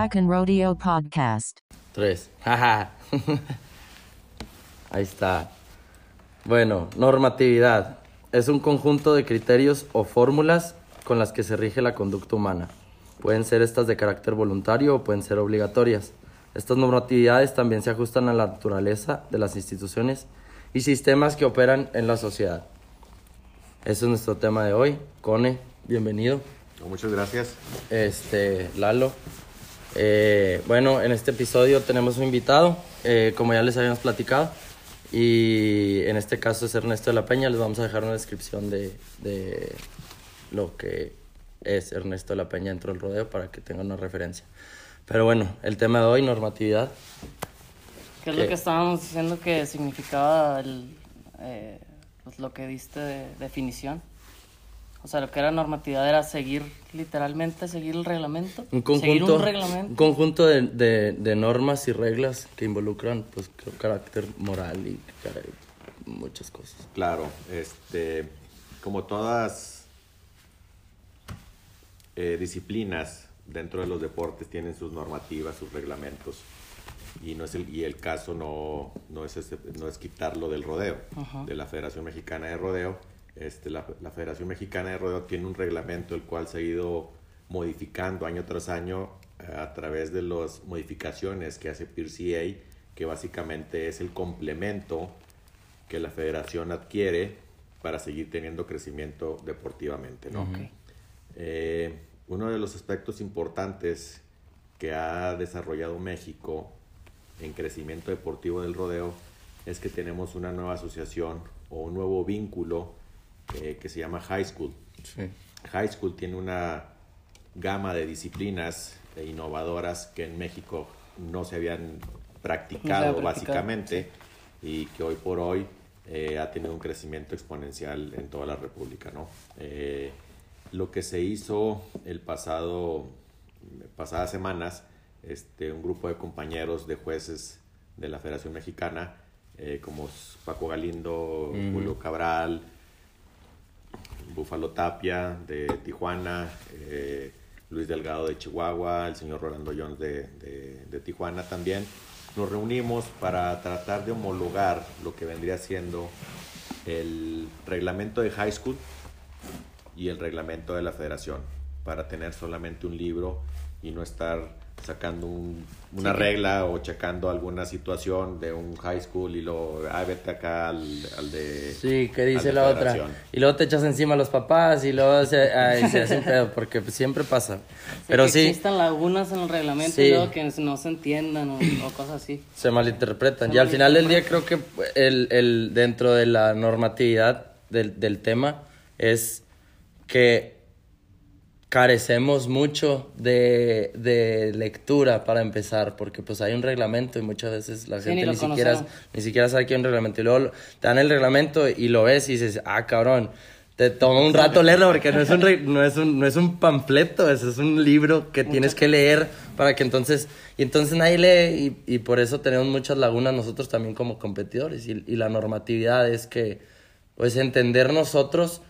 Track and Rodeo Podcast. Tres. Jaja. Ahí está. Bueno, normatividad. Es un conjunto de criterios o fórmulas con las que se rige la conducta humana. Pueden ser estas de carácter voluntario o pueden ser obligatorias. Estas normatividades también se ajustan a la naturaleza de las instituciones y sistemas que operan en la sociedad. Ese es nuestro tema de hoy. Cone, bienvenido. Muchas gracias. Este, Lalo. Eh, bueno, en este episodio tenemos un invitado, eh, como ya les habíamos platicado, y en este caso es Ernesto de la Peña. Les vamos a dejar una descripción de, de lo que es Ernesto de la Peña dentro del rodeo para que tengan una referencia. Pero bueno, el tema de hoy, normatividad. ¿Qué es lo que estábamos diciendo que significaba el, eh, pues lo que diste de definición? O sea, lo que era normatividad era seguir, literalmente, seguir el reglamento. Un Seguir conjunto, un reglamento. un conjunto de, de, de normas y reglas que involucran pues, carácter moral y muchas cosas. Claro, este, como todas eh, disciplinas dentro de los deportes tienen sus normativas, sus reglamentos. Y, no es el, y el caso no, no, es ese- no es quitarlo del rodeo, Ajá. de la Federación Mexicana de Rodeo. Este, la, la Federación Mexicana de Rodeo tiene un reglamento el cual se ha ido modificando año tras año eh, a través de las modificaciones que hace PIRCA, que básicamente es el complemento que la federación adquiere para seguir teniendo crecimiento deportivamente, ¿no? Ok. Eh, uno de los aspectos importantes que ha desarrollado México en crecimiento deportivo del rodeo es que tenemos una nueva asociación o un nuevo vínculo eh, que se llama High School. Sí. High School tiene una gama de disciplinas e innovadoras que en México no se habían practicado, practicado, básicamente y que hoy por hoy eh, ha tenido un crecimiento exponencial en toda la República. ¿no? Eh, lo que se hizo el pasado, pasadas semanas, este, un grupo de compañeros de jueces de la Federación Mexicana, eh, como Paco Galindo, Julio Cabral, Búfalo Tapia de Tijuana, eh, Luis Delgado de Chihuahua, el señor Rolando Jones de, de- de Tijuana también. Nos reunimos para tratar de homologar lo que vendría siendo el reglamento de high school y el reglamento de la federación para tener solamente un libro y no estar sacando un- una regla o checando alguna situación de un high school y luego, ah, vete acá al, al de... Sí, que dice la otra. Y luego te echas encima a los papás y luego se, ay, se hace un pedo, porque pues, siempre pasa. Pero que sí, Existan lagunas en el reglamento Sí. y luego que no se entiendan o, o cosas así. se malinterpretan. Se y al final del día creo que el, el, dentro de la normatividad del, del tema es que carecemos mucho de, de lectura para empezar, porque pues hay un reglamento y muchas veces la Sí, gente ni siquiera, ni siquiera sabe que hay un reglamento. Y luego te dan el reglamento y lo ves y dices, ah, cabrón, te toma un rato leerlo porque no es un, re- no es un, no es un panfleto, eso es un libro que tienes que leer para que entonces, y entonces nadie lee y, y por eso tenemos muchas lagunas nosotros también como competidores. Y, y la normatividad es que, pues entender nosotros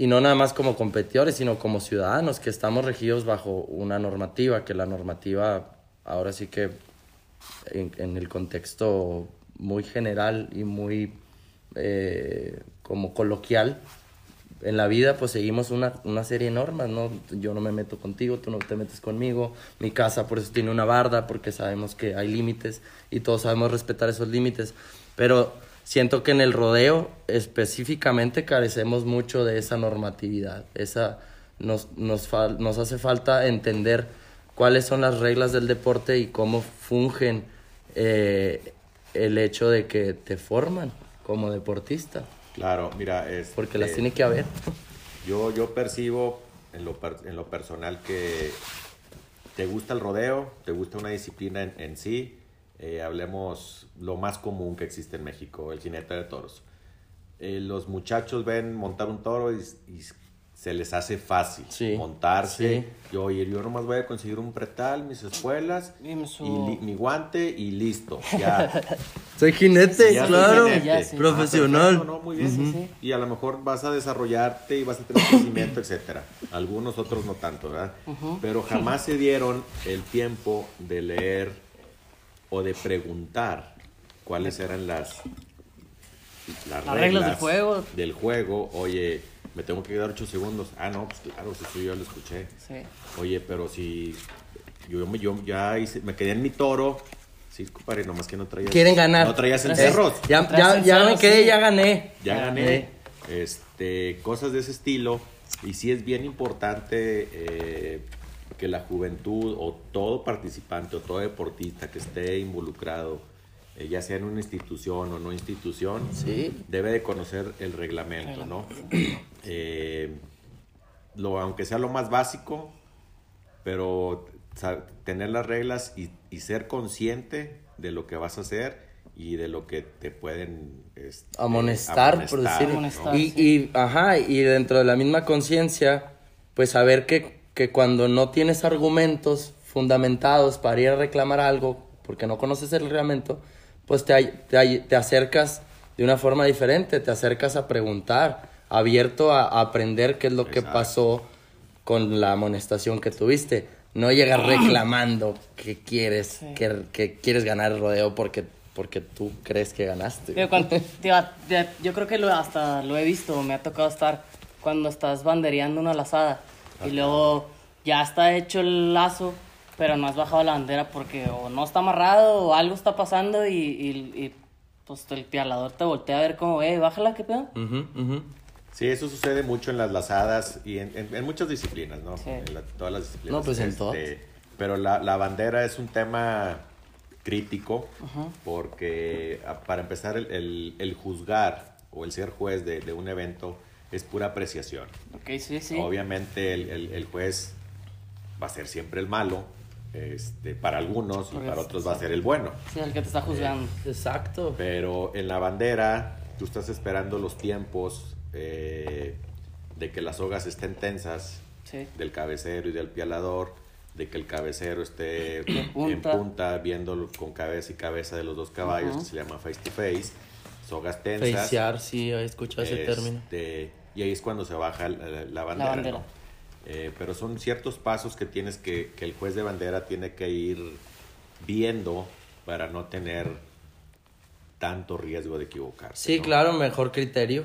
y no nada más como competidores, sino como ciudadanos que estamos regidos bajo una normativa, que la normativa ahora sí que en, en el contexto muy general y muy eh, como coloquial, en la vida pues seguimos una, una serie de normas, ¿no? Yo no me meto contigo, tú no te metes conmigo, mi casa por eso tiene una barda, porque sabemos que hay límites y todos sabemos respetar esos límites, pero siento que en el rodeo específicamente carecemos mucho de esa normatividad, esa, nos, nos, fal- nos hace falta entender cuáles son las reglas del deporte y cómo fungen eh, el hecho de que te forman como deportista, Claro, mira, es... porque las eh, tiene que haber. Yo, yo percibo en lo, per- en lo personal que te gusta el rodeo, te gusta una disciplina en, en sí. Eh, hablemos lo más común que existe en México, el jinete de toros. Eh, los muchachos ven montar un toro y, y se les hace fácil Sí, montarse. sí. Yo, oye, yo nomás voy a conseguir un pretal, mis espuelas Y me su- y li- mi guante y listo. Ya. Soy jinete, Ya soy claro. jinete. Ya, sí. Profesional. Ah, perfecto, ¿no? Muy bien. Sí, sí. Y a lo mejor vas a desarrollarte y vas a tener crecimiento, etcétera. Algunos otros no tanto, ¿verdad? Pero jamás se dieron el tiempo de leer o de preguntar cuáles eran las las Las reglas del juego. del juego. Oye, me tengo que quedar ocho segundos. Ah, no, pues claro, si eso yo lo escuché. Sí. Oye, pero si yo, me- yo ya hice- me quedé en mi toro. Sí, compadre, nomás que no traías. Quieren ganar. No traías Eh, encerros. Ya, Traes ya, ya cero, me quedé, sí. ya gané. Ya Eh, gané. Este, cosas de ese estilo. Y sí es bien importante eh, que la juventud o todo participante o todo deportista que esté involucrado, eh, ya sea en una institución o no institución, Sí. debe de conocer el reglamento, ¿no? Eh, lo, aunque sea lo más básico, pero tener las reglas y, y ser consciente de lo que vas a hacer y de lo que te pueden este, amonestar, por amonestar, decirlo. Amonestar. Y, sí. y, ajá, y dentro de la misma conciencia, pues saber que, que cuando no tienes argumentos fundamentados para ir a reclamar algo, porque no conoces el reglamento, pues te, te, te acercas de una forma diferente, te acercas a preguntar, abierto a, a aprender qué es lo que Exacto. pasó con la amonestación que tuviste. No llegas reclamando que quieres, que, que quieres ganar el rodeo porque, porque tú crees que ganaste. Digo, cuando- ya- yo creo que lo, hasta lo he visto, me ha tocado estar cuando estás bandereando una lazada y luego ya está hecho el lazo, pero no has bajado la bandera porque o no está amarrado o algo está pasando y, y- y, pues el pialador te voltea a ver como, eh, bájala, ¿qué pedo? Sí, eso sucede mucho en las lazadas y en, en- en muchas disciplinas, ¿no? Sí. En la- todas las disciplinas. No, pues en Este, todas. Pero la, la bandera es un tema crítico porque a- para empezar el, el- el juzgar o el ser juez de, de un evento es pura apreciación. Ok, sí, sí. Obviamente el, el- el juez va a ser siempre el malo este, para algunos y para otros va a ser el bueno. Sí, el que te está juzgando. Exacto. Pero en la bandera, tú estás esperando los tiempos eh, de que las sogas estén tensas, Sí. del cabecero y del pialador, de que el cabecero esté punta. en punta, viendo con cabeza y cabeza de los dos caballos, que se llama face to face, sogas tensas. Facear, sí, he escuchado ese término. Y ahí es cuando se baja la, la bandera. bandera. ¿no? Eh, pero son ciertos pasos que tienes que, que el juez de bandera tiene que ir viendo para no tener tanto riesgo de equivocarse. Sí, ¿no? claro, mejor criterio.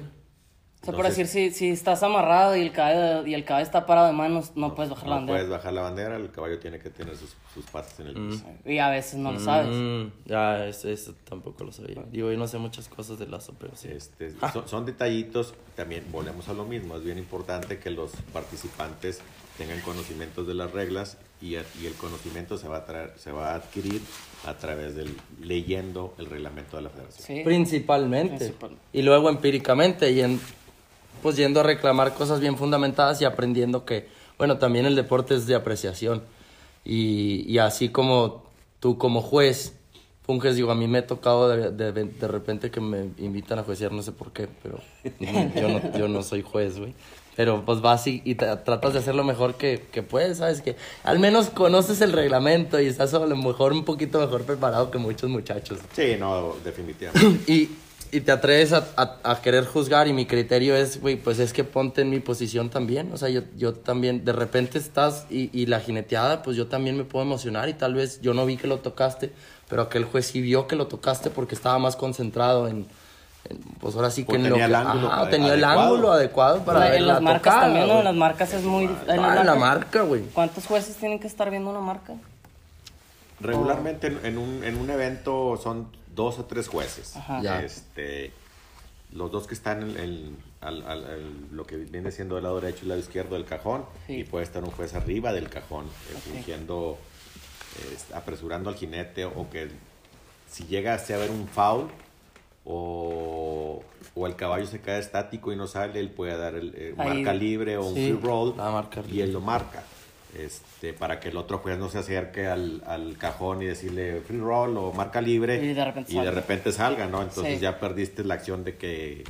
O sea, por Entonces- decir, si, si estás amarrado y el caballo, y el caballo está parado de manos, no, puedes bajar la No bandera. puedes bajar la bandera, el caballo tiene que tener sus, sus patas en el piso. Y a veces no lo sabes. Mm, ya, eso, eso tampoco lo sabía. Digo, yo no sé muchas cosas de lazo, pero sí. Este, son, son detallitos, también volvemos a lo mismo, es bien importante que los participantes tengan conocimientos de las reglas y, y el conocimiento se va, a traer, se va a adquirir a través del leyendo el reglamento de la federación. Sí. Principalmente. Principal. Y luego empíricamente, y en, pues yendo a reclamar cosas bien fundamentadas y aprendiendo que, bueno, también el deporte es de apreciación. Y, y así como tú como juez funges, digo, a mí me ha tocado de, de, de repente que me invitan a juecear, no sé por qué, pero yo no, yo no soy juez, güey. Pero pues vas y, y tra- tratas de hacer lo mejor que, que puedes, ¿sabes? Que al menos conoces el reglamento y estás a lo mejor un poquito mejor preparado que muchos muchachos. Sí, no, definitivamente. Y, y te atreves a, a- a querer juzgar y mi criterio es, güey, pues es que ponte en mi posición también. O sea, yo, yo también, de repente estás y, y la jineteada, pues yo también me puedo emocionar y tal vez yo no vi que lo tocaste, pero aquel juez sí vio que lo tocaste porque estaba más concentrado en, en, pues ahora sí que en tenía lo que... el ángulo Ajá, tenía el ángulo adecuado para La- en las marcas tocada, también, ¿no? En las marcas es muy... en Ah, en la marca, güey. ¿Cuántos jueces tienen que estar viendo una marca? Regularmente en, en un, en un evento son dos o tres jueces. Ajá. Este, los dos que están en, en- al- al- al- lo que viene siendo el lado derecho y el lado izquierdo del cajón. Sí. Y puede estar un juez arriba del cajón, eh, fingiendo, eh, apresurando al jinete o que si llega a haber un foul o, o el caballo se queda estático y no sale, él puede dar el eh, marca libre o un Sí, free roll marca y él lo marca. Este, para que el otro juez no se acerque al, al cajón y decirle free roll o marca libre Y de repente y de salga. repente salga, ¿no? Entonces Sí. ya perdiste la acción de que,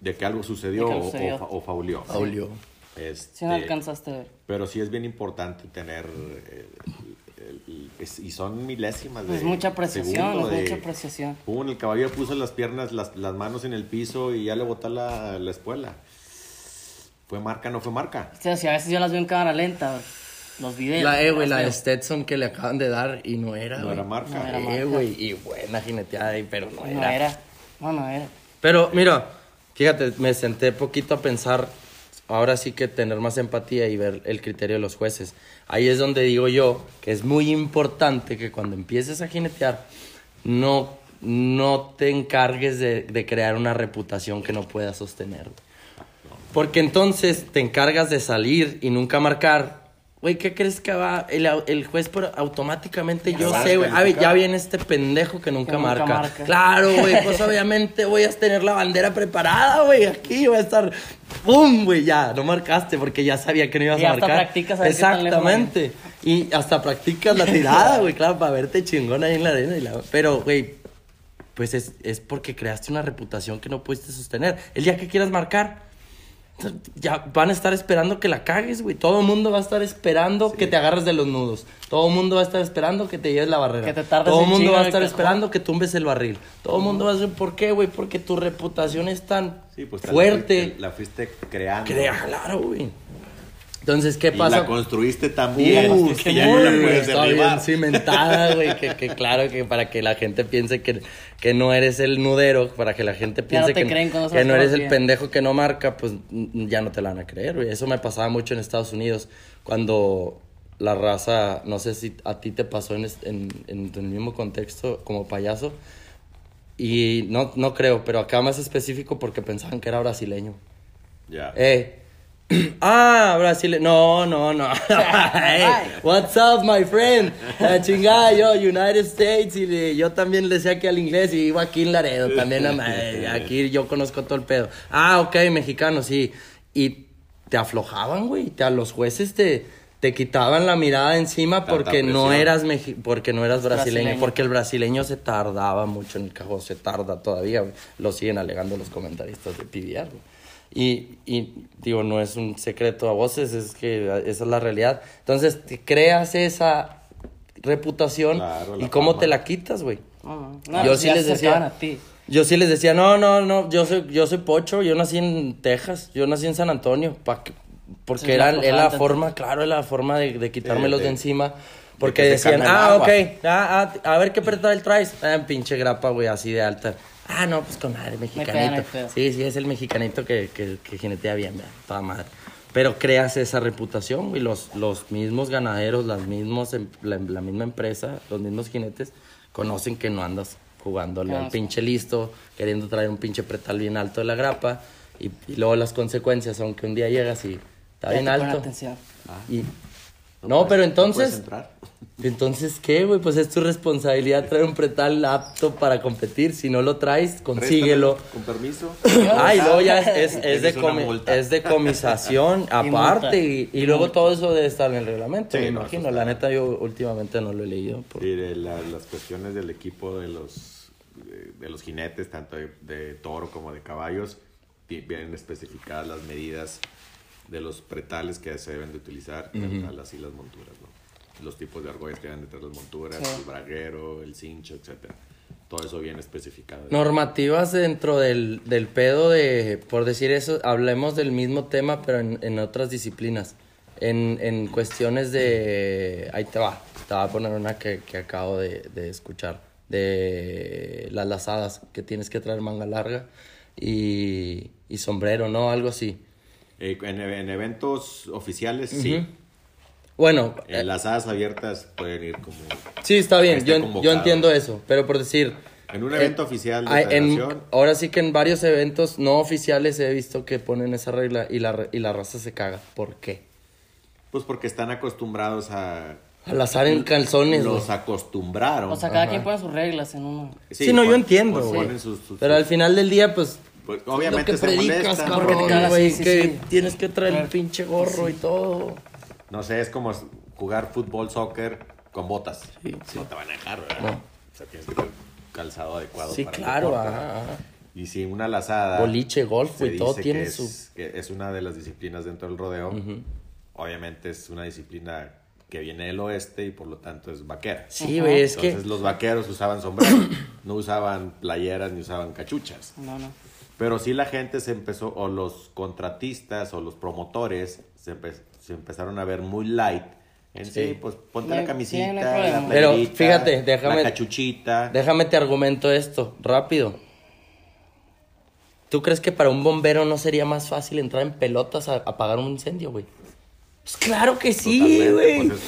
de que algo sucedió, De que algo o- sucedió. O, o fauleó. Aulio. Este, Si no alcanzaste a ver. Pero sí es bien importante tener. eh, y son milésimas de. Es mucha apreciación, segundo es de- mucha apreciación. Pum, el caballero puso las piernas, las, las manos en el piso y ya le botó la, la espuela. ¿Fue marca no fue marca? O sea, si a veces yo las veo en cámara lenta, los videos. La E, güey, la de. Stetson que le acaban de dar y no era, No era marca. No era Eh, marca. güey, y buena jineteada ahí, pero no No era. era. No, no era. Pero mira, fíjate, me senté poquito a pensar, ahora sí que tener más empatía y ver el criterio de los jueces. Ahí es donde digo yo que es muy importante que cuando empieces a jinetear, no, no te encargues de, de crear una reputación que no puedas sostener. Porque entonces te encargas de salir y nunca marcar. Güey, ¿qué crees que va? El, el juez por automáticamente, yo sé, güey. ah. Ya viene este pendejo que nunca, Que nunca marca. marca. Claro, güey, pues obviamente voy a tener la bandera preparada, güey. Aquí voy a estar. ¡Pum! Güey, ya, no marcaste porque ya sabía que no ibas Y a hasta marcar. practicas a ver qué tan lejos Exactamente. Y hasta practicas la tirada, güey, claro, para verte chingón ahí en la arena. y la- Pero, güey, pues es, es porque creaste una reputación que no pudiste sostener. El día que quieras marcar, ya van a estar esperando que la cagues, güey. Todo el mundo va a estar esperando que te agarres de los nudos. Todo el mundo va a estar esperando que te lleves la barrera. Que te tardes Todo el un mundo va a estar esperando que tumbes el barril. Todo el mundo va a decir, ¿por qué, güey? Porque tu reputación es tan Sí, pues te la fuerte. fuiste- La, fuiste creando. Crea, claro, güey. Entonces, ¿qué Y pasa? la construiste tan bien Uh, que ya no la puedes está bien cimentada, güey. Que, que claro que para que la gente piense que, que no eres el nudero, para que la gente piense que, que no eres el pendejo que no marca, pues ya no te la van a creer, güey. Eso me pasaba mucho en Estados Unidos cuando la raza, no sé si a ti te pasó en, en, en el mismo contexto como payaso. Y no, no creo, pero acá más específico porque pensaban que era brasileño. Ya. Eh. Ah, Brasil. No, no, no. Hey, what's up, my friend? La chingada, yo, United States. Y le- yo también le decía que al inglés y iba aquí en Laredo. También, aquí yo conozco todo el pedo. Ah, ok, mexicano, sí. Y te aflojaban, güey. Te, a los jueces te, te quitaban la mirada encima Tanta porque no eras porque no eras brasileño, Brasileño. porque el brasileño se tardaba mucho en el cajón, se tarda todavía, güey. Lo siguen alegando los comentaristas de PBR, güey. Y, y digo, no es un secreto a voces, es que esa es la realidad. Entonces, te creas esa reputación Claro, y cómo fama. te la quitas, güey. No, no. No, Yo sí les decía- acercaban a ti. Yo sí les decía, no, no, no, yo soy, yo soy pocho, yo nací en Texas, yo nací en San Antonio, pa' que- porque Sí, era, la era la forma, claro, era la forma de, de quitármelos de- de, encima. Porque decían, ah, agua". ok, ah, ah, a ver qué el traes. Ah, pinche grapa, güey, así de alta. Ah, no, pues con madre, mexicanito. Sí, sí, es el mexicanito que, que, que jinetea bien, toda madre. Pero creas esa reputación, güey. Los, los mismos ganaderos, las mismos, em- la, la misma empresa, los mismos jinetes, conocen que no andas jugándole al pinche listo, queriendo traer un pinche pretal bien alto de la grapa. Y, y luego las consecuencias, aunque un día llegas y está Ya bien alto. Y, No no, puedes- pero no puedes entonces, entrar. entonces, ¿qué, güey? Pues es tu responsabilidad traer un pretal apto para competir. Si no lo traes, consíguelo. Préstamelo, Con permiso. Ah, y luego ya es, es, de comi- es de comisación aparte. Y, y luego todo eso debe estar en el reglamento, Sí, me no, imagino. La neta, yo últimamente no lo he leído. por- Sí, de la- las cuestiones del equipo de los, de, de los jinetes, tanto de, de toro como de caballos, vienen especificadas las medidas de los pretales que se deben de utilizar a las y las monturas, ¿no? Los tipos de argollas que deben de tener las monturas, Sí. el braguero, el cincho, etcétera. Todo eso viene especificado. Normativas dentro del, del pedo de, por decir eso, hablemos del mismo tema, pero en, en otras disciplinas. En, en cuestiones de... Ahí te va. Te voy a poner una que, que acabo de, de escuchar. De las lazadas, que tienes que traer manga larga y, y sombrero, ¿no? Algo así. Eh, en, en eventos oficiales, sí. Bueno, En las hadas abiertas pueden ir como... Sí, está bien, esté yo, yo entiendo eso, pero por decir... En un evento oficial de hay- en- federación. ahora sí que en varios eventos no oficiales he visto que ponen esa regla y la, y la raza se caga. ¿Por qué? Pues porque están acostumbrados a... Al azar en calzones, Los acostumbraron. O sea, cada quien pone sus reglas en uno. Sí, no, yo pon- entiendo, pues güey. ponen sus- sus- Pero al final del día, pues... Pues, lo obviamente que se predicas, molestan. Cabrón, güey, sí, sí, que sí. tienes que traer el pinche gorro y todo. No sé, es como jugar fútbol, soccer con botas. Sí, sí. No te van a dejar, ¿verdad? No. O sea, tienes que tener calzado adecuado Sí, para el claro, deporte. ajá, ajá. Y si una lazada. Boliche, golf, güey, todo tiene que su- Es, que es una de las disciplinas dentro del rodeo. Obviamente es una disciplina que viene del oeste y por lo tanto es vaquera. Sí, güey, es Entonces que... los vaqueros usaban sombreros, no usaban playeras ni usaban cachuchas. No, no. Pero sí la gente se empezó, o los contratistas o los promotores se, empe- se empezaron a ver muy light. En sí, Sí. pues ponte la camisita, la Pero, fíjate, déjame- La cachuchita. Déjame te argumento esto, rápido. ¿Tú crees que para un bombero no sería más fácil entrar en pelotas a a apagar un incendio, güey? Pues claro que sí, güey. pues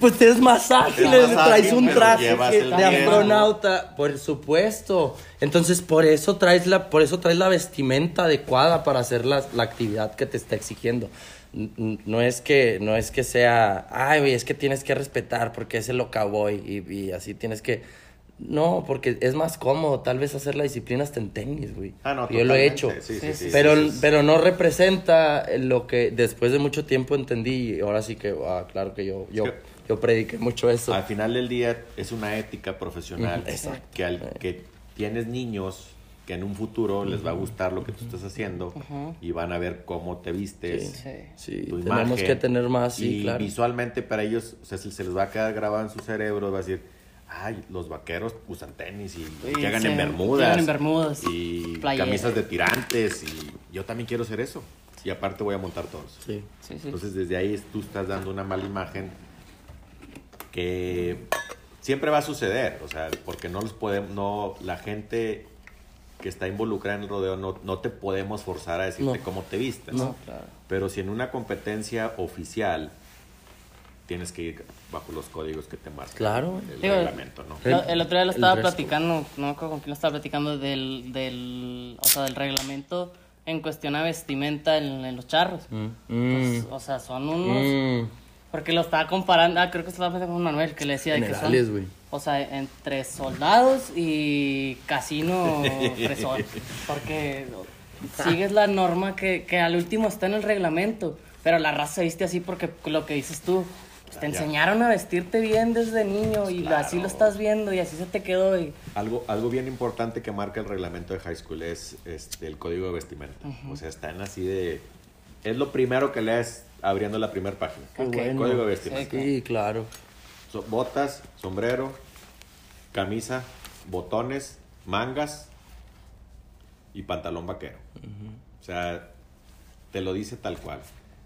Pues eres más ágil, más traes ágil, un traje de astronauta, por supuesto. Entonces, por eso traes la, por eso traes la vestimenta adecuada para hacer la, la actividad que te está exigiendo. No es que, no es que sea, ay, güey, es que tienes que respetar porque es el cowboy y, y así tienes que. No, porque es más cómodo tal vez hacer la disciplina hasta en tenis, güey. Ah, no, Yo lo he hecho. Sí, sí, Sí, sí, sí, pero, pero no representa lo que después de mucho tiempo entendí y ahora sí que, ah, claro que yo, yo, que- yo prediqué mucho eso. Al final del día es una ética profesional exacto. que al que tienes niños que en un futuro les va a gustar lo que tú estás haciendo y van a ver cómo te vistes. Sí. Sí, tu tenemos imagen, que tener más, sí, y claro. visualmente para ellos o sea, se les va a quedar grabado en su cerebro, va a decir, ay, los vaqueros usan tenis y Sí, llegan sí, en bermudas. llegan en bermudas, Y playeras. camisas de tirantes y yo también quiero hacer eso. Y aparte voy a montar todos. Sí. Sí, sí. Entonces desde ahí tú estás dando una mala imagen que siempre va a suceder, o sea, porque no los podemos, no, la gente que está involucrada en el rodeo no, no te podemos forzar a decirte No. cómo te vistas. No. Claro. Pero si en una competencia oficial tienes que ir bajo los códigos que te marca Claro. el Digo, reglamento, ¿no? El otro día lo estaba platicando, no me acuerdo con quién lo estaba platicando del, del, o sea, del reglamento en cuestión a vestimenta en, en los charros. Mm. Pues, o sea, son unos... Mm. Porque lo estaba comparando, ah, creo que estaba platicando con Manuel, que le decía de que son... güey. O sea, entre soldados y casino fresón. Porque sigues la norma que, que al último está en el reglamento. Pero la raza se viste así porque lo que dices tú, pues te Ya. enseñaron a vestirte bien desde niño y Claro. así lo estás viendo y así se te quedó. Y, Algo, algo bien importante que marca el reglamento de high school es este, el código de vestimenta. O sea, están así de... Es lo primero que lees abriendo la primera página. Qué Ok. bueno. Código de vestimenta. Sí, claro. So- botas, sombrero, camisa, botones, mangas y pantalón vaquero. O sea, te lo dice tal cual.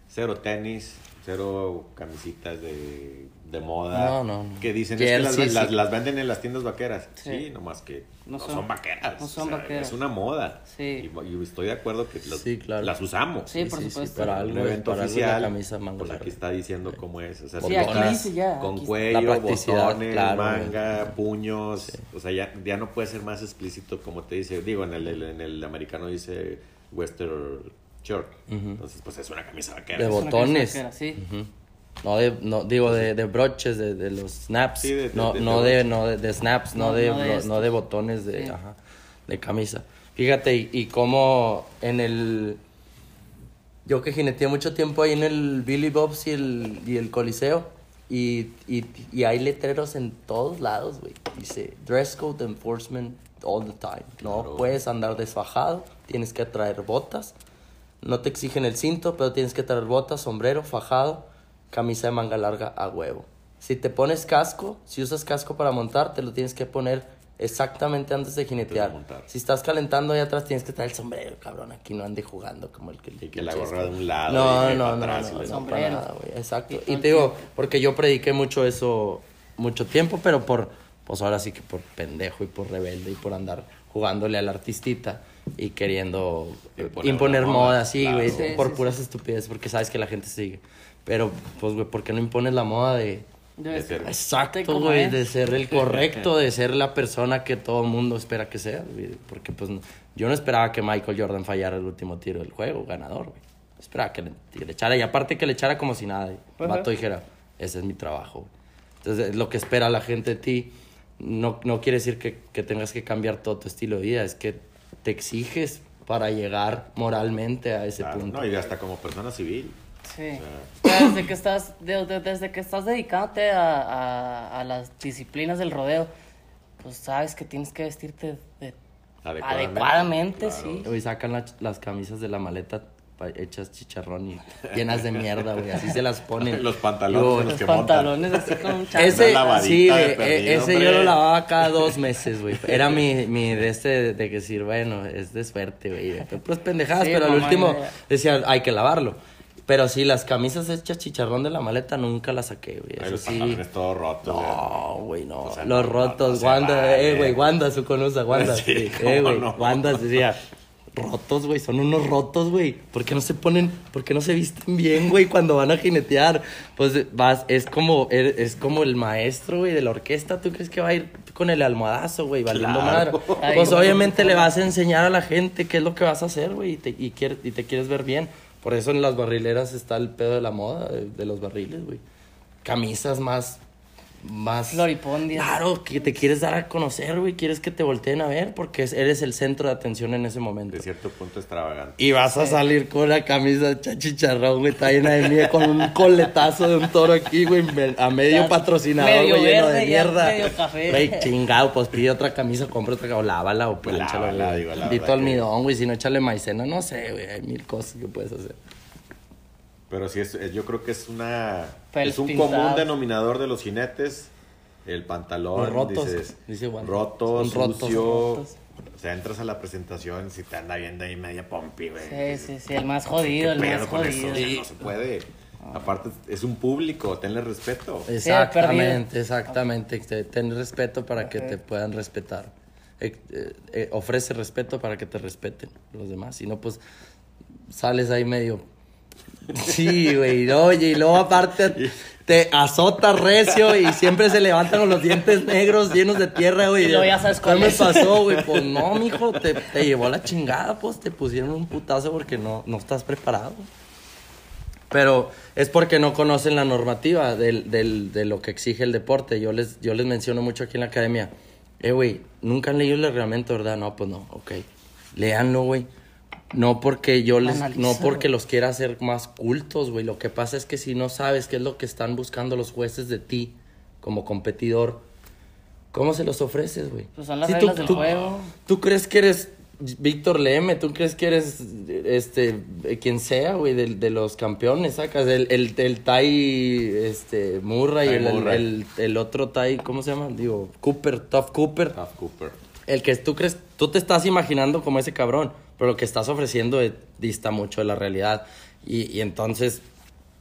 Cero tenis, cero camisitas de, de moda. No, no, no. Que dicen es que las, las- sí. las venden en las tiendas vaqueras. Sí, Sí. nomás que No no, son- son, vaqueras. no son O sea, vaqueras. Es una moda. Sí. Y, y estoy de acuerdo que las, Sí, claro. las usamos. Sí, por supuesto. para Un algo, evento para oficial, la camisa manga pues aquí está diciendo cómo es. O sea, Sí, aquí dice ya, con aquí cuello, botones, claro, manga, puños. O sea, ya, ya no puede ser más explícito como te dice. Digo, en el, en el americano dice western shirt. Entonces, pues es una camisa vaquera. De botones. vaquera, sí. No de, no, digo de, de broches, de, de los snaps. Sí, de- de- no, de- no de no de, snaps, no, de, no de no botones de, Sí. ajá, de camisa. Fíjate, y, y cómo en el... Yo que jineteé mucho tiempo ahí en el Billy Bob's y el, y el Coliseo. Y, y, y hay letreros en todos lados, güey. Dice, dress code enforcement all the time. No Claro. puedes andar desfajado, tienes que traer botas. No te exigen el cinto, pero tienes que traer botas, sombrero, fajado, camisa de manga larga a huevo. Si te pones casco, si usas casco para montar, te lo tienes que poner exactamente antes de jinetear. Si estás calentando ahí atrás, tienes que traer el sombrero, cabrón. Aquí no ande jugando como el que... Y que la el gorra de un lado No, y no, no, atrás y no, la- no, Sombrero. para nada, güey. Exacto. Y Y te digo, porque yo prediqué mucho eso mucho tiempo, pero por, pues ahora sí que por pendejo y por rebelde y por andar jugándole al artistita y queriendo Imponer imponer, moda, moda, sí, claro. güey, Sí, por sí, puras estupideces, porque sabes que la gente sigue. Pero, pues, güey, ¿por qué no impones la moda de... De ser. Exacto, güey, de ser el correcto, de ser la persona que todo el mundo espera que sea, güey, porque pues no- yo no esperaba que Michael Jordan fallara el último tiro del juego, ganador, güey. Esperaba que le, que le echara, y aparte que le echara como si nada, el Ajá. vato dijera, ese es mi trabajo, güey. Entonces, lo que espera la gente de ti no, no quiere decir que, que tengas que cambiar todo tu estilo de vida, es que te exiges para llegar moralmente a ese Claro, punto. no, y hasta como persona civil. Sí. Desde que estás, de- de- desde que estás dedicándote a, a- a las disciplinas del rodeo, pues sabes que tienes que vestirte de Adecuadamente. Adecuadamente, Claro. sí. Güey, sacan la- las camisas de la maleta hechas chicharrón y llenas de mierda, güey. Así se las ponen. Los pantalones los Los que montan. pantalones así con un. Ese, sí, de güey, perdido, e- ese hombre. yo lo lavaba cada dos meses, güey. Era mi, mi de este, de, de que decir, bueno, es de suerte, güey. Pues pendejadas, Sí, pero al último decía, hay que lavarlo. Pero sí, las camisas hechas chicharrón de la maleta nunca las saqué, güey. Eso los sí. rotos. güey. No, güey, no. O sea, Los no, rotos, no, no se Wanda, vale. eh, güey, Wanda, su conusa, Wanda. Sí, Sí, cómo eh, güey, no. Wanda decía, rotos, güey, son unos rotos, güey. ¿Por qué no se ponen, por qué no se visten bien, güey, cuando van a jinetear? Pues vas, es como, er- es como el maestro, güey, de la orquesta. ¿Tú crees que va a ir con el almohadazo, güey, valiendo Claro. madre? Ay, Pues obviamente le vas a enseñar a la gente qué es lo que vas a hacer, güey, y te, y, quiere- y te quieres ver bien. Por eso en las barrileras está el pedo de la moda, de, de los barriles, güey. Camisas más más. Claro, que te quieres dar a conocer, güey, quieres que te volteen a ver porque es- eres el centro de atención en ese momento. De cierto punto extravagante. Y vas a salir con la camisa chachicharrón, güey, está llena de miel, con un coletazo de un toro aquí, güey, a medio Ya, patrocinador, medio güey, lleno de verde, mierda. medio café. Güey, chingado, pues pide otra camisa, compra otra, o lávala o planchala, lávala, güey. digo, la Dito almidón, güey, si no échale maicena, no sé, güey, hay mil cosas que puedes hacer. Pero sí, es, es- yo creo que es una. Es un común denominador de los jinetes. El pantalón. Los rotos, dices, dice Juan. roto, sucio. rotos. O sea, entras a la presentación si te anda viendo ahí media pompi, güey. Sí, sí, sí, el más jodido, el ¿Qué más eso? jodido. O sea, no se puede. Aparte, es un público, tenle respeto. Exactamente, exactamente. Te- Ten respeto para que te puedan respetar. Eh, eh, eh, ofrece respeto para que te respeten los demás. Si no, pues sales ahí medio. Sí, güey. Oye, y luego aparte te azota recio y siempre se levantan con los dientes negros llenos de tierra, güey. Luego ya sabes ¿Qué cuál me pasó, güey? Pues no, mijo, te, te llevó la chingada, pues te pusieron un putazo porque no, no estás preparado. Pero es porque no conocen la normativa del, del- de lo que exige el deporte. Yo les, yo les menciono mucho aquí en la academia. Eh, güey, nunca han leído el reglamento, ¿verdad? No, pues no, ok. Léanlo, güey. No porque yo les, no porque los quiera hacer más cultos, güey. Lo que pasa es que si no sabes qué es lo que están buscando los jueces de ti como competidor, ¿cómo se los ofreces, güey? Pues son las Si reglas del juego. ¿Tú crees que eres Víctor Leme? ¿Tú crees que eres este quien sea, güey, de, de los campeones? ¿Sacas? El, el, el Tai este, Murray, el- Murray. El, el otro Tai, ¿cómo se llama? Digo, Cooper, Tough Cooper. Tough Cooper. El que tú crees, tú te estás imaginando como ese cabrón, pero lo que estás ofreciendo eh, dista mucho de la realidad. Y, y entonces,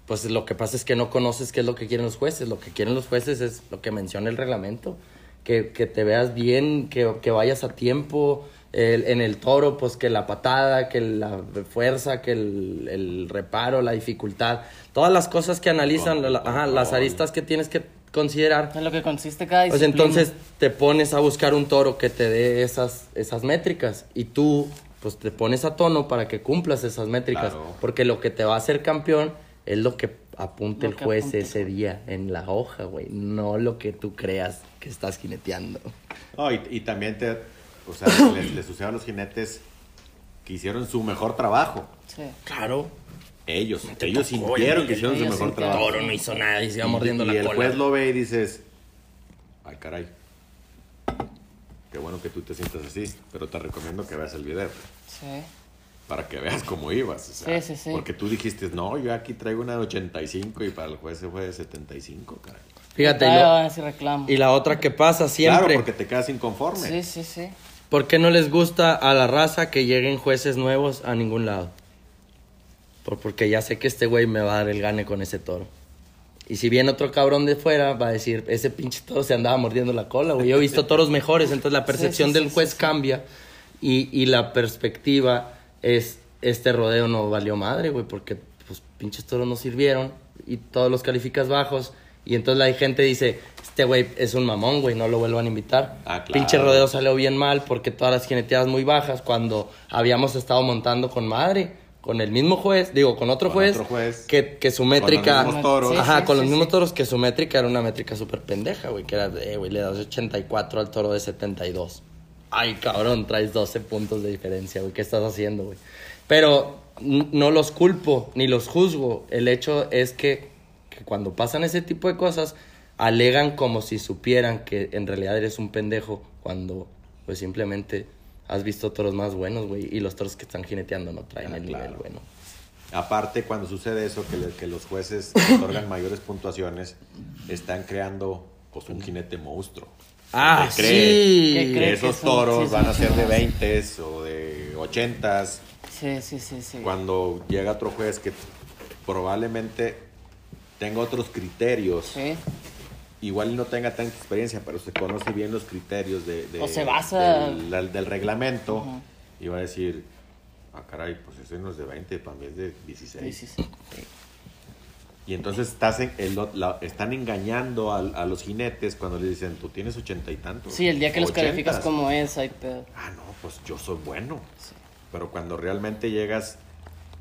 pues lo que pasa es que no conoces qué es lo que quieren los jueces. Lo que quieren los jueces es lo que menciona el reglamento. Que, que te veas bien, que, que vayas a tiempo. El- en el toro, pues que la patada, que la fuerza, que el, el reparo, la dificultad. Todas las cosas que analizan, la- ajá, las aristas que tienes que considerar. En lo que consiste cada Pues disciplina. entonces te pones a buscar un toro que te dé esas, esas métricas y tú pues te pones a tono para que cumplas esas métricas. Claro. Porque lo que te va a hacer campeón es lo que apunte Lo el que juez apunte. ese día en la hoja, güey. No lo que tú creas que estás jineteando. No, y, y también te. O sea, les, les sucedió a los jinetes que hicieron su mejor trabajo. Sí. Claro. Ellos, te ellos tocó, sintieron que hicieron su mejor trabajo. Toro no hizo nada y se iba Y- mordiendo y la el cola. juez lo ve y dices, ay caray, qué bueno que tú te sientas así, pero te recomiendo que veas el video Sí. para que veas cómo ibas. o sea, Sí, sí, sí. Porque tú dijiste, no, yo aquí traigo una de 85 y para el juez se fue de 75, caray. Fíjate, y, Todavía lo- van a decir reclamo. y la otra que pasa siempre. Claro, porque te quedas inconforme. Sí, sí, sí. ¿Por qué no les gusta a la raza que lleguen jueces nuevos a ningún lado? Por, porque ya sé que este güey me va a dar el gane con ese toro. Y si viene otro cabrón de fuera, va a decir, ese pinche toro se andaba mordiendo la cola, güey. Yo he visto toros mejores, entonces la percepción sí, del sí, juez sí, sí. cambia y, y la perspectiva es, este rodeo no valió madre, güey, porque pues pinches toros no sirvieron y todos los calificas bajos. Y entonces la gente dice, este güey es un mamón, güey, no lo vuelvan a invitar. Ah, claro. Pinche rodeo salió bien mal porque todas las jineteadas muy bajas cuando habíamos estado montando con madre, con el mismo juez, digo, con otro Con juez, otro juez, que, que su con los métrica... mismos toros. Sí, Ajá, sí, con sí, los mismos toros que su métrica era una métrica súper pendeja, güey, que era eh, güey, le das 84 al toro de 72. Ay, cabrón, traes 12 puntos de diferencia, güey, ¿qué estás haciendo, güey? Pero no los culpo ni los juzgo. El hecho es que, que cuando pasan ese tipo de cosas, alegan como si supieran que en realidad eres un pendejo cuando pues simplemente has visto toros más buenos, güey. Y los toros que están jineteando no traen Ah, el claro. nivel bueno. Aparte, cuando sucede eso, que, le- que los jueces otorgan mayores puntuaciones, están creando pues, un jinete monstruo. Ah, Que cree sí. Que Que cree esos que son- toros sí, van a ser de chingones. 20 o de 80 Sí, sí, sí, sí. Cuando llega otro juez que probablemente tenga otros criterios, Sí. Igual no tenga tanta experiencia, pero se conoce bien los criterios de, de- O se basa- del, del- del reglamento Ujú. y va a decir, ah, caray, pues ese no es de 20, para mí es de 16. Sí, sí, sí. Y entonces estás en- el- la- están engañando a, a los jinetes cuando les dicen, tú tienes ochenta y tantos. Sí, el día que los ochentas". calificas como es, hay pedo. Ah, no, pues yo soy bueno. Pero cuando realmente llegas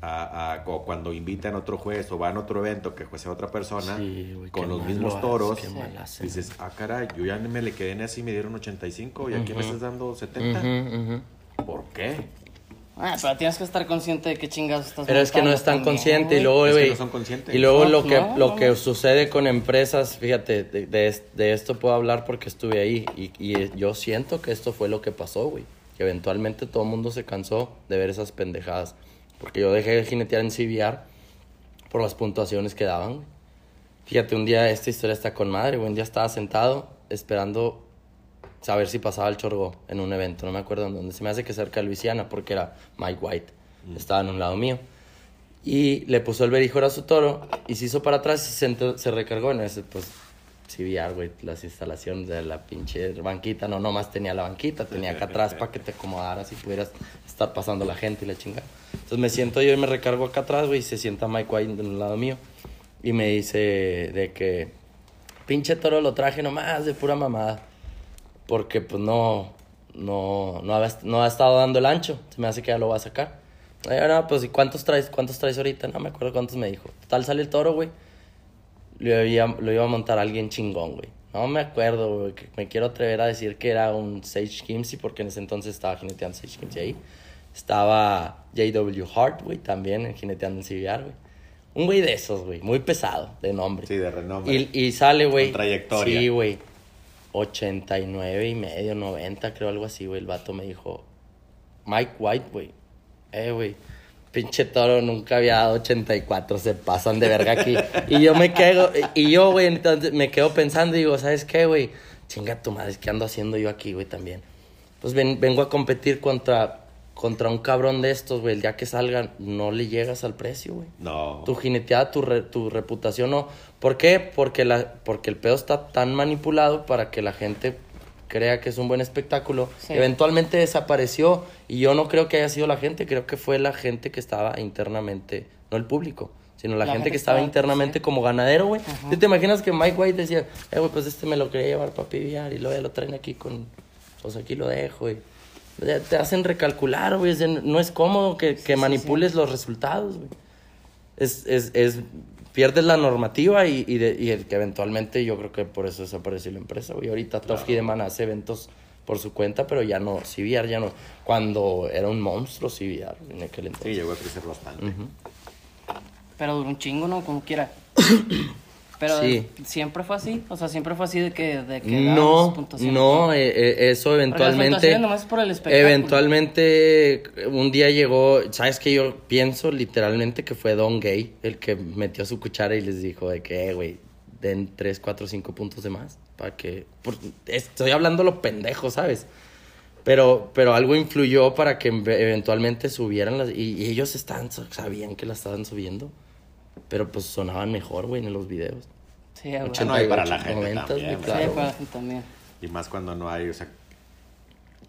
a, a- o cuando invitan a otro juez o van a otro evento que juece a otra persona Sí, con los mal mismos toros, dices, ah, caray, yo ya me le quedé en así, me dieron 85 y aquí me estás dando 70. Ujú, ujú. ¿Por qué? Ah, pero tienes que estar consciente de qué chingados estás Pero es que no están también, conscientes y luego, Es que güey, no son conscientes. Y luego No, lo que no, lo no. que sucede con empresas, fíjate, de, de de esto puedo hablar porque estuve ahí y, y yo siento que esto fue lo que pasó, güey. Que eventualmente todo el mundo se cansó de ver esas pendejadas. Porque yo dejé de jinetear en CBR por las puntuaciones que daban. Fíjate, un día esta historia está con madre, güey. Un día estaba sentado esperando saber si pasaba el chorgo en un evento. No me acuerdo en dónde. Se me hace que cerca de Luisiana porque era Mike White. Estaba en un lado mío. Y le puso el berijor a su toro y se hizo para atrás y se, entró- se recargó en ese, pues, CBR, güey, las instalaciones de la pinche banquita. No, nomás tenía la banquita, tenía acá atrás para que te acomodaras y pudieras estar pasando la gente y la chingada. Entonces me siento yo y me recargo acá atrás, güey, y se sienta Mike White en un lado mío. Y me dice de que, pinche toro lo traje nomás de pura mamada. Porque, pues, no, no, no, había- no ha estado dando el ancho. Se me hace que ya lo va a sacar. Eh, no, pues, ¿y cuántos traes? ¿Cuántos traes ahorita? No me acuerdo cuántos me dijo. Total, sale el toro, güey. Lo iba, lo iba a montar alguien chingón, güey. No me acuerdo, güey. Me quiero atrever a decir que era un Sage Kimsey, porque en ese entonces estaba jineteando Sage Kimsey ahí. Estaba J.W. Hart, güey, también jineteando en CBR, güey. Un güey de esos, güey. Muy pesado, de nombre. Sí, de renombre. Y, y sale, güey. Trayectoria. Sí, güey. 89 y medio, 90, creo, algo así, güey. El vato me dijo, Mike White, güey. Eh, güey. Pinche toro nunca había dado 84, se pasan de verga aquí. Y yo me quedo, y yo, güey, entonces me quedo pensando y digo, ¿sabes qué, güey? Chinga tu madre, ¿qué ando haciendo yo aquí, güey, también? Pues ven- vengo a competir contra, contra un cabrón de estos, güey. El día que salgan, no le llegas al precio, güey No. tu jineteada, tu, re- tu reputación no. ¿Por qué? Porque, la, porque el pedo está tan manipulado para que la gente crea que es un buen espectáculo. Sí. Eventualmente desapareció y yo no creo que haya sido la gente, creo que fue la gente que estaba internamente, no el público, sino la, gente, que estaba internamente sí. como ganadero, güey. ¿Tú te imaginas que Mike White decía, eh, güey, pues este me lo quería llevar para piviar y luego ya lo traen aquí con, pues aquí lo dejo, güey. Te hacen recalcular, güey. es de- No es cómodo que, que manipules los resultados, güey es, es, es pierdes la normativa y, y, de- y el que eventualmente yo creo que por eso desapareció la empresa, güey. Ahorita Top Hideman hace eventos por su cuenta, pero ya no, CBR ya no. Cuando era un monstruo CBR en aquel Sí, entonces. llegó a crecer bastante. Pero duró un chingo, ¿no? Como quiera. Pero Sí. siempre fue así. O sea, siempre fue así de que. De que No, no, eh, eh, eso las eventualmente. nomás por el espectáculo. Eventualmente, un día llegó, ¿sabes qué? Yo pienso literalmente que fue Don Gay el que metió su cuchara y les dijo de que, eh, güey, den 3, 4, 5 puntos de más. Para que. por- estoy hablando lo pendejo, ¿sabes? Pero, pero algo influyó para que eventualmente subieran las. Y, y ellos estaban, sabían que la estaban subiendo. Pero pues sonaban mejor, güey, en los videos. Sí, güey. Ah, no, y para la gente 90, también, claro. Sí, para la gente también. Y más cuando no hay, o sea,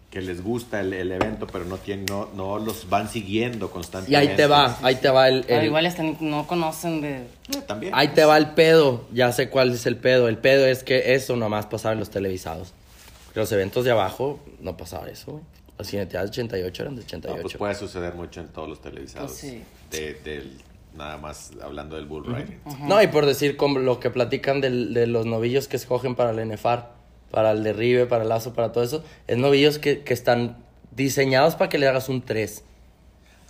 que les gusta el, el evento, pero no, tienen, no, no los van siguiendo Y constantemente. ahí te va, ahí te va el, Pero el- igual hasta no conocen de. Eh, también. Ahí te va el pedo. Ya sé cuál es el pedo. El pedo es que eso nomás pasaba en los televisados. Los eventos de abajo no pasaba eso, güey. Las jineteadas de 88 eran de No, 88. pues puede suceder mucho en todos los televisados. Pues sí. de, del, nada más hablando del bull riding. No, y por decir como lo que platican del- de los novillos que escogen para el NFAR, para el derribe, para el lazo, para todo eso, es novillos que, que están diseñados para que le hagas un 3.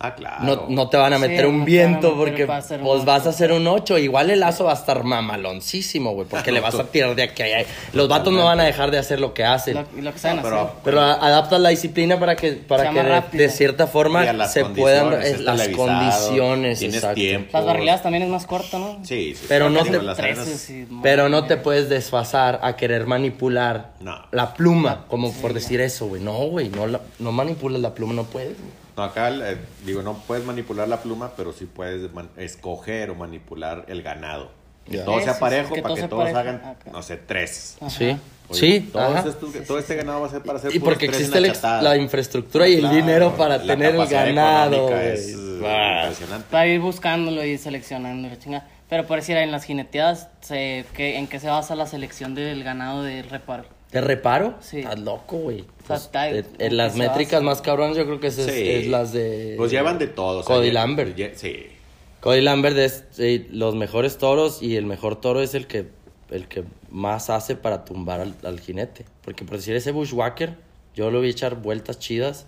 Ah, claro. No, no te van a meter un a viento meter porque hacer un pues vas a hacer un 8. Igual el lazo va a estar mamaloncísimo, güey, porque le vas a tirar de aquí a allá. Los vatos no van a dejar de hacer lo que hacen. Lo, y lo que saben No, pero- hacer. Pero a- adaptas la disciplina para que, para que de, cierta forma a se puedan las condiciones. Tienes exacto. tiempo. Las barriladas también es más corto, ¿no? Sí, sí. Pero sí, no te- Pero no te puedes desfasar a querer manipular No. la pluma, como por decir eso, güey. No, güey, no, la- no manipulas la pluma, no puedes. güey. No, acá, eh, digo, no puedes manipular la pluma, pero sí puedes escoger o manipular el ganado. Que todo sea parejo para todo que todos hagan, Acá. no sé, tres. Ajá. Sí, Oye, sí. Todo, este, todo este ganado va a ser para hacer Y porque existe la, la infraestructura y el dinero para la tener el ganado. Es eh, impresionante. Para ir buscándolo y seleccionando y la chingada. Pero por decir, en las jineteadas, se, ¿qué- ¿en qué se basa la selección del ganado de reparo? ¿Te reparo? Sí. Estás loco, güey. Pues, está- eh, ¿cómo en las métricas más cabronas yo creo que es, es- Sí. es las de... Pues llevan de todo. o sea, Cody Lambert. Sí. Cody Lambert es eh, los mejores toros y el mejor toro es el que, el que más hace para tumbar al, al jinete. Porque por decir ese bushwhacker, yo lo vi echar vueltas chidas,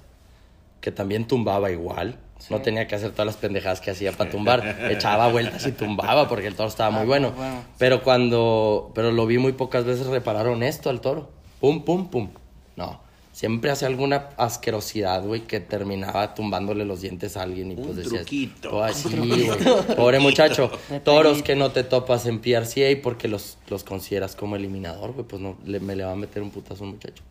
que también tumbaba igual. No tenía que hacer todas las pendejadas que hacía para tumbar. Echaba vueltas y tumbaba porque el toro estaba muy bueno. bueno. Pero cuando, pero lo vi muy pocas veces reparar honesto al toro. Pum, pum, pum. No. Siempre hacía alguna asquerosidad, güey, que terminaba tumbándole los dientes a alguien y pues decías, truquito. "Oh, así, güey". Pobre muchacho. Toros que no te topas en PRCA porque los, los consideras como eliminador, güey, pues no, le- me le va a meter un putazo a un muchacho.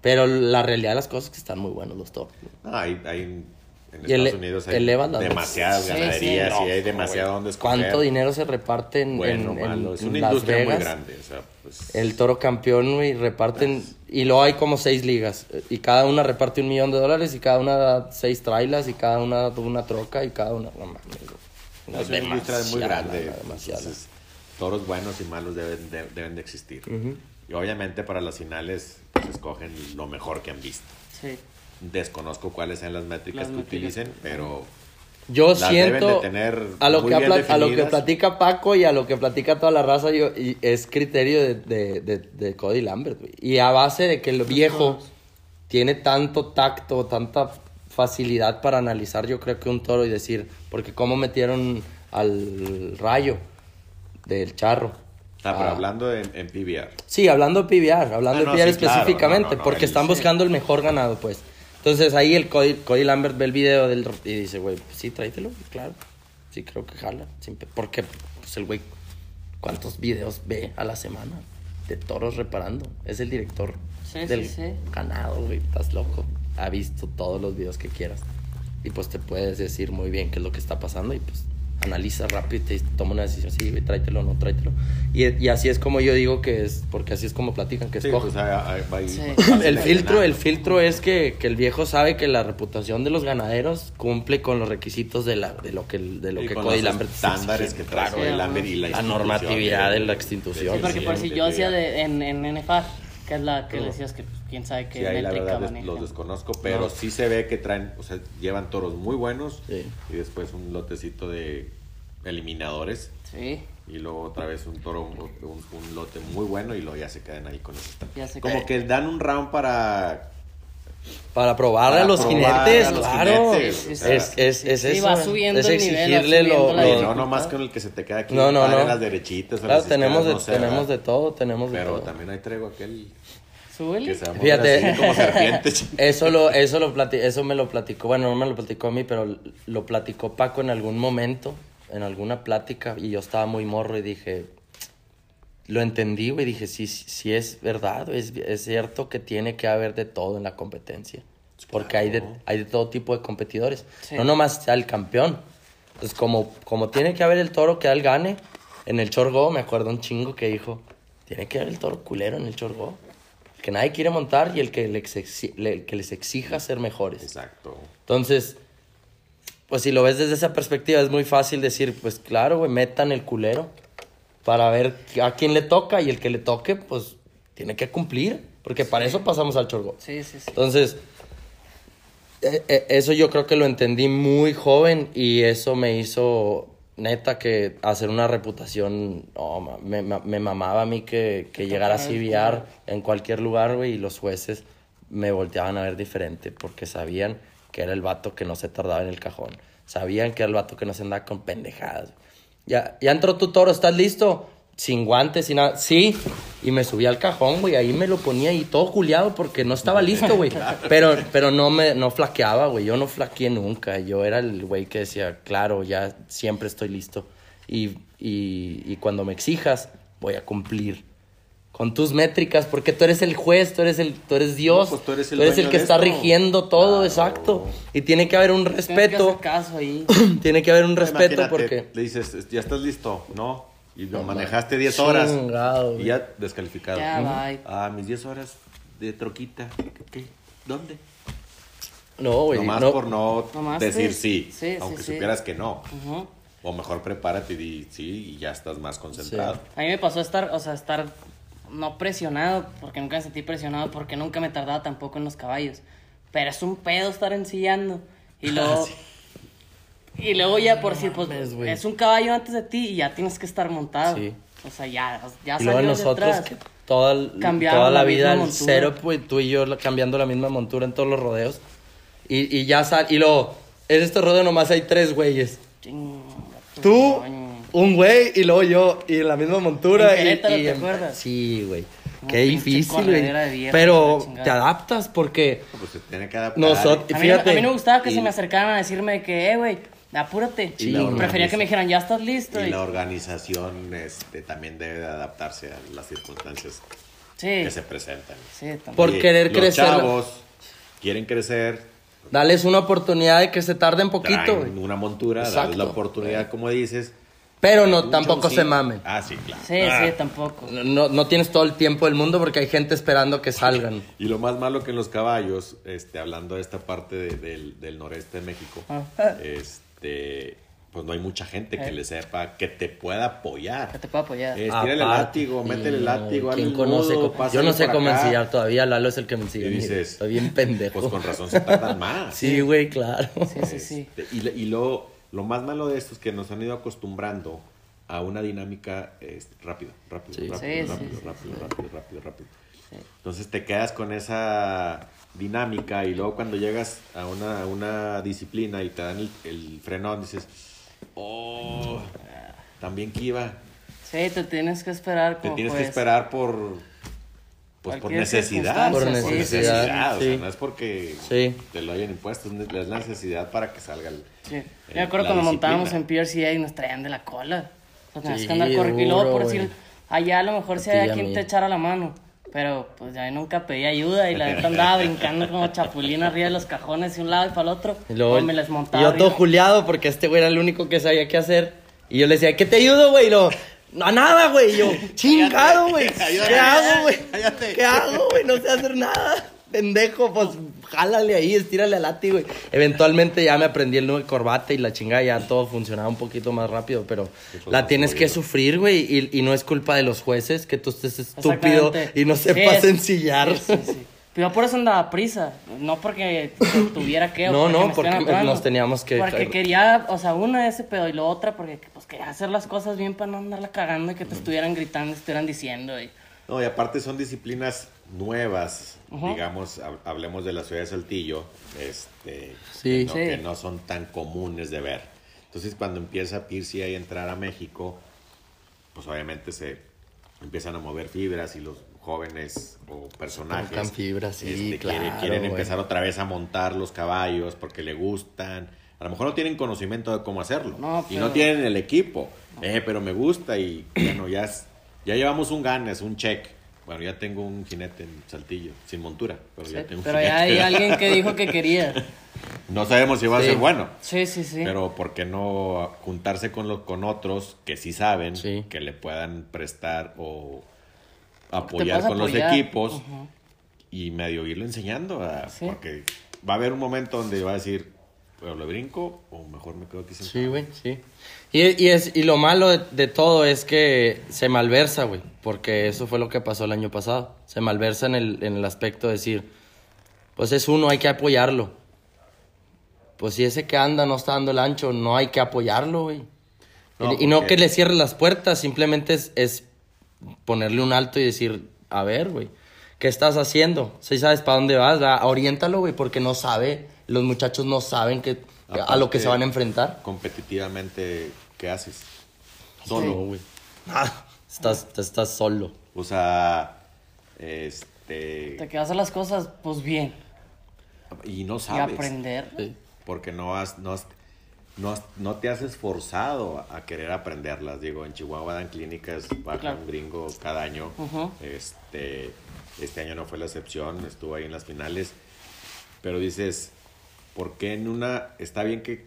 Pero la realidad de las cosas es que están muy buenos los toros. No, hay, hay en Y Estados Unidos hay elevan las- demasiadas Sí, ganaderías sí. y hay No, demasiado güey. donde escoger. ¿Cuánto dinero se reparte en, Bueno, en- en-. Es una Las industria muy Vegas? grande. O sea, pues, El toro campeón, güey, reparten. Y luego hay como seis ligas. Y cada una reparte un millón de dólares. Y cada una da seis trailas. Y cada una da una troca. Y cada una. No mames, güey. es una industria muy grande. Entonces, toros buenos y malos deben de, deben de existir. Y obviamente para las finales, pues escogen lo mejor que han visto. Sí. Desconozco cuáles sean las métricas Las que métricas. utilicen, pero Yo Las deben siento. de tener a, lo muy que bien apla- a lo que definidas. platica Paco y a lo que platica toda la raza, yo, y es criterio de, de, de, de Cody Lambert, güey. Y a base de que el viejo tiene tanto tacto, tanta facilidad para analizar, yo creo que un toro y decir, porque cómo metieron al rayo del charro. Ah, pero Ah. hablando en, en PBR. Sí, hablando de PBR, hablando Ah, de PBR sí, claro, específicamente, no, no, no, porque él- están sí. buscando el mejor ganado, pues. Entonces ahí el Cody, Cody Lambert ve el video del, y dice, güey, pues sí, tráetelo, claro. Sí, creo que jala. Porque pues, el güey, ¿cuántos videos ve a la semana de toros reparando? Es el director Sí, del sí, sí. ganado, güey, estás loco. Ha visto todos los videos que quieras. Y pues te puedes decir muy bien qué es lo que está pasando y pues analiza rápido y te toma una decisión, sí, güey, tráetelo o no, tráetelo. Y, y así es como yo digo que es, porque así es como platican, que Sí, escogen. pues, Sí. el filtro, el filtro es que, que el viejo sabe que la reputación de los ganaderos cumple con los requisitos de, la, de lo que, de lo Y que con Cody los Lambert estándares que trae claro, Sí, Lambert y la, la normatividad de la institución. Sí, porque Sí, por si yo hacía de, en, en NFA, que es la que decías que pues, quién sabe qué Sí, ahí la verdad los desconozco, pero No. sí se ve que traen, o sea, llevan toros muy buenos Sí. y después un lotecito de eliminadores Sí, y luego otra vez un toro, un, un- un lote muy bueno y luego ya se quedan ahí con eso. Como quedan. que dan un round para... Para probarle Para a los probar jinetes, a los claro. jinetes, Sí, o sí, sea, es, es, es sí, eso. va subiendo es el nivel, va exigirle subiendo lo, dificultad. no nomás con el que se te queda aquí, No, no, no. las derechitas. Claro, las tenemos de, no tenemos de todo, tenemos de Pero todo. también ahí traigo aquel Súbele. que se va a Fíjate. así como serpiente. Eso lo, eso lo plati- eso me lo platicó, bueno, no me lo platicó a mí, pero lo platicó Paco en algún momento, en alguna plática, y yo estaba muy morro y dije, lo entendí, güey, dije, sí, sí es verdad, es, es cierto que tiene que haber de todo en la competencia, porque hay, de, hay de todo tipo de competidores, Sí. no nomás está el campeón, entonces como, como tiene que haber el toro que él gane, en el chorgo, me acuerdo un chingo que dijo, tiene que haber el toro culero en el chorgo, que nadie quiere montar y el que les, el que les exija ser mejores. Exacto. Entonces, pues si lo ves desde esa perspectiva, es muy fácil decir, pues claro, güey, metan el culero para ver a quién le toca y el que le toque, pues tiene que cumplir, porque para eso pasamos al chorgo. Sí, sí, sí. Entonces, eh, eh, eso yo creo que lo entendí muy joven y eso me hizo neta que hacer una reputación, ma- me, me- mamaba a mí que, que llegara a CBR en cualquier lugar, güey, y los jueces me volteaban a ver diferente porque sabían que era el vato que no se tardaba en el cajón. Sabían que era el vato que no se andaba con pendejadas. Ya, ya entró tu toro, ¿estás listo? Sin guantes, sin nada. Sí. Y me subí al cajón, güey. Ahí me lo ponía y todo juliado porque no estaba listo, güey. Pero, pero no me no flaqueaba, güey. Yo no flaqueé nunca. Yo era el güey que decía, claro, ya siempre estoy listo. Y, y, y cuando me exijas, voy a cumplir con tus métricas, porque tú eres el juez, tú eres el, tú eres Dios, No, pues tú eres el que está esto. rigiendo todo, Claro. exacto. Y tiene que haber un que respeto, hacer caso ahí. tiene que haber un respeto Imagínate, porque... Le dices, ya estás listo, ¿no? Y lo manejaste 10 horas. Chingado, y ya descalificado. Ya, Ujú. bye. Ah, mis 10 horas de troquita. ¿Qué? ¿Dónde? No, güey, Nomás no. por no Nomás decir sí. sí, Sí, sí, aunque sí. supieras que no. Ujú. O mejor prepárate y di sí y ya estás más concentrado. A mí me pasó estar, o sea, estar no presionado, porque nunca me sentí presionado, porque nunca me tardaba tampoco en los caballos. Pero es un pedo estar ensillando. Y luego. Y luego ya por si, pues, mames, güey. es un caballo antes de ti y ya tienes que estar montado. Sí. O sea, ya, ya Y luego salió de nosotros, que toda, toda la, la vida, montura. cero, pues tú y yo cambiando la misma montura en todos los rodeos. Y, y ya sal, y luego, en este rodeo nomás hay tres güeyes. Tú, coño. un güey, y luego yo, y en la misma montura. En y- y ¿te en- acuerdas? Sí, güey. Qué difícil, güey. Pero te adaptas porque Pues se tiene que adaptar. nosotros, A mí, fíjate. a mí me gustaba que y- se me acercaran a decirme de que, eh, güey, apúrate. Sí, prefería que me dijeran, ya estás listo. Y y- la organización este, también debe de adaptarse a las circunstancias Sí, que se presentan. sí, también. Por querer los crecer. chavos quieren crecer. Dales una oportunidad de que se tarden poquito, traen una montura, darles la oportunidad, como dices. Pero no, tampoco se mamen. Ah, sí, claro. Sí, Ah. sí, tampoco. No, no tienes todo el tiempo del mundo porque hay gente esperando que salgan. Y lo más malo que en los caballos, este, hablando de esta parte de- del, del noreste de México, Ah. este, pues no hay mucha gente que Eh. le sepa que te pueda apoyar. Que te puedo apoyar. Eh, Estírale el látigo, métele el látigo, ¿quién el conoce nudo, Yo no sé cómo acá. ensillar todavía, Lalo es el que me enseña. Y dices, Estoy bien pendejo. Pues con razón se tardan más. Sí, güey, claro. Sí, sí, sí. Este, y y lo, lo más malo de esto es que nos han ido acostumbrando a una dinámica este, rápida, rápido, Sí. rápido, Sí, sí, rápido, sí, rápido, rápido, rápido, rápido. Entonces te quedas con esa dinámica y luego cuando llegas a una, a una disciplina y te dan el, el frenón, dices, oh, también que iba. Sí, te tienes que esperar Te tienes que juez. esperar por, pues, por necesidad. Por sí, necesidad, o sí. sea, no es porque Sí. te lo hayan impuesto, es la necesidad para que salga el... Sí. el- Yo me acuerdo cuando montábamos en. PRCA y nos traían de la cola. O sea, tenías Sí, que andar corriendo. Y luego, por decir, allá a lo mejor si había quien te echara la mano. Pero pues ya nunca pedí ayuda y la neta andaba brincando como chapulín arriba de los cajones de un lado y para el otro. Y luego me les montaba. y yo todo arriba. juliado porque este güey era el único que sabía qué hacer. Y yo le decía, ¿qué te ayudo, güey? Y lo, no, a nada, güey. Y yo, chingado, güey. ¿Qué hago, güey? ¿Qué hago, güey? No sé hacer nada. Pendejo, pues jálale ahí, estírale al látigo, güey. Eventualmente ya me aprendí el nudo de corbata y la chingada ya todo funcionaba un poquito más rápido, pero la tienes que sufrir, güey. Y, y no es culpa de los jueces que tú estés estúpido y no sepas es- ensillar. Sí, sí, sí. Pero yo por eso andaba a prisa, no porque tuviera que. No, no, porque nos teníamos que- Porque quería, o sea, una ese pedo y lo otra porque pues quería hacer las cosas bien para no andarla cagando y que te estuvieran gritando, estuvieran diciendo. Y... No, y aparte son disciplinas nuevas, Ujú. digamos, hab- hablemos de la ciudad de Saltillo, este, Sí. que, no, Sí. que no son tan comunes de ver. Entonces, cuando empieza Pirsi a entrar a México, pues obviamente se empiezan a mover fibras y los jóvenes o personajes fibras, sí, este, quieren, claro, quieren güey. empezar otra vez a montar los caballos porque le gustan. A lo mejor no tienen conocimiento de cómo hacerlo No, y pero- no tienen el equipo. Eh, pero me gusta y bueno, ya, es- ya llevamos un ganes, un check. Bueno, ya tengo un jinete en Saltillo, sin montura, pero ya tengo un Pero ya hay alguien que dijo que quería. No sabemos si va a ser bueno. Sí, sí, sí. Pero ¿por qué no juntarse con, los, con otros que sí saben, Sí. que le puedan prestar o apoyar con los equipos y medio irlo enseñando? a- Sí. Porque va a haber un momento donde va a decir, ¿o lo brinco o mejor me quedo aquí sentado? Sí, güey, sí. Y, y, es, y lo malo de, de todo es que se malversa, güey, porque eso fue lo que pasó el año pasado. Se malversa en el, en el aspecto de decir, pues es uno, hay que apoyarlo. Pues si ese que anda no está dando el ancho, no hay que apoyarlo, güey. No, y, y no que le cierre las puertas, simplemente es, es ponerle un alto y decir, a ver, güey, ¿qué estás haciendo? Si sabes para dónde vas, ¿verdad? oriéntalo, güey, porque no sabe los muchachos no saben que, a lo que se van a enfrentar. Competitivamente, ¿qué haces? Solo. güey. Ah, estás, estás solo. O sea, este. Te quedas a las cosas, pues bien. Y no Y sabes. aprender. Sí. Porque no has, no, has- no, has- no te has esforzado a querer aprenderlas. Digo, en Chihuahua dan clínicas, baja Claro. un gringo cada año. Este, este año no fue la excepción, estuvo ahí en las finales. Pero dices, ¿por qué en una... Está bien que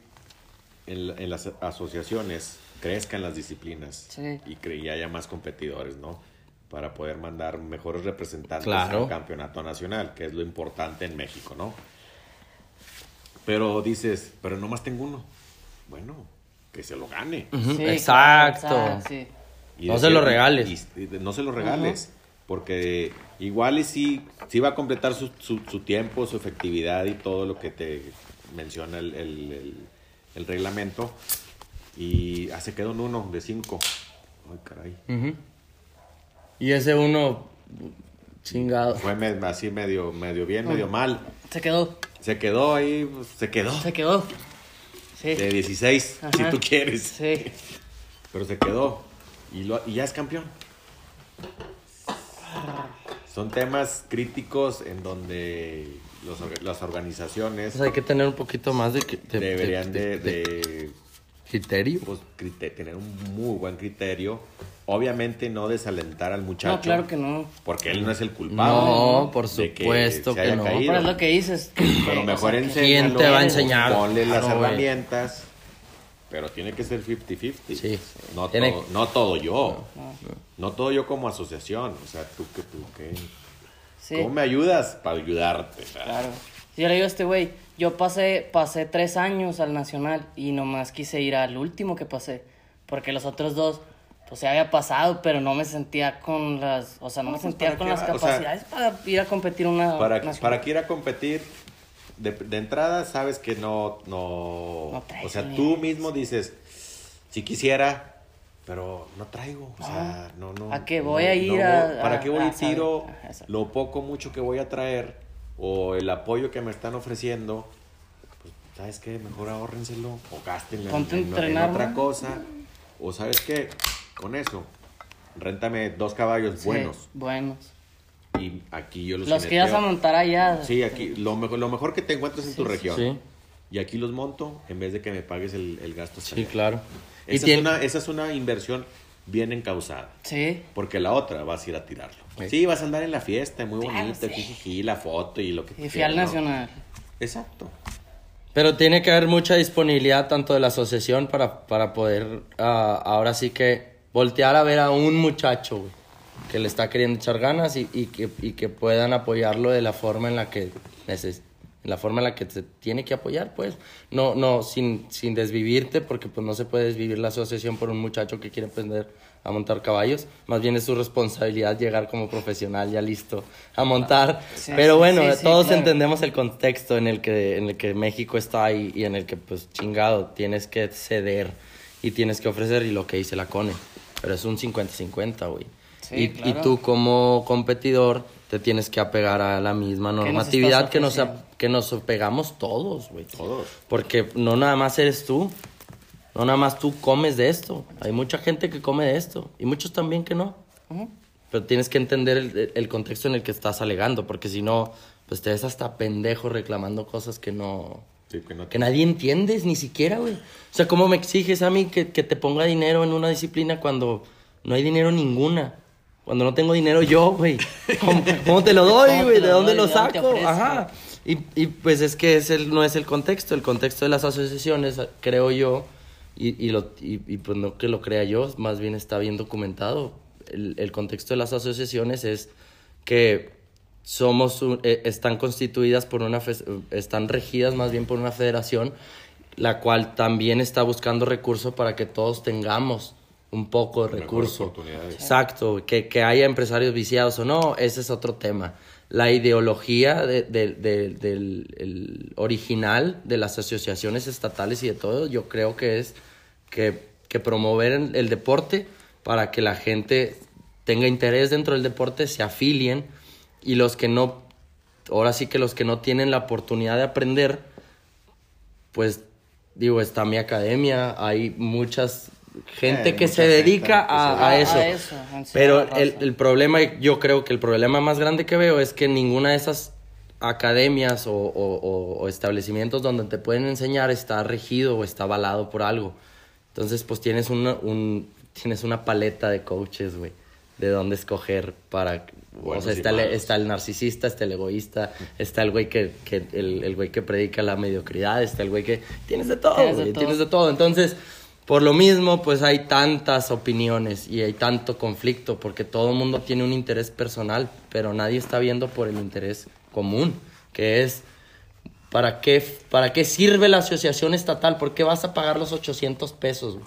en, la- en las asociaciones crezcan las disciplinas Sí. y que y haya más competidores, ¿no? Para poder mandar mejores representantes Claro. al campeonato nacional, que es lo importante en México, ¿no? Pero dices, pero nomás tengo uno. Bueno, que se lo gane. Sí, exacto. claro, exacto, sí. Y No se lo regales. y- y de- no se lo regales. Porque igual y sí, sí va a completar su, su- su tiempo, su efectividad y todo lo que te menciona el, el- el- el reglamento. Y ah, se quedó en uno de cinco. Ay, caray. Y ese uno, chingado. Fue me- así medio, medio bien, medio mal. Se quedó. Se quedó ahí, pues, se quedó. Se quedó. Sí. De 16, si tú quieres. Sí. Pero se quedó. Y, lo- y ya es campeón. Son temas críticos en donde los las organizaciones Pues hay que tener un poquito más de, que- de- deberían de- de, de- de, criterio. pues, tener un muy buen criterio. Obviamente no desalentar al muchacho. No, claro que no. Porque él no es el culpable. No, por de que supuesto que haya no. caído. Pero es lo que dices. Pero mejor que- enséñalo. ¿Quién te va a enseñar? Ponle las Claro, güey. herramientas. Pero tiene que ser 50-50. Sí. No, Tiene- todo, no todo yo. No todo yo como asociación. O sea, tú que tú qué. Sí. ¿Cómo me ayudas? Para ayudarte. Claro. Yo le digo a este güey, yo pasé, pasé tres años al Nacional y nomás quise ir al último que pasé. Porque los otros dos, pues se había pasado, pero no me sentía con las, o sea, no, me pues, sentía ¿para con las va? O sea, capacidades para ir a competir una Para, nacional. para que ir a competir, de, de entrada sabes que no, no, No o sea, tú mismo dices, si quisiera, pero no traigo, o sea, no, no. ¿A qué no- voy a no ir voy- a- ¿Para a- qué voy a tiro exacto. lo poco, mucho que voy a traer o el apoyo que me están ofreciendo? Pues, ¿sabes qué? Mejor ahórrenselo o gástenlo en, a en- otra ¿no? cosa. O ¿sabes qué? Con eso, réntame dos caballos Sí, buenos Buenos. y aquí yo los Los que ibas a montar allá. Sí, aquí lo mejor, lo mejor que te encuentres en tu región. Sí, Y aquí los monto en vez de que me pagues el, el gasto. sí, allá. claro. Esa, tiene- es una, esa es una inversión bien encausada. Sí. Porque la otra vas a ir a tirarlo. Sí. Sí, vas a andar en la fiesta, muy Claro, bonito, sí. la foto y lo que Y tú fui al quieras, ¿no? Nacional. Exacto. Pero tiene que haber mucha disponibilidad tanto de la asociación para, para poder ah, ahora sí que voltear a ver a un muchacho güey, que le está queriendo echar ganas y, y que, y que puedan apoyarlo de la forma en la que neces- en la forma en la que se tiene que apoyar, pues. No, no, sin, sin desvivirte, porque pues no se puede desvivir la asociación por un muchacho que quiere aprender a montar caballos. Más bien es su responsabilidad llegar como profesional ya listo a montar. Sí, Pero bueno, sí, sí, todos claro. entendemos el contexto en el que en el que México está ahí y en el que pues chingado tienes que ceder y tienes que ofrecer y lo que dice la Cone. Pero es un 50-50, güey. Y, y claro. tú como competidor te tienes que apegar a la misma normatividad que nos, que nos pegamos todos, güey. Todos. Porque no nada más eres tú, no nada más tú comes de esto. Hay mucha gente que come de esto y muchos también que no. Ujú. Pero tienes que entender el, el contexto en el que estás alegando, porque si no, pues te ves hasta pendejo reclamando cosas que no... Sí, que no Que nadie entiendes ni siquiera, güey. O sea, ¿cómo me exiges a mí que, que te ponga dinero en una disciplina cuando no hay dinero ninguna? Cuando no tengo dinero yo, güey. ¿Cómo, cómo te lo doy, ¿Cómo güey? te ¿De dónde doy? lo ¿De dónde te saco? Ajá. Y, y pues es que es el, no es el contexto. El contexto de las asociaciones, creo yo, y, y, lo, y, y pues no que lo crea yo, más bien está bien documentado. El, el contexto de las asociaciones es que somos un- eh, están constituidas por una fe- están regidas más bien por una federación la cual también está buscando recursos para que todos tengamos un poco de Mejores recurso. oportunidades. Exacto, que, que haya empresarios viciados o no, ese es otro tema. La ideología de- de- de- del el original de las asociaciones estatales y de todo, yo creo que es que, que promover el deporte para que la gente tenga interés dentro del deporte, se afilien y los que no, ahora sí que los que no tienen la oportunidad de aprender, pues, digo, está mi academia, hay muchas gente Eh, que se gente dedica que a, se a eso. a eso, Pero el, el problema, yo creo que el problema más grande que veo es que ninguna de esas academias o, o- o- o establecimientos donde te pueden enseñar está regido o está avalado por algo. Entonces, pues tienes una, un, tienes una paleta de coaches, güey, de dónde escoger para... O sea, está el, malos. está el narcisista, está el egoísta, está el güey que, que- el, el güey que predica la mediocridad, está el güey que... Tienes de todo, Tienes de güey, todo. tienes de todo. Entonces, por lo mismo, pues hay tantas opiniones y hay tanto conflicto, porque todo el mundo tiene un interés personal, pero nadie está viendo por el interés común, que es ¿para qué, para qué sirve la asociación estatal? ¿Por qué vas a pagar los 800 pesos?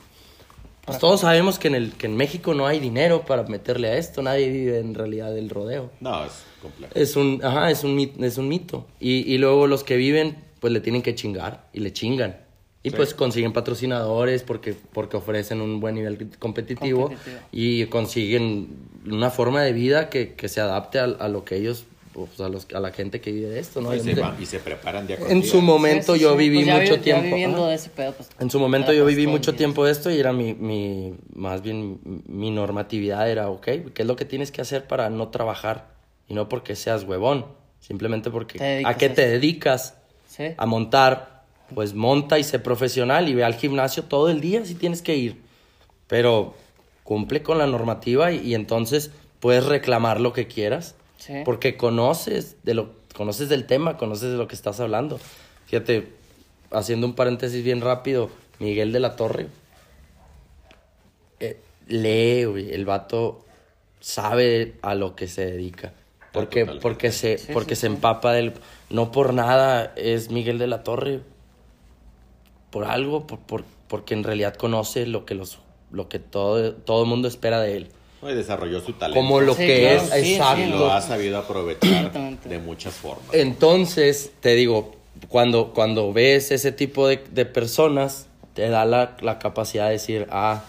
Pues todos sabemos que en, el, que en México no hay dinero para meterle a esto, nadie vive en realidad del rodeo. No, es complejo. Es un, ajá, es un, es un mito. Y, y luego los que viven, pues le tienen que chingar y le chingan. Y Sí. pues consiguen patrocinadores porque, porque ofrecen un buen nivel competitivo, Competitivo. y consiguen una forma de vida que, que se adapte a, a lo que ellos, pues, a, los, a la gente que vive de esto, ¿no? y, se van- y se preparan con en su momento Sí, sí, yo viví Pues mucho vi- tiempo. de ese pedo, pues, En su momento yo viví mucho tiempo de esto y era mi, mi, más bien mi normatividad era, ok, ¿qué es lo que tienes que hacer para no trabajar? Y no porque seas huevón, simplemente porque a qué te dedicas a montar, pues monta y sé profesional y ve al gimnasio todo el día si tienes que ir. Pero cumple con la normativa y, y entonces puedes reclamar lo que quieras. Sí. Porque conoces de lo conoces del tema, conoces de lo que estás hablando. Fíjate, haciendo un paréntesis bien rápido, Miguel de la Torre eh, lee, güey, el vato sabe a lo que se dedica. Porque, porque se, Sí, porque sí, se sí. empapa del. No por nada es Miguel de la Torre. Por algo, por, por- porque en realidad conoce lo que los lo que todo todo el mundo espera de él. Y desarrolló su talento. Como lo Sí, que claro, es, sí, sí. y lo ha sabido aprovechar de muchas formas. Entonces, te digo, cuando, cuando ves ese tipo de, de personas, te da la, la capacidad de decir, ah,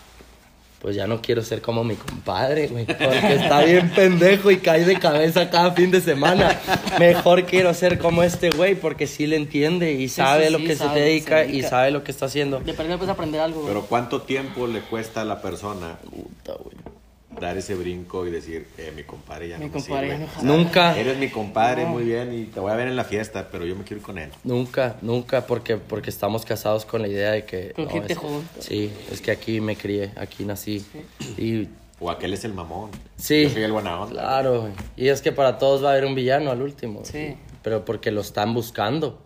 pues ya no quiero ser como mi compadre, güey, porque está bien pendejo y cae de cabeza cada fin de semana. Mejor quiero ser como este güey, porque sí le entiende y sabe sí, lo sí, que sabe se dedica, y sabe lo que está haciendo. De perder puedes aprender algo. güey. Pero ¿cuánto tiempo le cuesta a la persona Puta, güey. Dar ese brinco y decir, eh, mi compadre ya Mi no compadre me ya no Nunca. Eres mi compadre, muy bien, y te voy a ver en la fiesta, pero yo me quiero ir con él. Nunca, nunca, porque, porque estamos casados con la idea de que... Con gente es-. Sí, es que aquí me crié, aquí nací. Y O aquel es el mamón. Sí. Yo soy el buena onda. Claro, güey. y es que para todos va a haber un villano al último. Sí. Pero porque lo están buscando.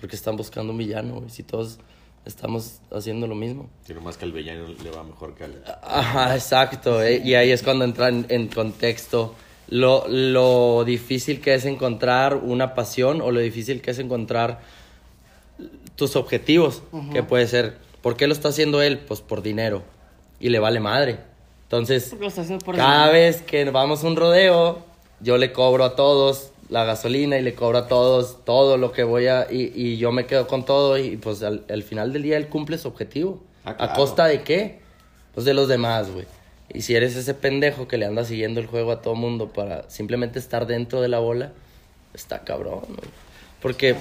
Porque están buscando un villano, güey. Si todos estamos haciendo lo mismo. Sino más que al villano le va mejor que al... Ajá, exacto. eh, Y ahí es cuando entra en, en contexto lo, lo difícil que es encontrar una pasión o lo difícil que es encontrar tus objetivos. Que puede ser, ¿por qué lo está haciendo él? Pues por dinero. Y le vale madre. Entonces, Porque lo estás haciendo por cada dinero. vez que vamos a un rodeo, yo le cobro a todos la gasolina y le cobro a todos todo lo que voy a... Y, y yo me quedo con todo y pues al, al final del día él cumple su objetivo. Ah, ¿A costa de qué? Pues de los demás, güey. Y si eres ese pendejo que le anda siguiendo el juego a todo mundo para simplemente estar dentro de la bola, está cabrón, güey. Porque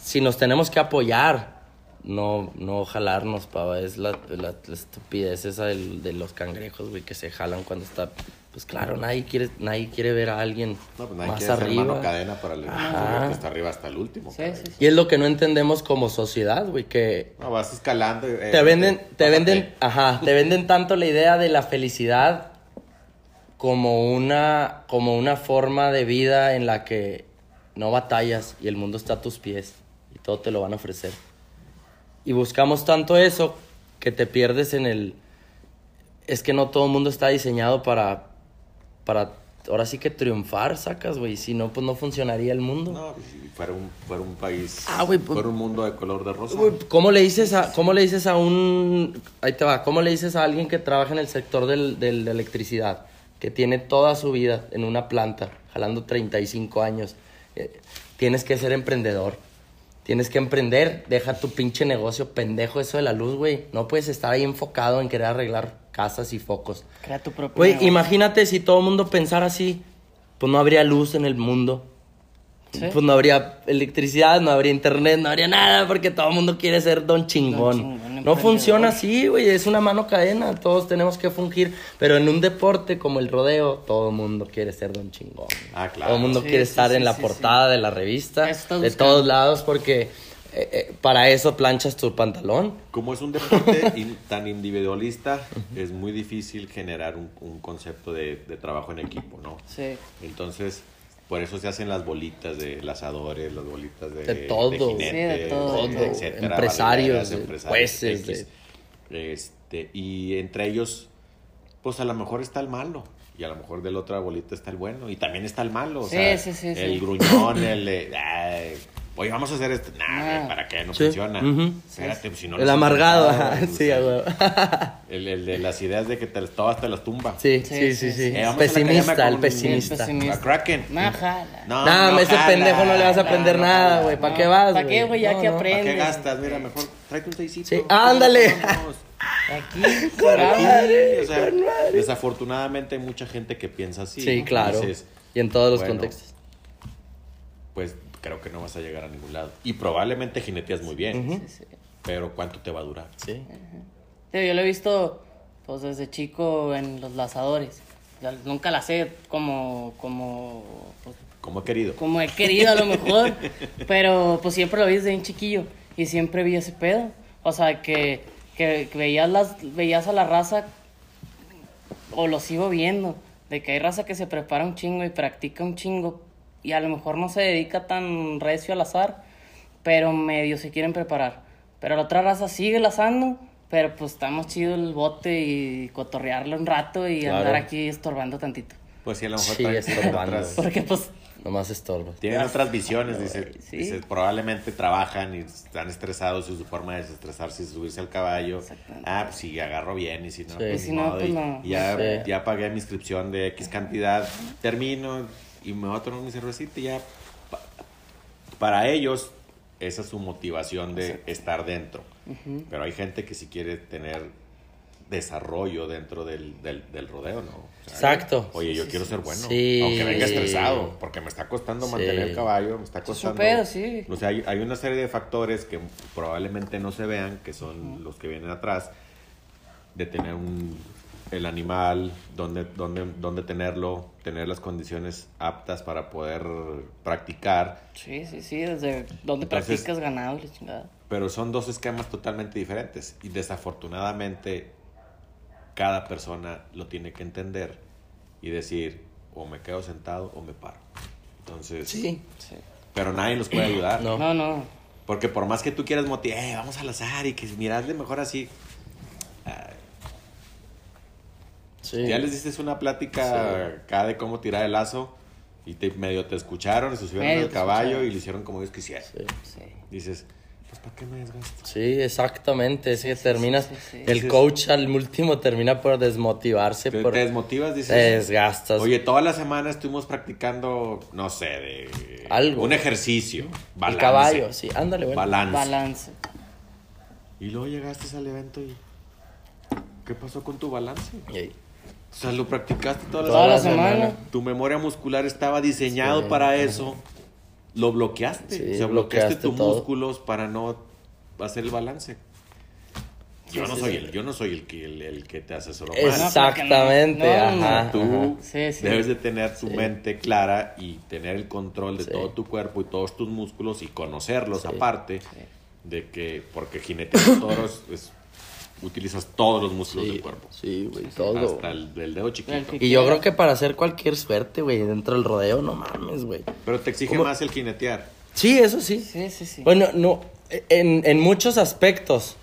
si nos tenemos que apoyar, no, no jalarnos, pava. Es la, la- la estupidez esa del- de los cangrejos, güey, que se jalan cuando está... Pues claro, nadie quiere, nadie quiere ver a alguien No, pues nadie más quiere ser arriba. mano cadena para el Ajá. que está arriba hasta el último. Sí, sí, sí. Y es lo que no entendemos como sociedad, güey, que No, vas escalando. eh, te venden, te bájate. venden, ajá, te venden tanto la idea de la felicidad como una, como una forma de vida en la que no batallas y el mundo está a tus pies y todo te lo van a ofrecer. Y buscamos tanto eso que te pierdes en el... Es que no todo el mundo está diseñado para, para, ahora sí que triunfar, sacas, güey. Si no, pues no funcionaría el mundo. No, pues, si fuera un, fuera un país. Ah, güey, pues- fuera un mundo de color de rosa. Güey, ¿Cómo le dices a, cómo le dices a un, ahí te va, cómo le dices a alguien que trabaja en el sector del, del- de electricidad, que tiene toda su vida en una planta, jalando 35 años, eh, tienes que ser emprendedor, tienes que emprender, deja tu pinche negocio pendejo eso de la luz, güey, no puedes estar ahí enfocado en querer arreglar casas y focos. Crea tu propio. Güey, imagínate si todo el mundo pensara así, pues no habría luz en el mundo. Sí. pues no habría electricidad, no habría internet, no habría nada, porque todo el mundo quiere ser don chingón. chingón, no funciona así, güey, es una mano cadena, todos tenemos que fungir, pero en un deporte como el rodeo, todo el mundo quiere ser don chingón. Ah, claro. Todo el mundo Sí, quiere sí, estar sí, en la sí, portada de la revista, de todos lados, porque eh, eh, para eso planchas tu pantalón. Como es un deporte in- tan individualista, es muy difícil generar un, un concepto de, de trabajo en equipo, ¿no? Sí. Entonces, por eso se hacen las bolitas de lazadores, las bolitas de, De todo. jinetes, Sí, de todo. etcétera, Empresarios, de empresarios, jueces, X. Este, y entre ellos, pues a lo mejor está el malo. Y a lo mejor de la otra bolita está el bueno. Y también está el malo. O Sí, sea, sí, sí, el gruñón, el de, "Ay, oye, vamos a hacer esto. Nah, Ah. güey, ¿para qué? No Sí, funciona. Espérate, pues, si no el amargado, ajá, pues, sí, a el- huevo. el, el de las ideas de que te, todas te las tumba. Sí, Sí, sí, sí, sí, sí. sí. Eh, Pesimista, el con- pesimista. El pesimista. A Kraken. No, jala. No, Nah, ese jala, pendejo no le vas a aprender no, nada, güey. ¿Para No, qué vas, ¿pa' qué, güey? Ya que ¿Para aprende. qué gastas? Mira, mejor tráete un seisito. Sí, ándale. Aquí, Aquí, cobramos. o sea, desafortunadamente hay mucha gente que piensa así. Sí, ¿no? claro. Dices, y en todos los bueno, contextos. pues creo que no vas a llegar a ningún lado. Y probablemente jineteas muy bien. Sí, sí. Pero ¿cuánto te va a durar? Sí. Sí, yo lo he visto pues desde chico en los lazadores. Sea, nunca las sé como, como, pues, Como he querido. como he querido a lo mejor, pero pues siempre lo vi desde un chiquillo y siempre vi ese pedo. O sea, que, que, que veías, las, veías a la raza, o lo sigo viendo, de que hay raza que se prepara un chingo y practica un chingo y a lo mejor no se dedica tan recio al azar, pero medio se quieren preparar. Pero la otra raza sigue lazando, pero pues estamos chido el bote y cotorrearlo un rato y Claro. andar aquí estorbando tantito. Pues sí, a lo mejor Sí, estorbando. Porque pues Nomás estorba. Tienen otras visiones, dice, Sí. dice, probablemente trabajan y están estresados y su forma de desestresarse es subirse al caballo. Exactamente. Ah, pues si agarro bien y si no, Sí. pues Y si no, pues y- no. y ya, Sí. ya pagué mi inscripción de X cantidad, termino y me voy a tomar mi cervecita y ya. pa- Para ellos, esa es su motivación de estar dentro. Pero hay gente que si quiere tener desarrollo dentro del, del, del rodeo, ¿no? O sea, Exacto. Oye, yo quiero ser bueno. Sí. Aunque venga estresado, porque me está costando Sí. mantener el caballo, me está Es un costando. pedo, sí. O sea, hay, hay una serie de factores que probablemente no se vean, que son los que vienen atrás, de tener un, el animal, dónde, dónde, dónde tenerlo, tener las condiciones aptas para poder practicar. Sí, sí, sí, desde donde Entonces- practicas ganado y la chingada. Pero son dos esquemas totalmente diferentes y desafortunadamente cada persona lo tiene que entender y decir o me quedo sentado o me paro. Entonces, Sí. Sí. pero nadie los puede ayudar. No. No, no. Porque por más que tú quieras motivar, "Eh, vamos al azar y que miradle mejor así. ah, Sí. Ya les diste una plática acá de cómo tirar el lazo y te, medio te escucharon, se subieron Medio al caballo escucharon. y lo hicieron como ellos quisieran. Sí. Sí. Dices, pues ¿para qué me desgasto? Sí, exactamente. Es que sí, terminas. sí, sí. El Dices- coach al último termina por desmotivarse. Te, por, te desmotivas, dices. te desgastas. Oye, toda la semana estuvimos practicando, no sé, de Algo. un ejercicio. el Balance. caballo, sí. Ándale, bueno. Balance. Balance. Y luego llegaste al evento y. ¿Qué pasó con tu balance? O sea, lo practicaste toda la Toda la semana. semana. Tu memoria muscular estaba diseñado Sí. para eso. Lo bloqueaste. Sí, o sea, bloqueaste bloqueaste tus todo. músculos para no hacer el balance. Yo no sí, soy sí. el, yo no soy el que el, el que te asesoró Es- mal. Exactamente, No, no, ajá. Tú Sí, sí. debes de tener tu Sí. mente clara y tener el control de Sí. todo tu cuerpo y todos tus músculos y conocerlos Sí. aparte de que porque jinetear toros es- utilizas todos los músculos Sí, del cuerpo. sí, güey, todo. Hasta el del dedo chiquito. El Y yo creo que para hacer cualquier suerte, güey, dentro del rodeo, no mames, güey. Pero te exige ¿Cómo? más el jinetear. Sí, eso sí. Sí, sí, sí. Bueno, no, en, en muchos aspectos.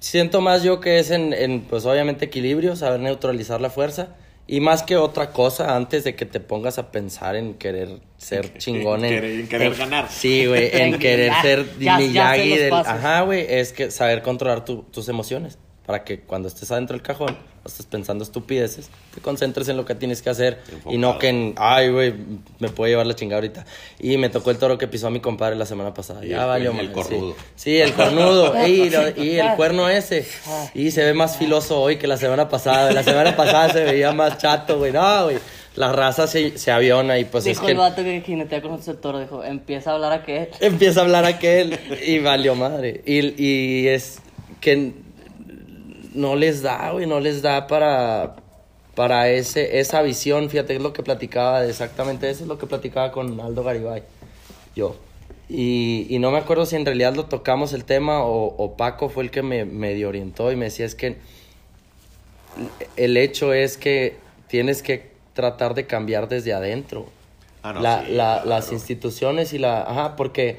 Siento más yo que es en, en, pues obviamente equilibrio, saber neutralizar la fuerza. Y más que otra cosa, antes de que te pongas a pensar en querer ser chingón. En querer- en querer ganar. Sí, güey, en querer Ya, ser ya- ya Miyagi los del... Ajá, güey, es que saber controlar tu- tus emociones. Para que cuando estés adentro del cajón, no estés pensando estupideces, te concentres en lo que tienes que hacer. Y no Enfocado. que en, ay, güey, me puede llevar la chingada ahorita. Y me tocó el toro que pisó a mi compadre la semana pasada. Y ya el- valió el madre, cornudo. Sí. Sí, el cornudo. y, lo- y el cuerno ese. Y se ve más filoso hoy que la semana pasada. La semana pasada se veía más chato, güey. No, güey. la raza se, se aviona y pues dijo es que el vato que jinetea con el toro, dijo, empieza a hablar aquel. empieza a hablar aquel y valió madre. Y, y es que no les da, güey, no les da para, para ese, esa visión. Fíjate, es lo que platicaba, exactamente eso es lo que platicaba con Aldo Garibay, yo. Y, y no me acuerdo si en realidad lo tocamos el tema o, o Paco fue el que me medio orientó y me decía es que el hecho es que tienes que tratar de cambiar desde adentro. Ah, no, La- sí, la- claro. Las instituciones y la... Ajá, porque,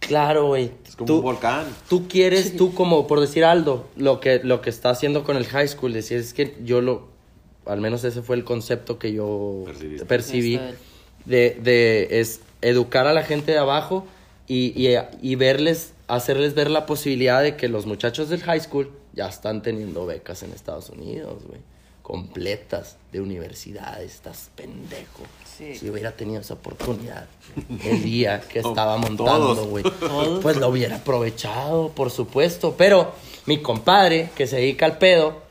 claro, güey. Es como tú- un volcán. Tú quieres, tú como, por decir Aldo, lo que, lo que está haciendo con el high school, decir, es que yo lo, al menos ese fue el concepto que yo Percibiste. percibí, de, de, es educar a la gente de abajo y, y, y verles, hacerles ver la posibilidad de que los muchachos del high school ya están teniendo becas en Estados Unidos, güey. Completas de universidades, estás pendejo. Sí. Si hubiera tenido esa oportunidad el día que estaba montando, güey. Pues lo hubiera aprovechado, por supuesto. Pero mi compadre, que se dedica al pedo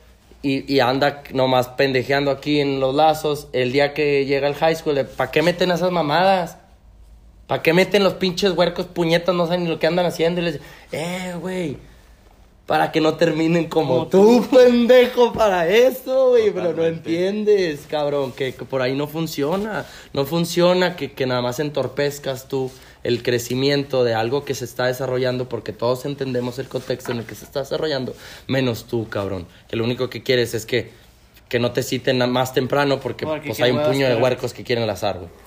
y, y anda nomás pendejeando aquí en los lazos, el día que llega al high school, ¿para qué meten esas mamadas? ¿Para qué meten los pinches huercos puñetas? No saben ni lo que andan haciendo. Y les eh, güey. Para que no terminen como, Como tú, pendejo, para eso, güey. Pero no entiendes, cabrón, que, que por ahí no funciona. No funciona que, que nada más entorpezcas tú el crecimiento de algo que se está desarrollando porque todos entendemos el contexto en el que se está desarrollando, menos tú, cabrón. Que lo único que quieres es que, que no te citen más temprano porque, Porque pues hay un puño de huercos que quieren lazar, güey.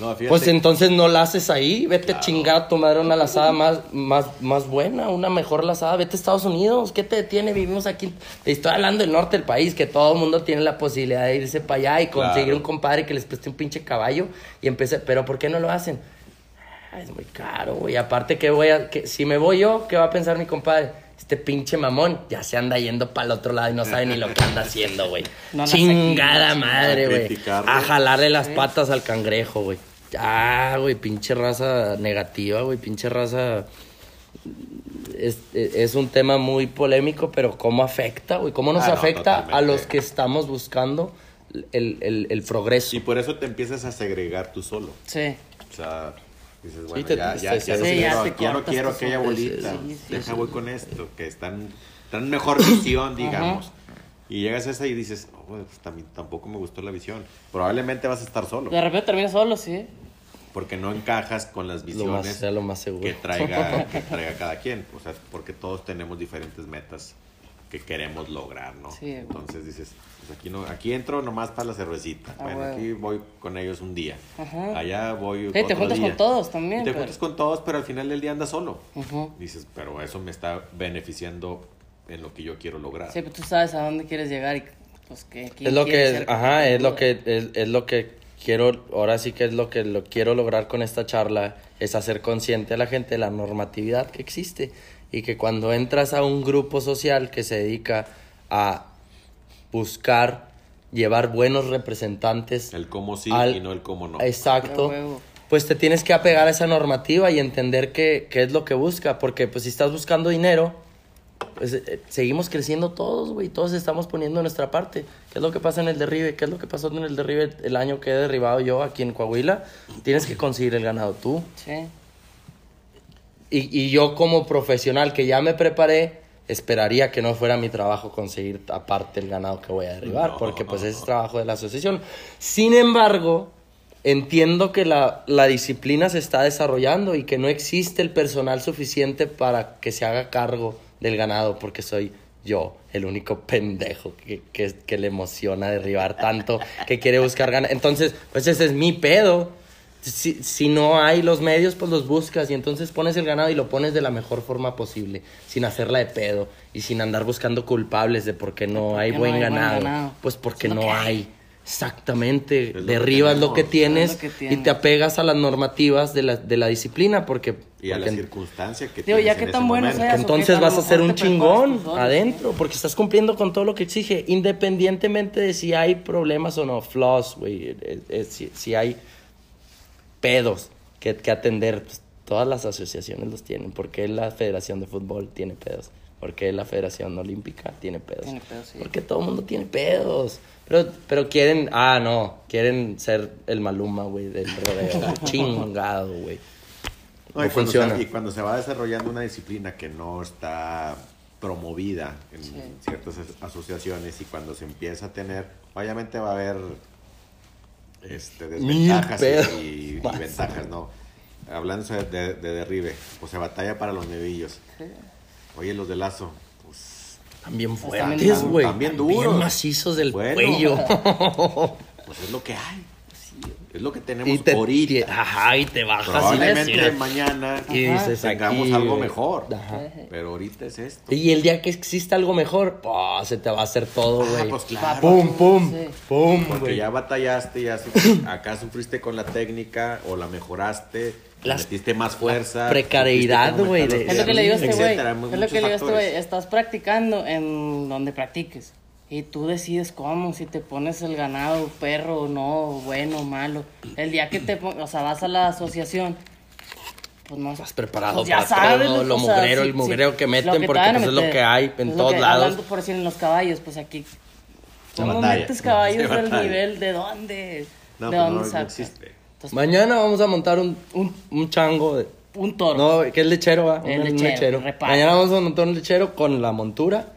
No. Pues entonces no la haces ahí, vete a chingar a tomar una lazada más, más, más buena, una mejor lazada, vete a Estados Unidos, ¿qué te detiene? Vivimos aquí, te estoy hablando del norte del país, que todo el mundo tiene la posibilidad de irse para allá y conseguir Claro. un compadre que les preste un pinche caballo y empecé, pero ¿por qué no lo hacen? Ah, es muy caro, güey, aparte que voy a, que, si me voy yo, ¿qué va a pensar mi compadre? Este pinche mamón ya se anda yendo para el otro lado y no sabe ni lo que anda haciendo, güey. No aquí, Chingada madre, A güey. A jalarle las patas al cangrejo, güey. Ya, güey, pinche raza negativa, güey, pinche raza. Es, es un tema muy polémico, pero ¿cómo afecta, güey? ¿Cómo nos Ah, no, afecta a los que estamos buscando el, el, el progreso? Y por eso te empiezas a segregar tú solo. Sí. O sea, dices, bueno, ya, te- ya, te- ya, sí, no ya quiero, ya no aquella bolita. Sí, Deja voy con esto, que están, están mejor visión, digamos. Y llegas a esa y dices, oh, pues también, tampoco me gustó la visión. Probablemente vas a estar solo, De repente termina solo, sí. porque no encajas con las Lo visiones más, sea lo más seguro. que traiga, que traiga cada quien. O sea, porque todos tenemos diferentes metas que queremos lograr, ¿no? Sí. Entonces dices, pues aquí no, aquí entro nomás para la cervecita. Ah, bueno, huevo. aquí voy con ellos un día. Ajá. Allá voy Sí, te otro juntas día. con todos también, Y te pero- juntas con todos, pero al final del día andas solo. Dices, pero eso me está beneficiando en lo que yo quiero lograr. Sí, pero tú sabes a dónde quieres llegar y pues que Es lo que, ser, ajá, te es lo que, es, es lo que quiero, ahora sí que es lo que lo quiero lograr con esta charla, es hacer consciente a la gente de la normatividad que existe y que cuando entras a un grupo social que se dedica a buscar llevar buenos representantes El cómo sí al- y no el cómo no. Exacto. Pues te tienes que apegar a esa normativa y entender qué, qué es lo que busca, porque pues si estás buscando dinero, pues eh, seguimos creciendo todos, güey, todos estamos poniendo nuestra parte. ¿Qué es lo que pasa en el derribe? ¿Qué es lo que pasó en el derribe el año que he derribado yo aquí en Coahuila? Tienes que conseguir el ganado tú. Sí. Y, y yo como profesional que ya me preparé, esperaría que no fuera mi trabajo conseguir aparte el ganado que voy a derribar, No. porque pues es trabajo de la asociación. Sin embargo, entiendo que la, la disciplina se está desarrollando y que no existe el personal suficiente para que se haga cargo del ganado, porque soy yo el único pendejo que, que, que le emociona derribar tanto, que quiere buscar ganado. Entonces, pues ese es mi pedo si, si no hay los medios, pues los buscas y entonces pones el ganado y lo pones de la mejor forma posible, sin hacerla de pedo y sin andar buscando culpables de por qué no hay qué no buen, ganado. Pues porque no que hay. Exactamente. Lo que Derribas lo que tienes que y te apegas a las normativas de la, de la disciplina porque... Y a la porque- circunstancia que Digo, tienes ya en ese tan bueno seas. que entonces vas a ser un chingón adentro, porque estás cumpliendo con todo lo que exige, independientemente de si hay problemas o no, flaws, güey, eh, eh, si, si hay pedos que, que atender, pues, todas las asociaciones los tienen, porque la Federación de Fútbol tiene pedos. Porque la Federación Olímpica tiene pedos. Tiene pedos, sí. Porque todo el mundo tiene pedos. Pero, pero quieren, ah, no, quieren ser el Maluma, güey, del rodeo. Chingado, güey. No, No y, cuando funciona. se, y cuando se va desarrollando una disciplina que no está promovida en Sí. ciertas as- asociaciones y cuando se empieza a tener, obviamente va a haber este, desventajas y, ventajas, ¿no? Hablando de, de derribe, pues se batalla para los nevillos. Oye, los de lazo, pues, Están fuertes, güey. Están bien Están bien duros. macizos del Bueno. cuello. pues es lo que hay. Es lo que y tenemos te, ahorita. ajá, y te bajas y Probablemente dices, mañana y dices tengamos aquí, algo mejor. Ajá. Pero ahorita es esto. Y el día que exista algo mejor, oh, se te va a hacer todo, Ah, güey. pues claro. Pum, pum, Sí. pum, Porque güey. ya batallaste, ya su- acá sufriste con la técnica o la mejoraste, Las- metiste más fuerza. precariedad, supiste cómo güey, Es lo que le digo a este güey. Es lo que le digo a este güey. Estás practicando en donde practiques. Y tú decides cómo, si te pones el ganado, perro, no, bueno, malo. El día que te o sea, vas a la asociación, pues no Estás preparado pues ya para sabes, todo lo o sea, mugrero, sí, el mugrero sí, que meten, te porque pues, es lo que hay en Es todos que- lados. Hablando por decir en los caballos, pues aquí. ¿Cómo batalla. metes caballos del nivel? ¿De dónde? No, ¿De pues dónde no, no sacas? existe. Entonces, Mañana vamos a montar un, un, un chango. De, un toro. no, que es lechero, va. El Un lechero, reparo. Mañana vamos a montar un lechero con la montura.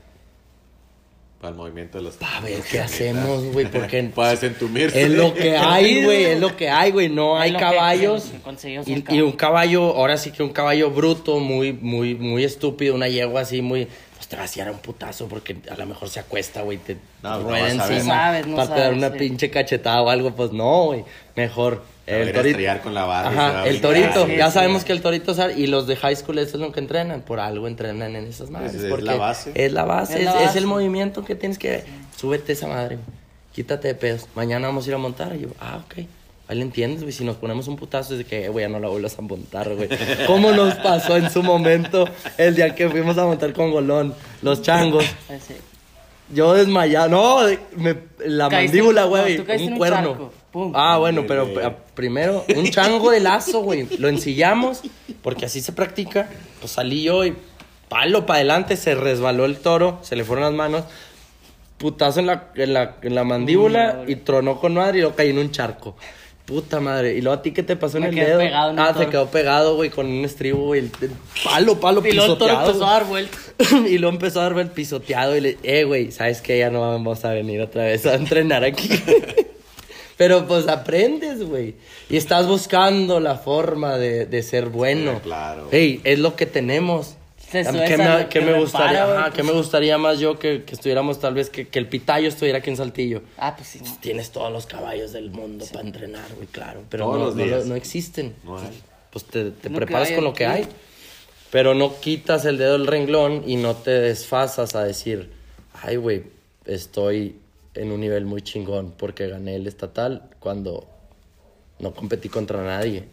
Para el movimiento de los. A ver qué hacemos, güey, porque Para desentumirse. es lo que hay, güey, es lo que hay, güey. No Es hay caballos. Y, un y caballo. un caballo, ahora sí que un caballo bruto, muy, muy, muy estúpido, una yegua así, muy. Pues te va a hacer un putazo porque a lo mejor se acuesta, güey, te No, no rueda ver. encima. No sabes, no para te dar sabes, una sí. pinche cachetada o algo, pues no, güey. Mejor. Con la barra Ajá, a el torito. Sí, ya sí. sabemos que el torito. Y los de high school, eso es lo que entrenan. Por algo entrenan en esas madres. Pues es porque la base. Es la base. Es Es, es el movimiento que tienes que. Súbete esa madre. Quítate de pedos. Mañana vamos a ir a montar. Y yo, ah, ok. Ahí le entiendes, güey. Si nos ponemos un putazo es de que, eh, güey, ya no la vuelvas a montar, güey. ¿Cómo nos pasó en su momento el día que fuimos a montar con Golón? Los changos. Sí. Yo desmayado. No, me- la Caíste- mandíbula, güey. un un cuerno. charco. Pum. Ah, bueno, pero primero, un chango de lazo, güey. Lo ensillamos, porque así se practica. Pues salí yo y palo para adelante, se resbaló el toro, se le fueron las manos. Putazo en la, en la, en la mandíbula y tronó con madre y lo caí en un charco. Puta madre. Y luego a ti, ¿qué te pasó en el quedé dedo? pegado en el ah, se toro. quedó pegado, güey, con un estribo, güey. el- el Palo, palo, Y luego el toro pisoteado. empezó a dar vueltas. y luego empezó a darme el pisoteado y le, eh, güey, ¿sabes qué? Ya no vamos a venir otra vez a entrenar aquí. Pero pues aprendes, güey. Y estás buscando la forma de, de ser bueno. Sí, claro. Ey, es lo que tenemos. ¿Qué, me, que me gustaría? Ajá, ¿qué pues. me gustaría más yo que, que estuviéramos tal vez que, que el pitayo estuviera aquí en Saltillo? Ah, pues sí. no. Tienes todos los caballos del mundo para entrenar, güey, claro. Pero Todos no, los no- días. no existen. No hay. Pues te, te preparas con lo que hay. Pero no quitas el dedo del renglón y no te desfasas a decir, ay, güey, estoy en un nivel muy chingón porque gané el estatal cuando no competí contra nadie.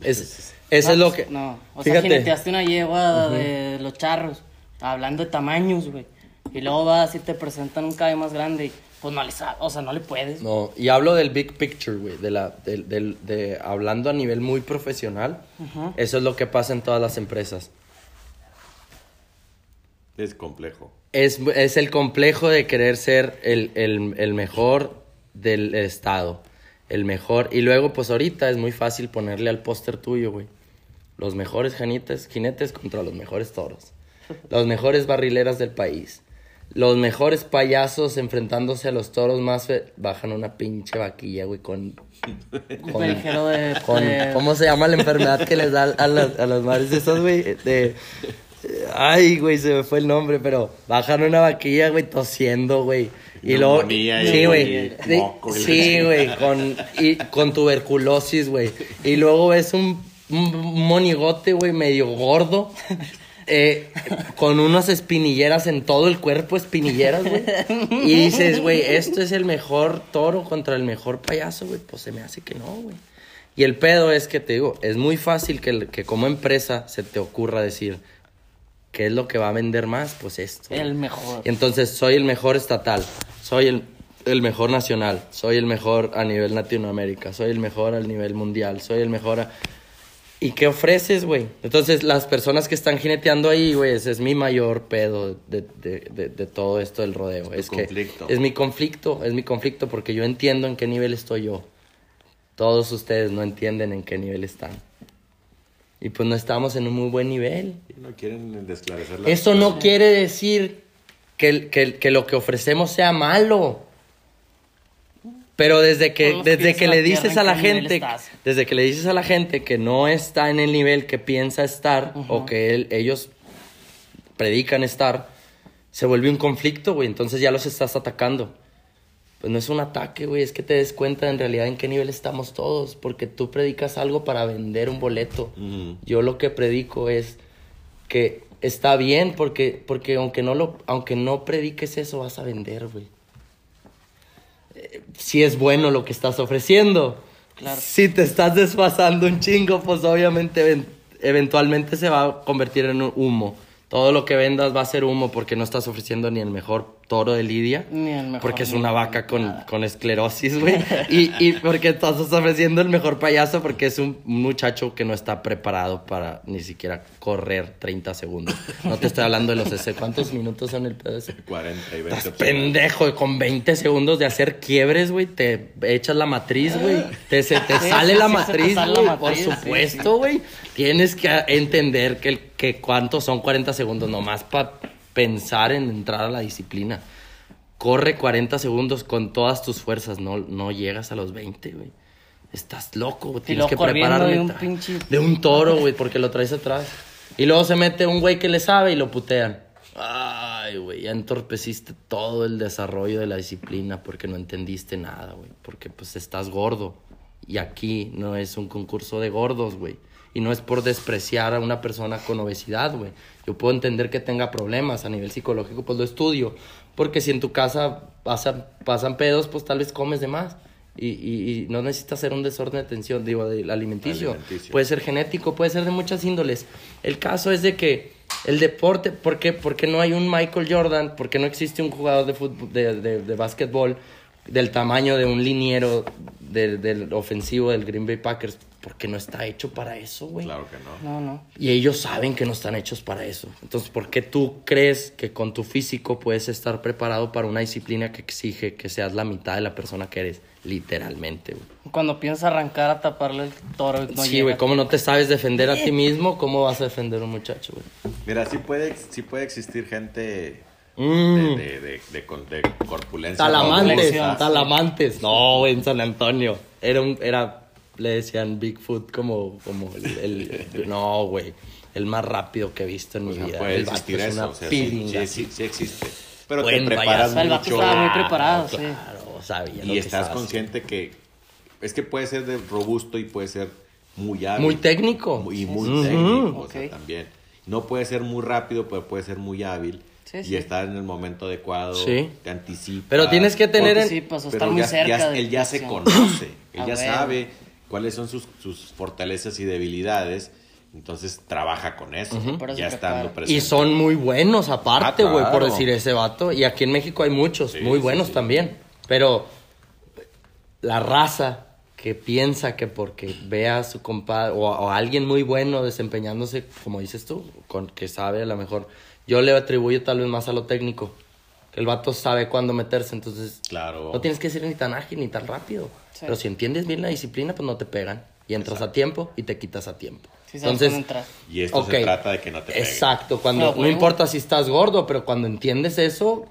Es, eso es No, lo pues, que... No, o sea, Fíjate. jineteaste una yegua de los charros, hablando de tamaños, güey. Y luego vas y te presentan un caballo más grande y pues no le sabes, o sea, no le puedes. No, y hablo del big picture, güey, de la, del- del- de, hablando a nivel muy profesional. Eso es lo que pasa en todas las empresas. Es complejo. Es, es el complejo de querer ser el, el- el mejor del estado. El mejor. Y luego, pues ahorita es muy fácil ponerle al póster tuyo, güey. Los mejores jinetes, jinetes contra los mejores toros. Los mejores barrileras del país. Los mejores payasos enfrentándose a los toros más... fe- Bajan una pinche vaquilla, güey, con... Con- de, con- de- ¿Cómo se llama la enfermedad que les da a las, a las madres esas, güey? De... Ay, güey, se me fue el nombre, pero bajan una vaquilla, güey, tosiendo, güey. Y luego... Sí, güey. Sí, güey, con, y, con tuberculosis, güey. Y luego ves un, un monigote, güey, medio gordo. eh, con unas espinilleras en todo el cuerpo, espinilleras, güey. Y dices, güey, esto es el mejor toro contra el mejor payaso, güey. Pues se me hace que no, güey. Y el pedo es que te digo, es muy fácil que, que como empresa se te ocurra decir, ¿qué es lo que va a vender más? Pues esto. el mejor. Y entonces soy el mejor estatal, soy el, el mejor nacional, soy el mejor a nivel Latinoamérica, soy el mejor a nivel mundial, soy el mejor a... ¿Y qué ofreces, güey? Entonces, las personas que están jineteando ahí, güey, ese es mi mayor pedo de, de- de- de todo esto del rodeo. tu Es, que conflicto. es mi conflicto, es mi conflicto porque yo entiendo en qué nivel estoy yo. Todos ustedes no entienden en qué nivel están. Y pues no estamos en un muy buen nivel. No quieren desclarecer la Eso no quiere decir que, que- que lo que ofrecemos sea malo. Pero desde que, desde que le dices ¿en a la gente, desde que le dices a la gente que no está en el nivel que piensa estar o que él- ellos predican estar, se vuelve un conflicto, güey. Entonces ya los estás atacando. Pues no es un ataque, güey. Es que te des cuenta en realidad en qué nivel estamos todos. Porque tú predicas algo para vender un boleto. Yo lo que predico es que está bien porque, porque aunque, no lo, aunque no prediques eso, vas a vender, güey. Eh, Si es bueno lo que estás ofreciendo. Claro. Si te estás desfasando un chingo, pues obviamente even- eventualmente se va a convertir en un humo. Todo lo que vendas va a ser humo porque no estás ofreciendo ni el mejor toro de Lidia. Ni el mejor, Porque es una vaca con, con esclerosis, güey. Y, y porque estás ofreciendo el mejor payaso porque es un muchacho que no está preparado para ni siquiera correr 30 segundos. No te estoy hablando de los ese. ¿Cuántos minutos son el pedo ese? 40 y 20 Estás pendejo, con 20 segundos de hacer quiebres, güey, te echas la matriz, güey. Te, se te Sí, sale sí, la se te matriz, la güey, por supuesto, güey. Tienes que entender que, el- que cuántos son 40 segundos nomás para pensar en entrar a la disciplina. Corre 40 segundos con todas tus fuerzas, no, no llegas a los 20, güey. Estás loco, güey. Tienes que prepararle. de un pinche- De un toro, güey, porque lo traes atrás. Y luego se mete un güey que le sabe y lo putean. Ay, güey, ya entorpeciste todo el desarrollo de la disciplina porque no entendiste nada, güey. Porque pues estás gordo. Y aquí no es un concurso de gordos, güey. Y no es por despreciar a una persona con obesidad, güey. Yo puedo entender que tenga problemas a nivel psicológico, pues lo estudio. Porque si en tu casa pasan, pasan pedos, pues tal vez comes de más. Y, y- y no necesitas hacer un desorden de atención, digo, del alimenticio. Alimenticio. Puede ser genético, puede ser de muchas índoles. El caso es de que el deporte, ¿por qué, por qué no hay un Michael Jordan? ¿Por qué no existe un jugador de fútbol, de, de, de básquetbol del tamaño de un liniero del, del ofensivo del Green Bay Packers? Porque no está hecho para eso, güey. Claro que no. No, no. Y ellos saben que no están hechos para eso. Entonces, ¿por qué tú crees que con tu físico puedes estar preparado para una disciplina que exige que seas la mitad de la persona que eres? Literalmente, güey. Cuando piensas arrancar a taparle el toro, no sí, güey, ¿cómo no te sabes defender a ti mismo? ¿Cómo vas a defender a un muchacho, güey? Mira, sí puede, sí puede existir gente Mm. de, de, de, de con- de corpulencia. Talamantes. Talamantes. No, güey, en San Antonio. Era un, era, le decían Bigfoot como, como el, el- no, güey, el más rápido que he visto en O mi vida. puede el vato es eso. una O sea, sí, piringa, sí, sí, sí existe. Pero te preparas. El vato mucho estaba muy preparado, sí. Claro, sabía y estás consciente que es que puede ser de robusto y puede ser muy hábil. Muy técnico. Y muy técnico, o sea, también. No puede ser muy rápido, pero puede ser muy hábil. Sí, y estar en el momento adecuado, Sí. te anticipa. Pero tienes que tener en- Sí, pues Pero estar muy ya- cerca. ya- de él ya se conoce, él A ya ver. sabe cuáles son sus, sus fortalezas y debilidades, entonces trabaja con eso, Por eso ya estando presente. Y son muy buenos aparte, Ah, güey, por decir ese vato. Y aquí en México hay muchos, Sí, muy sí, buenos sí. también. Pero la raza que piensa que porque vea a su compadre o, o a alguien muy bueno desempeñándose, como dices tú, con que sabe a lo mejor. Yo le atribuyo tal vez más a lo técnico. Que el vato sabe cuándo meterse, entonces Claro. no tienes que ser ni tan ágil ni tan rápido. Sí. Pero si entiendes bien la disciplina, pues no te pegan. Y entras a tiempo y te quitas a tiempo. Sí, entonces. Y esto Ok. se trata de que no te peguen. Exacto, cuando No, importa si estás gordo, pero cuando entiendes eso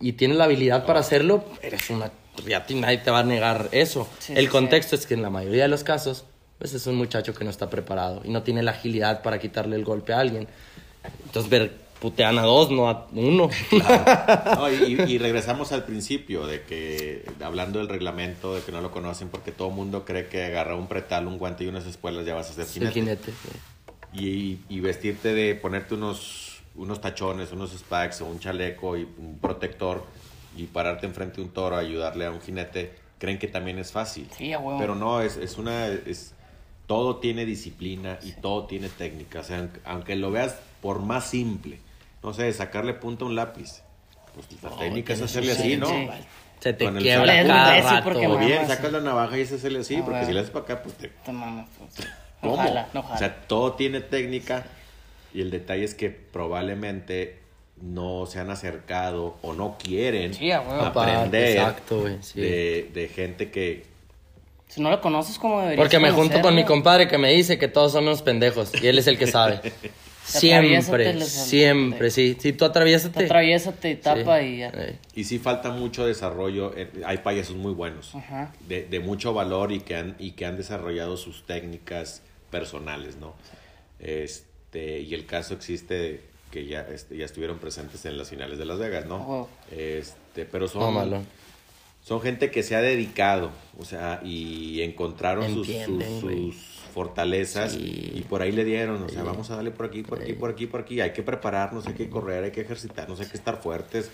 y tienes la habilidad para hacerlo, eres una ya a ti nadie te va a negar eso. Sí, El sí, contexto es que en la mayoría de los casos, pues es un muchacho que no está preparado y no tiene la agilidad para quitarle el golpe a alguien. Entonces ver putean a dos, no a uno. No, y, regresamos al principio de que, hablando del reglamento, de que no lo conocen, porque todo el mundo cree que agarra un pretal, un guante y unas espuelas ya vas a ser El jinete. Y, y vestirte de ponerte unos, unos tachones, unos spikes o un chaleco y un protector y pararte enfrente de un toro a ayudarle a un jinete, creen que también es fácil. Sí, a huevo. Pero no, es, es una... Es, todo tiene disciplina y todo tiene técnica. O sea, aunque- aunque lo veas por más simple, no sé, sacarle punta a un lápiz. Pues la técnica es hacerle así, ¿no? sí. Se te Con el quiebra chaleco. cada rato. porque O bien, sacas la navaja y es hacerle así, porque bueno. si le haces para acá, pues te... Mamas, pues. ¿cómo? Ojalá, ojalá. O sea, todo tiene técnica y el detalle es que probablemente no se han acercado o no quieren Sí, a huevo. aprender Exacto, güey, sí. de, de gente que Si no lo conoces como deberías Porque me junto con mi compadre que me dice que todos son unos pendejos y él es el que sabe. siempre, siempre, sí. Si tú atraviésate. Te atraviésate y tapa Sí. y ya. Eh, Y sí falta mucho desarrollo. eh, Hay payasos muy buenos, Ajá. de, de mucho valor y que, han, y que han desarrollado sus técnicas personales, ¿no? Este, y el caso existe que ya, este, ya estuvieron presentes en las finales de Las Vegas, ¿no? Este, pero son, no, malo. son gente que se ha dedicado, o sea, y encontraron sus fortalezas Sí. y por ahí le dieron, o sea, vamos a darle por aquí, por aquí, por aquí, por aquí, hay que prepararnos, hay que correr, hay que ejercitarnos, hay que estar fuertes,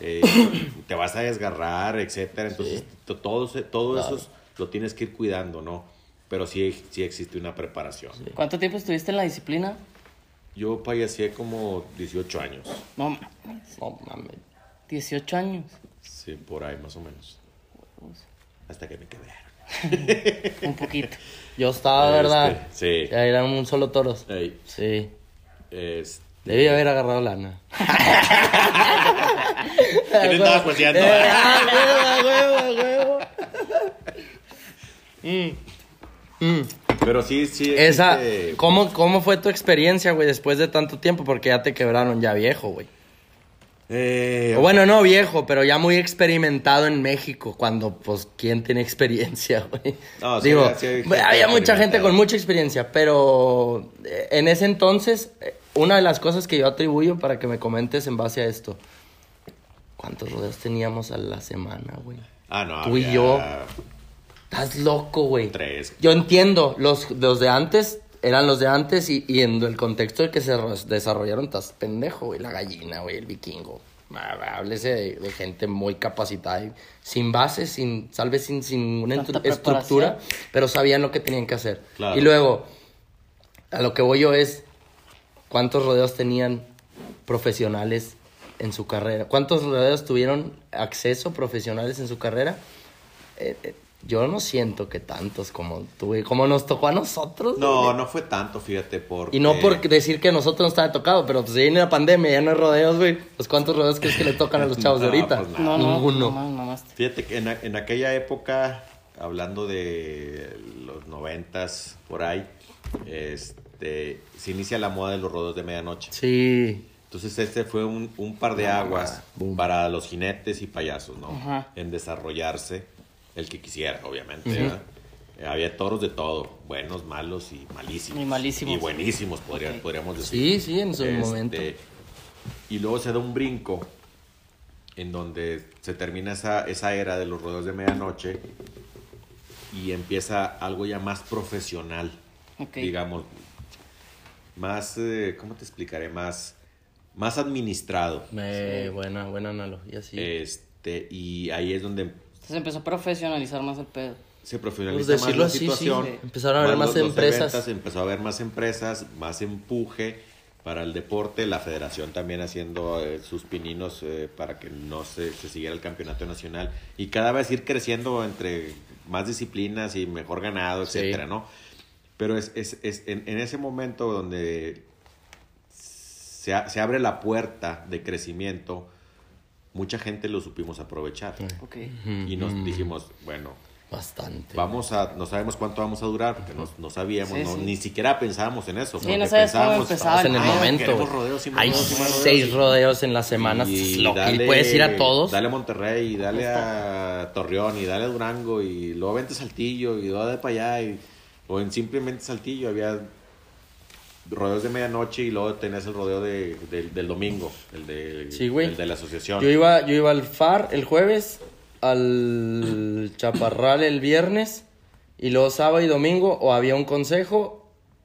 eh, te vas a desgarrar, etcétera, entonces to- todo, todo eso es- lo tienes que ir cuidando, ¿no? Pero sí, sí existe una preparación. ¿Cuánto tiempo estuviste en la disciplina? Yo payasé como 18 años, No, mames, No mames. 18 años. sí, por ahí más o menos, hasta que me quebraron. Un poquito. Yo estaba, Este, ¿verdad? sí. Ya eran un solo toros. Ey, Sí. este, Debí haber agarrado lana. ¿Quién estaba cojeando? Eh, ah, huevo, ah, huevo, ah, huevo. Pero sí, sí. Esa, existe- ¿cómo, ¿Cómo fue tu experiencia, güey, después de tanto tiempo? Porque ya te quebraron ya viejo, güey. Eh, O Bueno, no viejo, pero ya muy experimentado en México, cuando, pues, ¿quién tiene experiencia, güey? No, sí, Digo, sí güey, había mucha gente con mucha experiencia, pero eh, en ese entonces, eh, una de las cosas que yo atribuyo para que me comentes en base a esto, ¿cuántos rodeos teníamos a la semana, güey? Ah, no. Tú y yo. Estás loco, güey. Tres. Yo entiendo, los, los de antes eran los de antes y, y en el contexto en que se ro- desarrollaron, estás pendejo, güey. La gallina, güey, el vikingo. Ah, Háblese de, de gente muy capacitada, y sin base, sin, tal vez sin, sin una estructura, pero sabían lo que tenían que hacer. Claro. Y luego, a lo que voy yo es, ¿cuántos rodeos tenían profesionales en su carrera? ¿Cuántos rodeos tuvieron acceso profesionales en su carrera? Eh, eh, yo no siento que tantos como tuve, como nos tocó a nosotros. No, güey. no fue tanto, fíjate, porque... Y no por decir que a nosotros nos estaba tocado, pero pues si viene la pandemia, ya no hay rodeos, güey. Pues cuántos rodeos crees que le tocan a los chavos de No, ahorita? pues nada. No, no. Ninguno. No, mamaste. Fíjate que en, en aquella época, hablando de los noventas, por ahí, este, se inicia la moda de los rodeos de medianoche. Sí. Entonces este fue un, un par de aguas boom. para los jinetes y payasos, ¿no? Ajá. En desarrollarse, el que quisiera, obviamente, ¿verdad? Eh, había toros de todo, buenos, malos y malísimos. Y malísimos. Y buenísimos, podría- podríamos decir. Sí, sí, en su Este, momento. Y luego se da un brinco en donde se termina esa, esa era de los rodeos de medianoche y empieza algo ya más profesional, Ok. digamos, más, eh, ¿cómo te explicaré? Más, más administrado. Me- Buena, buena analogía, sí. Este, y ahí es donde Se empezó a profesionalizar más el pedo. se profesionaliza Pues más la así, situación. sí. Empezaron a haber más empresas. eventos, empezó a haber más empresas, más empuje para el deporte, la federación también haciendo eh, sus pininos eh, para que no se, se siguiera el campeonato nacional y cada vez ir creciendo entre más disciplinas y mejor ganado, Sí. etcétera, ¿no? Pero es, es, es en, en ese momento donde se, se abre la puerta de crecimiento, mucha gente lo supimos aprovechar. Ok. Y nos dijimos, bueno, Bastante. vamos a, no sabemos cuánto vamos a durar, porque no, no sabíamos, Sí, no- sí. ni siquiera pensábamos en eso. Sí, porque no pensábamos, en el "Ah, momento. rodeos y Hay rodeos y más rodeos". seis rodeos en la semana. Y dale- puedes ir a todos. Dale a Monterrey, y dale a Torreón, y dale a Durango, y luego vente Saltillo, y luego de para allá, y- o en simplemente Saltillo había rodeos de medianoche y luego tenías el rodeo de, del- del domingo, el de, Sí, güey. el de la asociación. Yo iba, yo iba al FAR el jueves, al Chaparral el viernes, y luego sábado y domingo, o había un consejo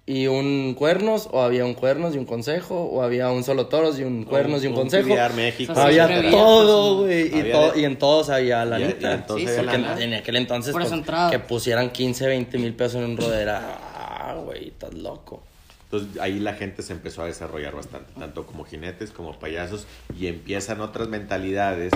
y un cuernos, o había un cuernos y un consejo, o había un solo toros y un cuernos y un, consejo. México, Había todo, güey, y, Había to- de- y en todos había la neta. entonces Sí, había Porque lana. en, en aquel entonces, pues, que pusieran 15, 20 mil pesos en un rodeo era, ah, güey, estás loco. Entonces ahí la gente se empezó a desarrollar bastante, tanto como jinetes como payasos, y empiezan otras mentalidades,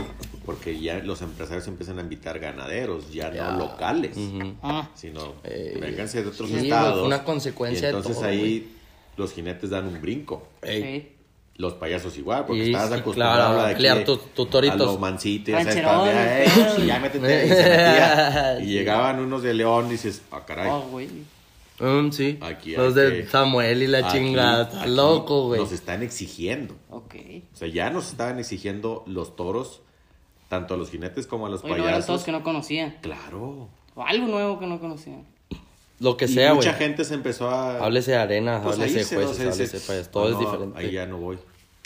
porque ya los empresarios empiezan a invitar ganaderos, ya Ya. no locales, Ah, sino Eh, vénganse de otros sí, estados. una consecuencia y de entonces todo, ahí los jinetes dan un brinco. Los payasos igual, porque sí, acostumbrado claro, a de aquí tu- tu toritos. A los ya métete", y se metía. Y Sí. llegaban unos de León y dices, ah, caray. Oh, Mm, sí. Aquí Los de que- Samuel y la aquí- chingada. Está aquí loco, güey. Nos están exigiendo. Ok. O sea, ya nos estaban exigiendo los toros, tanto a los jinetes como a los Oye, no eran todos payasos. que no conocían. Claro. O algo nuevo que no conocían. Lo que sea, güey. mucha gente se empezó a... Háblese de arena, pues, háblese de ¿no? jueces, háblese. Todo "Ah, es no, diferente. Ahí ya no voy.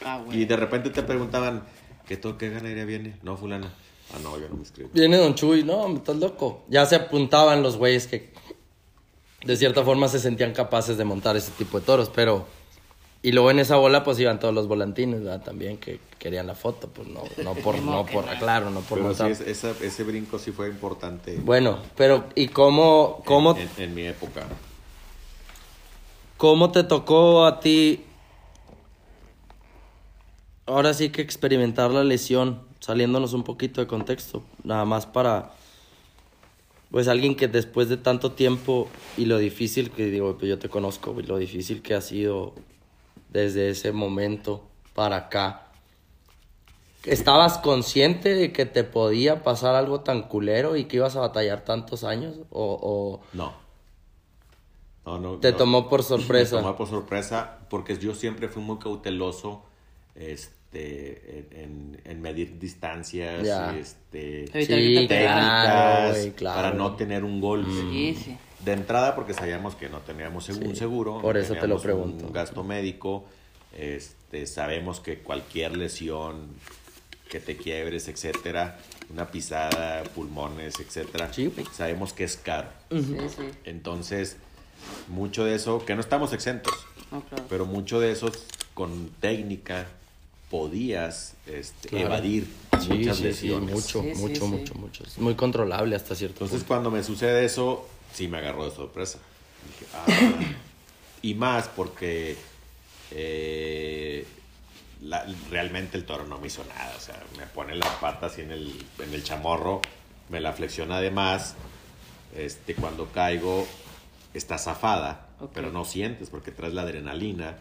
Ah, güey. Y de repente te preguntaban, ¿qué, to qué ganadería viene? No, fulana. Ah, no, yo no me inscribo. Viene Don Chuy, no, me estás loco. Ya se apuntaban los güeyes que de cierta forma se sentían capaces de montar ese tipo de toros, pero... Y luego en esa bola pues iban todos los volantines, ¿verdad? También que querían la foto, pues no, no por, no por, claro, no por Pero montar. es- esa- ese brinco sí fue importante Bueno, pero ¿y cómo, cómo, en, en mi época. cómo te tocó a ti ahora sí que experimentar la lesión, saliéndonos un poquito de contexto, nada más para, pues alguien que después de tanto tiempo y lo difícil que digo, pues yo te conozco, y lo difícil que ha sido desde ese momento para acá. ¿Estabas consciente de que te podía pasar algo tan culero y que ibas a batallar tantos años? ¿O, o No. No, no, te no. tomó por sorpresa? Me tomó por sorpresa porque yo siempre fui muy cauteloso este, en, en- en medir distancias, este, Sí, claro, técnicas claro. para no tener un golpe. Sí, sí. De entrada porque sabíamos que no teníamos un seguro. por no eso te lo pregunto. Un gasto médico. Este, sabemos que cualquier lesión que te quiebres, etcétera, una pisada, pulmones, etcétera, sabemos que es caro. Sí, sí. Entonces, mucho de eso, que no estamos exentos, pero mucho de eso con técnica podías este, Claro. evadir Sí, muchas sí, sí, lesiones. mucho, Sí, sí, mucho, sí. mucho, mucho. Es muy controlable hasta cierto Entonces, punto. cuando me sucede eso, sí me agarró de sorpresa. Dije, ah. y más porque eh, la- realmente el toro no me hizo nada. O sea, me pone la pata así en el, en el chamorro, me la flexiona además. Este, cuando caigo, está zafada, pero no sientes porque traes la adrenalina.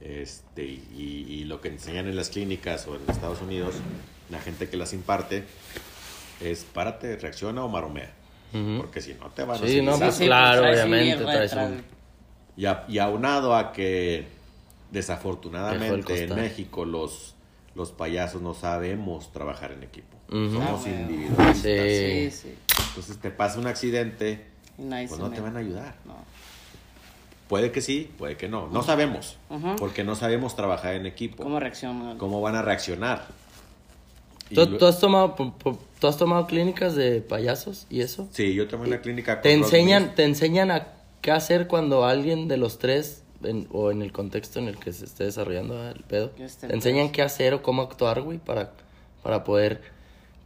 Este, y, y lo que enseñan en las clínicas o en Estados Unidos, la gente que las imparte, es párate, reacciona o maromea. Porque si no te van a Sí, no, pues Sí, claro, traes un obviamente. traes un- y, a- y aunado a que desafortunadamente en. México los, los payasos no sabemos trabajar en equipo. Somos Ah, bueno. individualistas. Sí. Sí, sí. Entonces te pasa un accidente, nadie pues no te van a ayudar. No. Puede que sí, puede que no. No sabemos, porque no sabemos trabajar en equipo. ¿Cómo reacciona? ¿Cómo van a reaccionar? ¿Tú, lo- tú has tomado, ¿Tú has tomado clínicas de payasos y eso? Sí, yo tomé una clínica. ¿Te con Rock enseñan. ¿Te enseñan a qué hacer cuando alguien de los tres, en- o en el contexto en el que se esté desarrollando el pedo, te en enseñan qué hacer o cómo actuar, güey, para, para poder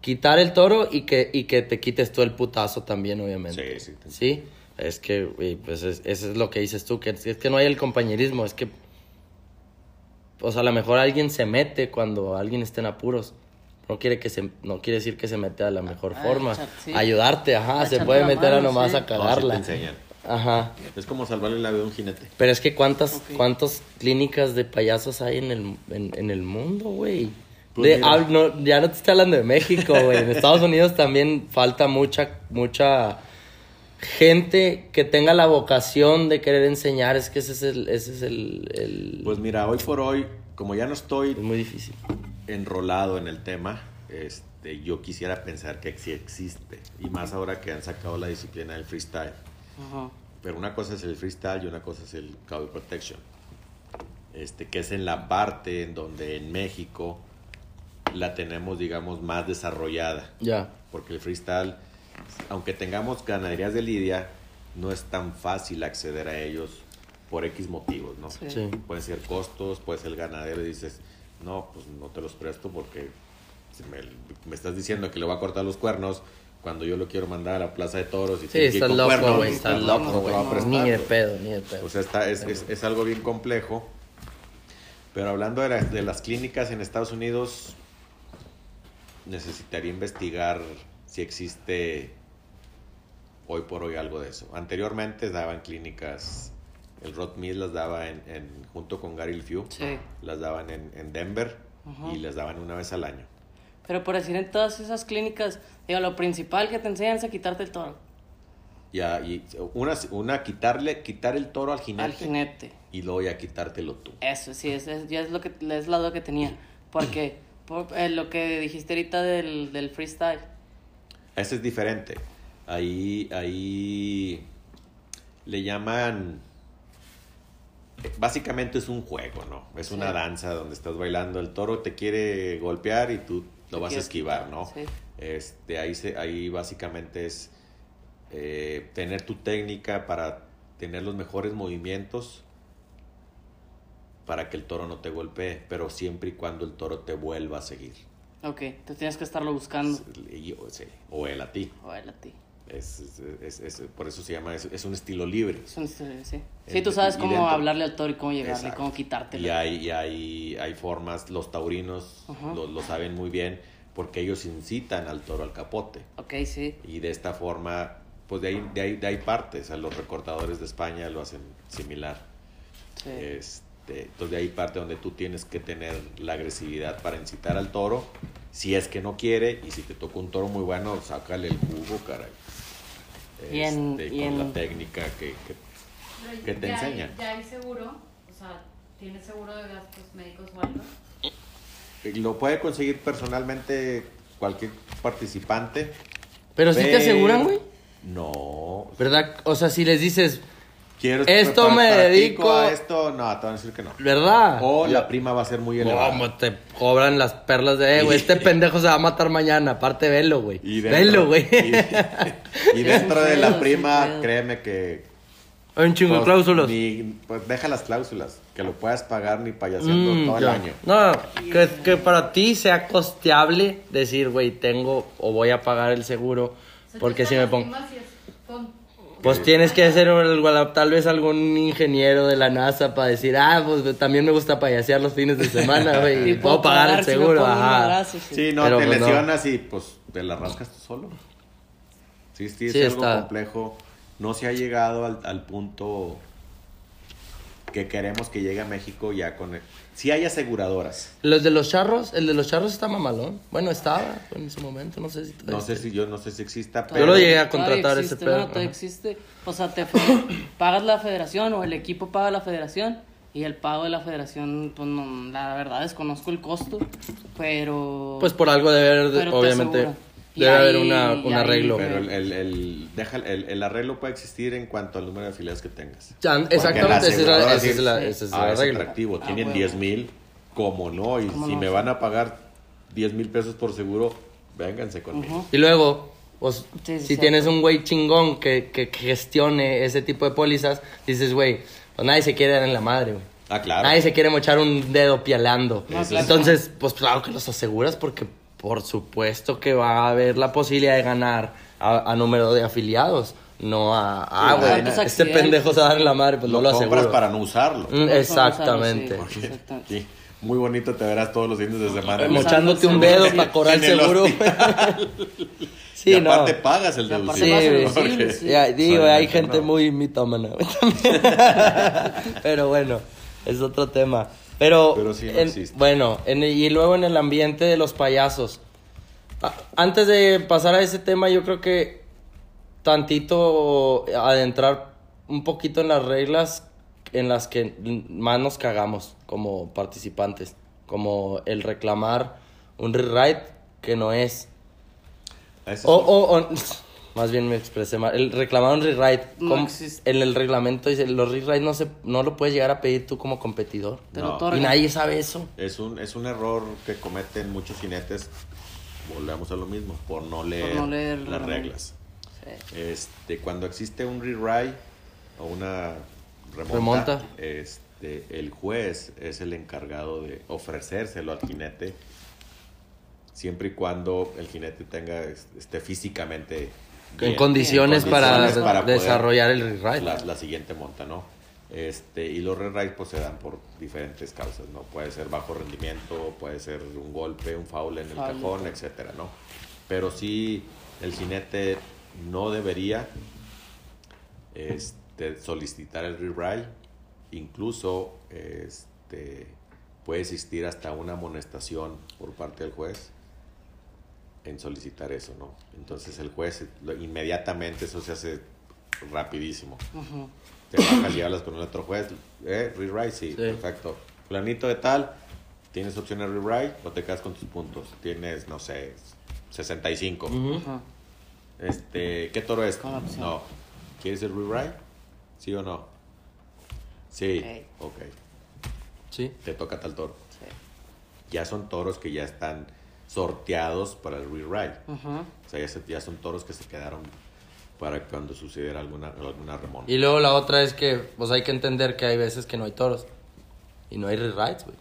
quitar el toro y que, y que te quites tú el putazo también, obviamente? Sí, sí, te- Sí, es que, güey, pues es- eso es lo que dices tú, que es, es que no hay el compañerismo, es que, o sea, a lo mejor alguien se mete cuando alguien está en apuros. No quiere que se, no quiere decir que se mete a la mejor Ah, forma. sí. Ayudarte, ajá, A se puede meter a nomás sí. a No, sí cagarla. Ajá. Es como salvarle la vida a un jinete. Pero es que cuántas, cuántas clínicas de payasos hay en el, en, en el mundo, güey. Pues De- ah, no, ya no te estoy hablando de México, güey. En Estados Unidos también falta mucha, mucha gente que tenga la vocación de querer enseñar. Es que ese es el, ese es el, el- Pues mira, hoy por hoy, como ya no estoy es muy difícil. enrolado en el tema, este, yo quisiera pensar que sí existe. Y más ahora que han sacado la disciplina del freestyle. Ajá. Pero una cosa es el freestyle y una cosa es el cow protection. Este, que es en la parte en donde en México la tenemos, digamos, más desarrollada. Ya. Porque el freestyle, aunque tengamos ganaderías de lidia, no es tan fácil acceder a ellos por X motivos, ¿no? Sí. Sí. Pueden ser costos, puede ser el ganadero y dices, no, pues no te los presto porque si me, me estás diciendo que le voy a cortar los cuernos cuando yo lo quiero mandar a la plaza de toros y Sí, estás con loco, cuernos, pues, loco, no va Ni de pedo, ni de pedo. O sea, está, es, es- es algo bien complejo. Pero hablando de, la- de las clínicas en Estados Unidos, necesitaría investigar si existe hoy por hoy algo de eso. Anteriormente daban clínicas, el Rod Mills las daba en, en- junto con Gary Few, Sí. las daban en, en Denver y las daban una vez al año. Pero por decir en todas esas clínicas, digo, lo principal que te enseñan es a quitarte el toro. Ya, y una, una quitarle, quitar el toro al jinete, Al jinete. y luego ya quitártelo tú. Eso, sí, es, es- ya es lo que es la duda que tenía. Porque por, eh, lo que dijiste ahorita del, del freestyle. Ese es diferente. Ahí, ahí le llaman. Básicamente es un juego, ¿no? Es una danza donde estás bailando. El toro te quiere golpear y tú Te lo vas a esquivar, ¿no? sí. Este, ahí, se, ahí básicamente es eh, tener tu técnica para tener los mejores movimientos para que el toro no te golpee, pero siempre y cuando el toro te vuelva a seguir. Ok, tú tienes que estarlo buscando. Sí, o él a ti. O él a ti. Es, es- es- es- por eso se llama, es, es un estilo libre. Es un estilo, sí. El- Sí, tú sabes cómo hablarle al toro y cómo llegarle y Exacto. cómo quitártelo. Y hay, y hay, hay formas, los taurinos Ajá. lo, lo saben muy bien, porque ellos incitan al toro al capote. Ok, sí. Y de esta forma, pues de ahí, de ahí, de ahí parte. O sea, los recortadores de España lo hacen similar. sí. Este, entonces de ahí parte donde tú tienes que tener la agresividad para incitar al toro. Si es que no quiere, y si te toca un toro muy bueno, sácale el jugo, caray. Y en- Este, y con en- la técnica que, que- que te ya hay- enseñan. ya hay seguro, o sea, ¿tienes seguro de gastos médicos o algo? Lo puede conseguir personalmente cualquier participante. Pero sí te aseguran, güey. No. ¿Verdad? O sea, si les dices, Quiero Esto para- me dedico- a esto, no, te van a decir que no. ¿verdad? O Yo- la prima va a ser muy elevada. ¿Cómo te cobran las perlas de, eh, güey, este pendejo se va a matar mañana? Aparte, velo, güey. Velo, güey. Y, y dentro de la prima, créeme que. Hay un chingo de pues, cláusulas. ni- pues deja las cláusulas. Que lo puedas pagar ni payaseando Mm, todo el ya. año. No, que, que para ti sea costeable decir, güey, tengo o voy a pagar el seguro. Porque si me pongo. con- Pues tienes que un- tal vez algún ingeniero de la NASA para decir, ah, pues también me gusta payasear los fines de semana, güey, y puedo pagar el seguro, ajá. madrazo, sí. Sí, no, Pero, te pues, no. lesionas y pues te la rascas tú solo. Sí, sí, es Sí, algo está. complejo. No se ha llegado al, al punto que queremos que llegue a México ya con... el- Sí hay aseguradoras. Los de los charros, el de los charros está mamalón. Bueno, estaba en su momento, no sé si... No sé si yo no sé si exista, Yo pero... lo llegué a contratar existe, ese pedo, No, existe. O sea, te pagas la federación o el equipo paga la federación y el pago de la federación, pues no, la verdad desconozco el costo, pero... Pues por algo debe haber, te obviamente, debe haber una, un ahí- arreglo. Pero el, el, el- deja, el, el arreglo puede existir en cuanto al número de afiliados que tengas. Ya, exactamente, ese es, la- ese es la- es el Ah, es arreglo. atractivo. Ah, Tienen huevo. 10 mil, como no. Y ¿Cómo si no? me van a pagar 10 mil pesos por seguro, vénganse conmigo. Y luego, pues, Sí, sí, si cierto. tienes un güey chingón que, que gestione ese tipo de pólizas, dices, güey, pues nadie se quiere dar en la madre, güey. Ah, claro. Nadie se quiere mochar un dedo pialando. No, claro. Entonces, pues claro que los aseguras porque por supuesto que va a haber la posibilidad de ganar a, a número de afiliados. No a, ah, Sí, güey, este accidentes. pendejo se va a dar en la madre, pues no lo lo compras aseguro. para no usarlo. Mm, Exactamente. Usarlo, sí. Sí, muy bonito te verás todos los fines de semana. Mo- Mochándote un Sí, dedo sí. para cobrar el seguro. sí, y no. aparte pagas el deducible. Sí, porque- sí. Ya, digo, hay gente no. muy mitómana. Pero bueno, es otro tema. Pero, Pero sí no en- existe. bueno, en- y luego en el ambiente de los payasos. Antes de pasar a ese tema, yo creo que tantito adentrar un poquito en las reglas en las que más nos cagamos como participantes. Como el reclamar un rewrite que no es. O- más bien me expresé mal. El reclamar un rewrite. No existe. en el reglamento dice, los rewrites no, se, no lo puedes llegar a pedir tú como competidor. Te No. lo Y nadie sabe eso. Es un, es un error que cometen muchos jinetes. Volvemos a lo mismo, por no leer, no leer el las reglas. Sí. Este, cuando existe un rewrite o una remonta, Remonta. Este, el juez es el encargado de ofrecérselo al jinete siempre y cuando el jinete tenga esté físicamente En bien, condiciones en para, condiciones para poder desarrollar el rewrite. la, la siguiente monta, ¿no? Este, y los rewrites pues se dan por diferentes causas, ¿no? Puede ser bajo rendimiento, puede ser un golpe, un foul en el Foul. cajón, etcétera, ¿no? Pero sí, el jinete no debería este, solicitar el rewrite, incluso este, puede existir hasta una amonestación por parte del juez en solicitar eso, ¿no? Entonces el juez inmediatamente eso se hace rapidísimo. Te bajas y hablas con el otro juez, ¿eh? Rewrite, sí, perfecto. Planito de tal, tienes opción de rewrite o te quedas con tus puntos. Tienes, no sé, 65. Ajá. Este, ¿qué toro es? No. ¿Quieres el rewrite? ¿Sí o no? Sí. Ok. Sí. Te toca tal toro. Sí. Ya son toros que ya están sorteados para el rewrite. Ajá. O sea, ya, se- ya son toros que se quedaron para cuando sucediera alguna, alguna remonta. Y luego la otra es que, pues hay que entender que hay veces que no hay toros. Y no hay rewrites, güey.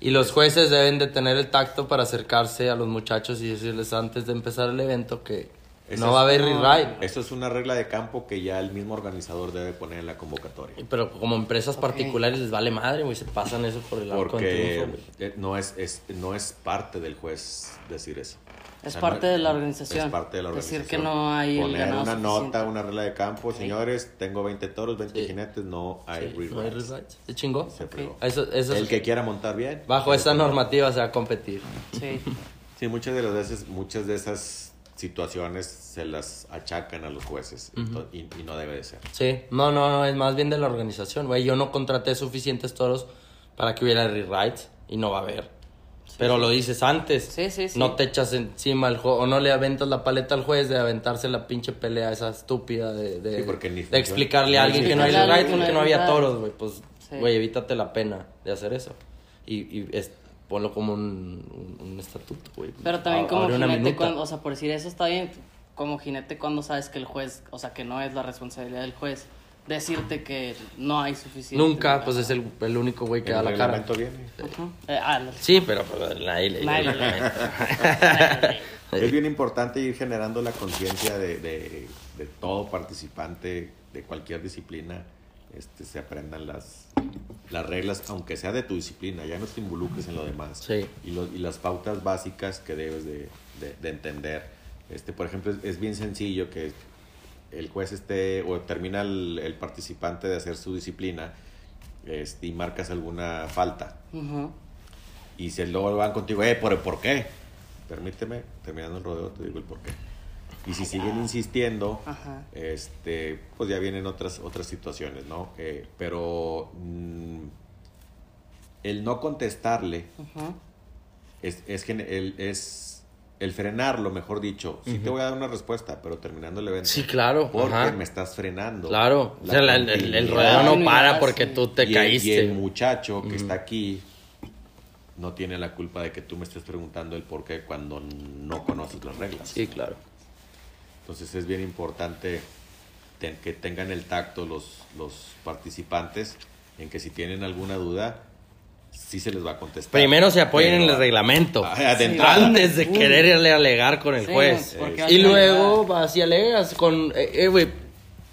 Y los jueces deben de tener el tacto para acercarse a los muchachos y decirles antes de empezar el evento que Esa no es- va a haber rewrite. Eso es una regla de campo que ya el mismo organizador debe poner en la convocatoria. Pero como empresas particulares les vale madre, güey, se pasan eso por el arco Porque triunfo, eh, no es, es- no es parte del juez decir eso. Es O sea, parte no- de la organización. Es parte de la Decir organización. que no hay Poner una suficiente. nota, una regla de campo. Señores, tengo 20 toros, 20 Sí. jinetes, no hay Sí, no hay rewrites. ¿Se chingó? Se fregó. Eso, eso es- El que quiera montar bien. bajo esta normativa se va a competir. Sí. Sí, muchas de las veces, muchas de esas situaciones se las achacan a los jueces ento- y, y no debe de ser. Sí, no, no, no, es más bien de la organización, güey. Yo no contraté suficientes toros para que hubiera rewrites y no va a haber. Pero lo dices antes. Sí, sí, sí. No te echas encima al juego, o no le aventas la paleta al juez de aventarse la pinche pelea esa estúpida de, de, Sí, porque ni de explicarle a alguien que no hay rewrites porque que no había toros, güey. Pues, Sí. güey, evítate la pena de hacer eso. Y, y es- ponlo como un, un, un estatuto, güey. Pero también A- como jinete, cuando, o sea, por decir eso está bien. Como jinete, cuando sabes que el juez, o sea, que no es la responsabilidad del juez decirte que no hay suficiente. Nunca, pues es el, el único güey que da la cara. viene. Ujú. Eh, ah, no. Sí, pero pues, nadie le Nadie le- Es bien importante ir generando la conciencia de, de- de todo participante de cualquier disciplina, este, se aprendan las, las reglas, aunque sea de tu disciplina, ya no te involucres en lo demás. Sí. Y, lo- y las pautas básicas que debes de, de- de entender. Este, por ejemplo, es, es bien sencillo que el juez esté o termina el, el participante de hacer su disciplina este, y marcas alguna falta Ujú. y si luego van contigo, eh, ¿por, ¿por qué? Permíteme, terminando el rodeo, te digo el por qué. Y si siguen insistiendo, Ajá. este, pues ya vienen otras, otras situaciones, ¿no? Eh, pero mm, el no contestarle Ujú. es, es, el, es el frenarlo, mejor dicho. Sí te voy a dar una respuesta, pero terminando el evento. Sí, claro, Porque ajá. me estás frenando. Claro, o sea, el, el- el rodeo no para porque sí. tú te y el- caíste. y el muchacho que está aquí no tiene la culpa de que tú me estés preguntando el por qué cuando no conoces las reglas. Sí, claro. Entonces es bien importante que tengan el tacto los, los participantes en que si tienen alguna duda, sí se les va a contestar. Primero se apoyen en el reglamento. ah, de entrada. Antes de quererle alegar con el Sí, juez. Y luego vas y alegas con... Eh, eh,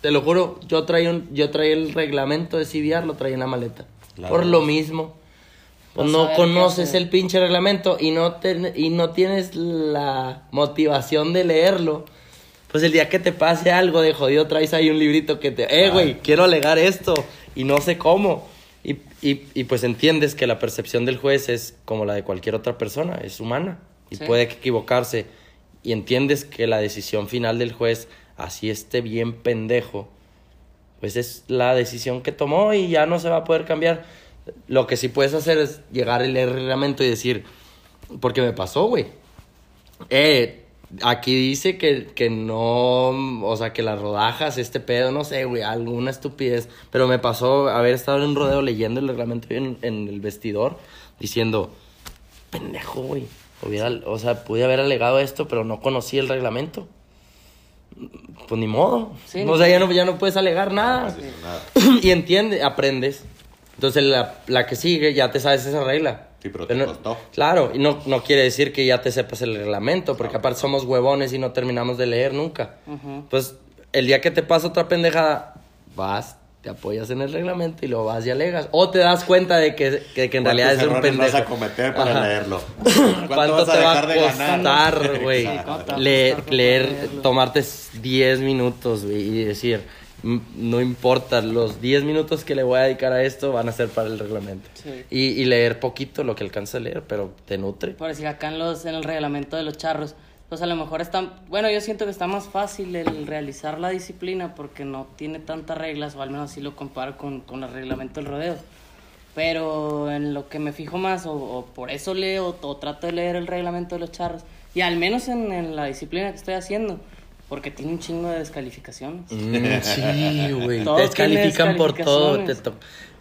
te lo juro, yo traía, un, yo traía el reglamento de CBR, lo traía en la maleta. Claro. Por lo mismo. Pues no conoces el pinche reglamento y no, te, y no tienes la motivación de leerlo. Pues el día que te pase algo de jodido traes ahí un librito que te... Eh, güey, quiero alegar esto y no sé cómo. Y, y, y pues entiendes que la percepción del juez es como la de cualquier otra persona, es humana y Sí. puede equivocarse. Y entiendes que la decisión final del juez, así esté bien pendejo, pues es la decisión que tomó y ya no se va a poder cambiar. Lo que sí puedes hacer es llegar el reglamento y decir, porque me pasó, güey. Eh, aquí dice que, que no, o sea, que las rodajas, este pedo, no sé, güey, alguna estupidez. Pero me pasó haber estado en un rodeo leyendo el reglamento en, en el vestidor, diciendo, pendejo, güey. Hubiera, o sea, pude haber alegado esto, pero no conocí el reglamento. Pues ni modo. Sí. o sea, ya no, ya no puedes alegar nada. No, nada. y entiende, aprendes. Entonces la, la que sigue ya te sabes esa regla. Sí, pero te no- costó. Claro, y no, no quiere decir que ya te sepas el reglamento, porque aparte somos huevones y no terminamos de leer nunca. Pues el día que te pasa otra pendejada, vas, te apoyas en el reglamento y lo vas y alegas. O te das cuenta de que, que, que en realidad es ¿Cuántos un pendejo. vas a cometer para Ajá. leerlo? ¿Cuánto, te va a costar, güey? Exacto. ¿Cuánto te va a Leer, leer, tomarte 10 minutos, güey, y decir, "Mm, no importa, los 10 minutos que le voy a dedicar a esto van a ser para el reglamento. Sí. Y, y leer poquito lo que alcanza a leer, pero te nutre. Por decir, acá en, los, en el reglamento de los charros, pues a lo mejor está, bueno, yo siento que está más fácil el realizar la disciplina porque no tiene tantas reglas, o al menos así lo comparo con, con el reglamento del rodeo. Pero en lo que me fijo más, o, o por eso leo, o trato de leer el reglamento de los charros, y al menos en, en la disciplina que estoy haciendo, porque tiene un chingo de descalificaciones. Mm, sí, güey. Te descalifican por todo. Te Entonces,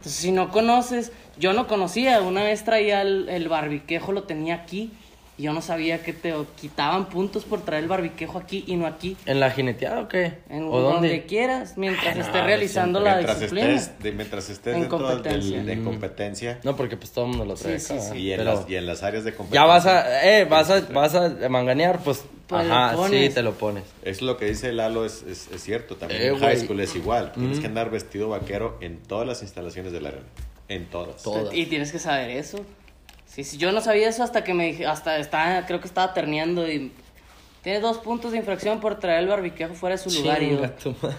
si no conoces, yo no conocía, una vez traía el, el barbiquejo, lo tenía aquí, y yo no sabía que te quitaban puntos por traer el barbiquejo aquí y no aquí. ¿En la jineteada o qué? En ¿O donde dónde? quieras, mientras Ah, estés no, realizando siempre. la mientras disciplina. estés, de- mientras estés En dentro del- competencia. de competencia No, porque pues todo el mundo lo trae Sí, sí, acá, sí. y, en pero- las, y en las áreas de competencia. Ya vas a, eh, vas a, vas a manganear, pues, Pues ajá, sí, te lo pones. Es lo que dice Lalo, es, es, es cierto. También Eh, en high school es igual. Tienes que andar vestido vaquero en todas las instalaciones de la arena. En todas. Todas. Y tienes que saber eso. Sí, sí, yo no sabía eso hasta que me dije, hasta estaba, creo que estaba terneando y tiene dos puntos de infracción por traer el barbiquejo fuera de su lugar. Y tu madre.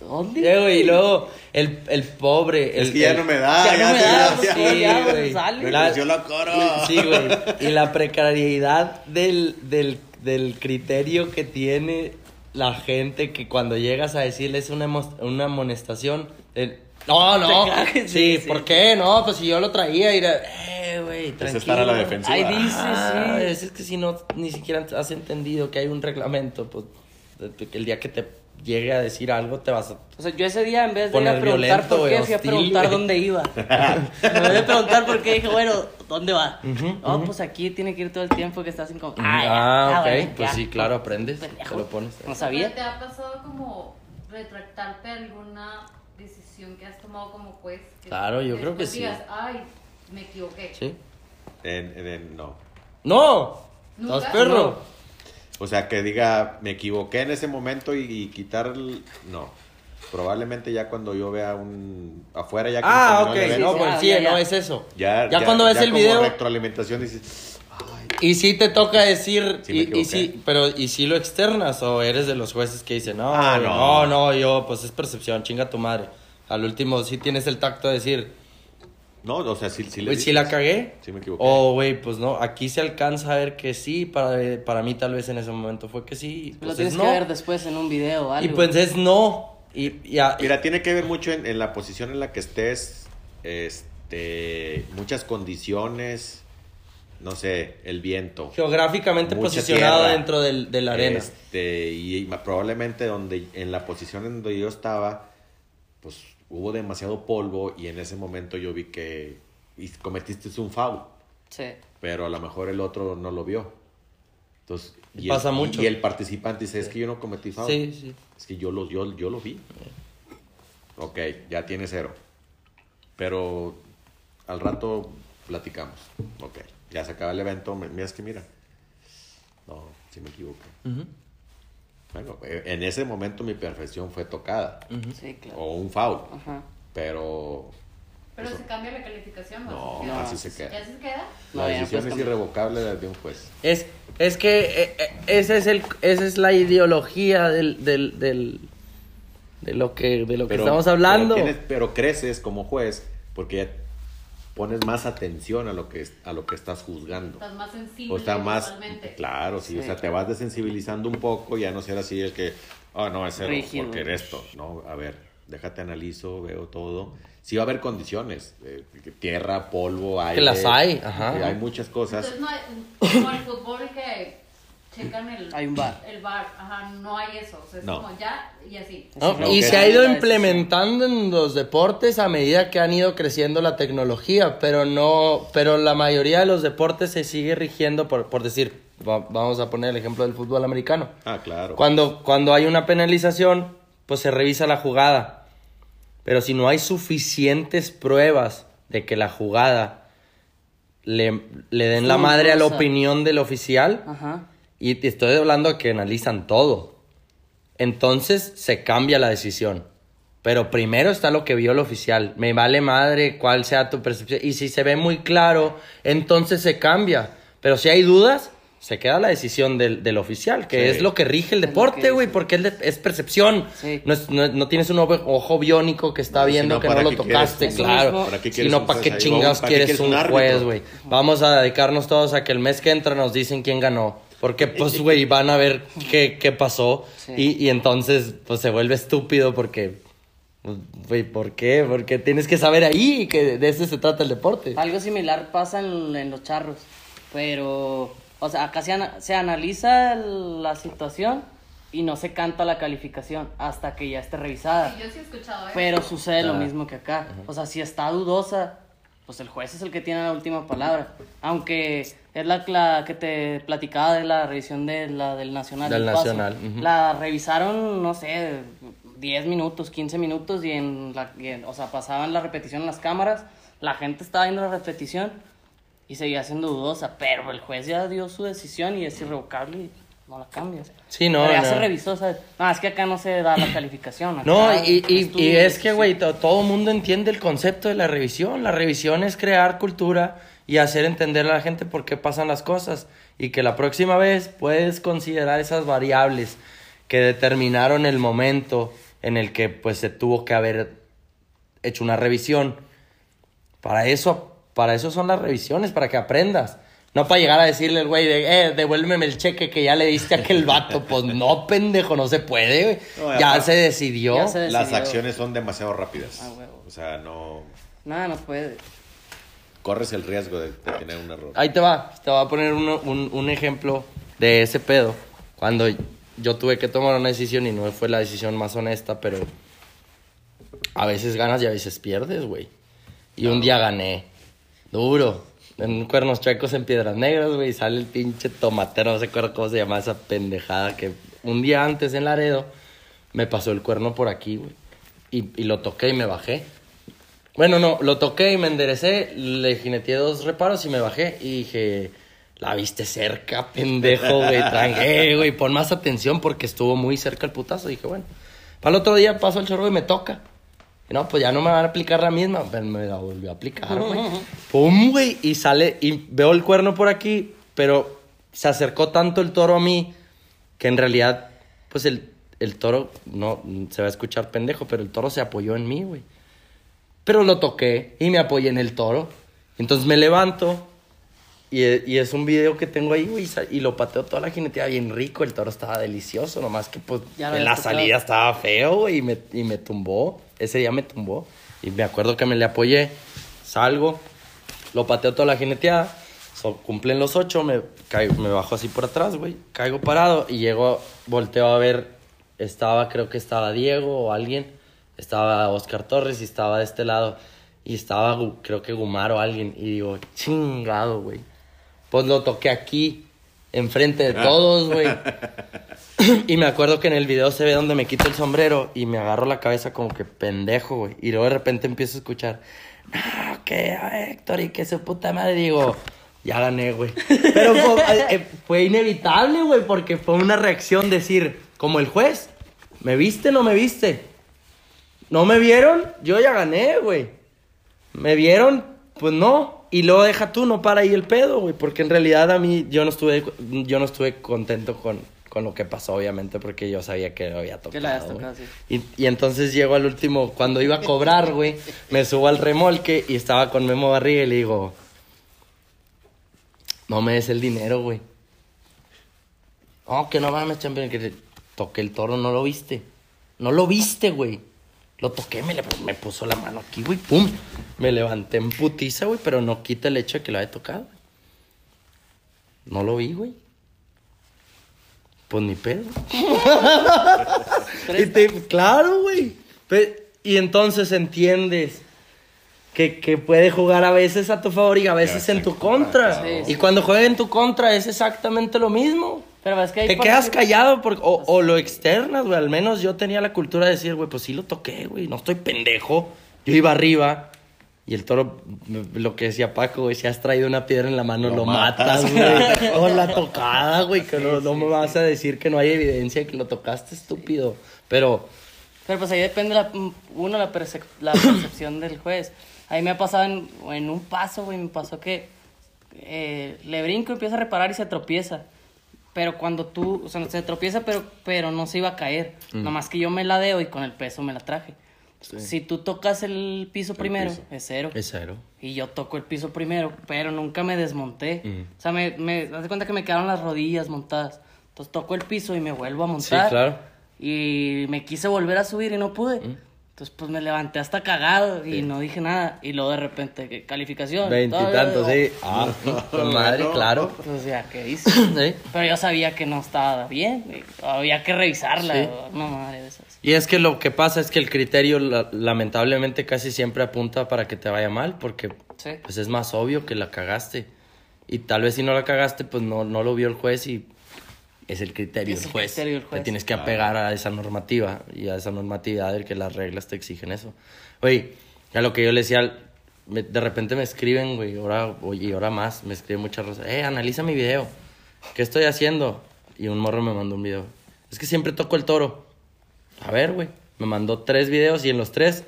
¿dónde? Eh, güey, y luego, el, el pobre. Es el- que ya el- no me da. Ya no me da, pues, Sí, ya, güey. sale. La- Yo lo coro. Sí, güey. Y la precariedad del, del, del criterio que tiene la gente que cuando llegas a decirles una, una amonestación, el, no, no, cagas, sí, sí, sí. ¿por qué? No, pues si yo lo traía, y era, eh, güey, tranquilo. estar a la defensiva. Ahí dice, Ah, sí. es, es que si no, ni siquiera has entendido que hay un reglamento, pues que el día que te llegue a decir algo te vas a... O sea, yo ese día en vez de ir a preguntar violento, por qué, güey, fui a hostil, preguntar güey. dónde iba. en vez de preguntar por qué, dije, bueno, ¿dónde va? No, pues aquí tiene que ir todo el tiempo que estás en... como, Ah, ya, ok, bueno, pues ya. sí, claro, aprendes, te lo pones. No sabía. ¿Te ha pasado como retractarte alguna decisión que has tomado como juez? Claro, yo creo que sí. digas, ay, me equivoqué. ¿Sí? En- en- en- no. ¡No! ¿Nunca? ¿Estás perro? O sea, que diga, me equivoqué en ese momento y, y quitar el... No. Probablemente ya cuando yo vea un... Afuera ya que Ah, terminó ok, el evento, no, Sí, pues ya, sí, ya, no ya. es eso. Ya, Ya cuando ves el como video- retroalimentación dices, Y sí te toca decir, Sí me y, y equivoqué. sí, pero y sí lo externas o eres de los jueces que dicen, no, Ah, no, no. no, yo, pues es percepción, chinga tu madre. Al último sí tienes el tacto de decir, no, o sea, sí, sí le güey, sí la cagué. Sí me equivoqué. O, güey, pues no, aquí se alcanza a ver que sí, para, para mí tal vez en ese momento fue que sí. y Lo Pues tienes es que no. ver después en un video o Y algo. pues es no. Y, y a- Mira, tiene que ver mucho en, en la posición en la que estés, este, muchas condiciones, no sé, el viento. geográficamente posicionado tierra. dentro del, de la arena. Este, y ma- probablemente donde, en la posición en donde yo estaba, pues hubo demasiado polvo y en ese momento yo vi que y cometiste un foul, Sí. pero a lo mejor el otro no lo vio. Entonces, Y pasa el, mucho. y el participante dice, es que yo no cometí foul. Sí, sí. Es que yo lo, yo, yo lo vi. Ok, ya tiene cero. Pero al rato platicamos. Ok, ya se acaba el evento. Mira, es que mira. No, sí me equivoqué. Ujú. Bueno, eh, en ese momento mi perfección fue tocada. Sí, claro. O un foul. Ajá. Pero Pero Eso. se cambia la calificación. no, queda? así se queda. ¿Ya se queda? La No, decisión pues, es irrevocable de un juez. Es, es que eh, eh, ese es el, esa es la ideología del, del, del- de lo que, de lo que estamos hablando. Pero, pero creces como juez porque ya pones más atención a lo que, es- a lo que estás juzgando. Estás más sensible O está más. Claro, sí, o sea, te vas desensibilizando un poco, ya no ser así el que, oh, no, es cero, Rígido. porque eres esto. No, a ver, déjate analizo, veo todo. Sí va a haber condiciones, eh, tierra, polvo, aire. las hay, ajá. eh, hay muchas cosas. Entonces no hay, como el fútbol que checan el, Hay un bar. el bar, ajá, no hay eso, o sea, es No. como ya y así. y se ha ido implementando en los deportes a medida que han ido creciendo la tecnología, pero no, pero la mayoría de los deportes se sigue rigiendo por, por decir, va- vamos a poner el ejemplo del fútbol americano. Ah, claro. Cuando, cuando hay una penalización, pues se revisa la jugada. Pero si no hay suficientes pruebas de que la jugada le, le den la madre a la opinión del oficial, Ajá. Y te estoy hablando de que analizan todo, entonces se cambia la decisión. Pero primero está lo que vio el oficial. Me vale madre cuál sea tu percepción. Y si se ve muy claro, entonces se cambia. Pero si hay dudas, se queda la decisión del, del oficial, que Sí. es lo que rige el deporte, güey, porque es, de- es percepción. Sí. No, es- no- no tienes un ojo, ojo biónico que está No, viendo que no ¿para lo qué tocaste, quieres? Claro. mismo. ¿Para qué chingados ¿Para qué quieres un juez, güey? Vamos a dedicarnos todos a que el mes que entra nos dicen quién ganó. Porque, pues, güey, van a ver qué, qué pasó. Sí. Y, y entonces, pues, se vuelve estúpido porque... pues, Güey, ¿por qué? Porque tienes que saber ahí que de eso se trata el deporte. Algo similar pasa en, en los charros, pero, o sea, acá se, ana- se analiza el- la situación y no se canta la calificación hasta que ya esté revisada. Sí, yo sí he escuchado eso. Pero sucede lo Ah. mismo que acá. O sea, si está dudosa, pues el juez es el que tiene la última palabra. Aunque es la, la que te platicaba de la revisión de la, del Nacional. Del Paso. Nacional, ujú. La revisaron, no sé, 10 minutos, 15 minutos y en la, y en- o sea, pasaban la repetición en las cámaras. La gente estaba viendo la repetición y seguía siendo dudosa. Pero el juez ya dio su decisión y es irrevocable no la cambias. Sí, no, Pero ya no. se revisó, ¿sabes? No, es que acá no se da la calificación. acá No, y, y- y es que, güey, to- todo el mundo entiende el concepto de la revisión. La revisión es crear cultura y hacer entender a la gente por qué pasan las cosas. Y que la próxima vez puedes considerar esas variables que determinaron el momento en el que pues se tuvo que haber hecho una revisión. Para eso, para eso son las revisiones, para que aprendas. No para llegar a decirle al güey, de, eh, devuélveme el cheque que ya le diste a aquel vato. Pues no, pendejo, no se puede, güey. No, ya se decidió. Ya se Las acciones son demasiado rápidas. Ah, huevo. O sea, no Nada, no puede. corres el riesgo de, de tener un error. Ahí te va, te voy a poner uno- un, un ejemplo de ese pedo. Cuando yo tuve que tomar una decisión y no fue la decisión más honesta, pero a veces ganas y a veces pierdes, güey. Y un día gané, duro, en Cuernos Chuecos en Piedras Negras, güey, y sale el pinche tomatero, no sé cómo se llama esa pendejada, que un día antes en Laredo me pasó el cuerno por aquí, güey. Y, y lo toqué y me bajé. Bueno, no, lo toqué y me enderecé, le jineteé dos reparos y me bajé y dije, la viste cerca, pendejo, güey, tranqué, güey, pon más atención porque estuvo muy cerca el putazo. dije, bueno, para el otro día paso el chorro y me toca. No, pues ya no me van a aplicar la misma, pero me la volvió a aplicar, güey. Pum, güey, y sale, y veo el cuerno por aquí, pero se acercó tanto el toro a mí que en realidad, pues el, el toro, no, se va a escuchar pendejo, pero el toro se apoyó en mí, güey. Pero lo toqué y me apoyé en el toro. Entonces me levanto y, y es un video que tengo ahí, güey, y lo pateo toda la jineteada bien rico. El toro estaba delicioso, nomás que pues en la salida estaba feo, güey, y me, y me tumbó. Ese día me tumbó. Y me acuerdo que me le apoyé, salgo, lo pateo toda la jineteada. So, cumplen los ocho, me, caigo, me bajo así por atrás, güey. Caigo parado y llego, volteo a ver, estaba, creo que estaba Diego o alguien. Estaba Oscar Torres y estaba de este lado. Y estaba, creo que Gumar o alguien. Y digo, chingado, güey. Pues lo toqué aquí, enfrente de todos, güey. y me acuerdo que en el video se ve donde me quito el sombrero y me agarro la cabeza como que pendejo, güey. Y luego de repente empiezo a escuchar, no, que a Héctor y que su puta madre. Digo, ya gané, güey. Pero fue, eh, fue inevitable, güey, porque fue una reacción decir, como el juez, ¿me viste o no me viste? ¿No me vieron? Yo ya gané, güey. ¿Me vieron? Pues no. Y luego deja tú, no para ahí el pedo, güey. Porque en realidad a mí yo no estuve, yo no estuve contento con, con lo que pasó, obviamente, porque yo sabía que lo había tocado. Que la habías tocado, sí. y, y entonces llego al último, cuando iba a cobrar, güey, me subo al remolque y estaba con Memo Barriga y le digo, no me des el dinero, güey. No, que no mames, champion, que toqué el toro, no lo viste. No lo viste, güey. Lo toqué, me, le- me puso la mano aquí, güey, pum. Me levanté en putiza, güey, pero no quita el hecho de que lo haya tocado. güey. No lo vi, güey. Pues ni pedo. Y te- claro, güey. Y entonces entiendes que, que puede jugar a veces a tu favor y a veces Ya en tu contra. Sí, sí. Y cuando juega en tu contra es exactamente lo mismo. Pero es que hay Te quedas callado por- o, o lo externas, güey. Al menos yo tenía la cultura de decir, güey, pues sí lo toqué, güey. No estoy pendejo. Yo iba arriba. Y el toro, lo que decía Paco, güey, si has traído una piedra en la mano, lo, Lo matas, güey. O la tocada, güey, que no, no me vas a decir que no hay evidencia de que lo tocaste, estúpido. Pero, Pero pues ahí depende, la, uno, la, percep- la percepción del juez. A mí me ha pasado en, en un paso, güey, me pasó que eh, le brinco, empieza a reparar y se tropieza. Pero cuando tú, o sea, se tropieza, pero, pero no se iba a caer. Nomás que yo me la deo y con el peso me la traje. Si tú tocas el piso primero, piso. es cero. Es cero. Y yo toco el piso primero, pero nunca me desmonté. O sea, me, me de cuenta que me quedaron las rodillas montadas. Entonces toco el piso y me vuelvo a montar. claro. Y me quise volver a subir y no pude. Entonces, pues me levanté hasta cagado y no dije nada. Y luego de repente, ¿qué calificación? Veintitantos, sí. Ah, con madre, claro. Pues ya, ¿qué hice? Sí. Pero yo sabía que no estaba bien. Había que revisarla. Sí. No, madre de esas. Y es que lo que pasa es que el criterio la- lamentablemente casi siempre apunta para que te vaya mal, porque Sí. pues es más obvio que la cagaste. Y tal vez si no la cagaste, pues no, no lo vio el juez y es el criterio del el juez. juez. Te tienes que apegar a esa normativa y a esa normatividad del que las reglas te exigen eso. Oye, a lo que yo le decía, me- de repente me escriben, güey, ahora, oye, y ahora más, me escriben muchas cosas. Eh, analiza mi video. ¿Qué estoy haciendo? Y un morro me mandó un video. Es que siempre toco el toro. A ver, güey. Me mandó tres videos y en los tres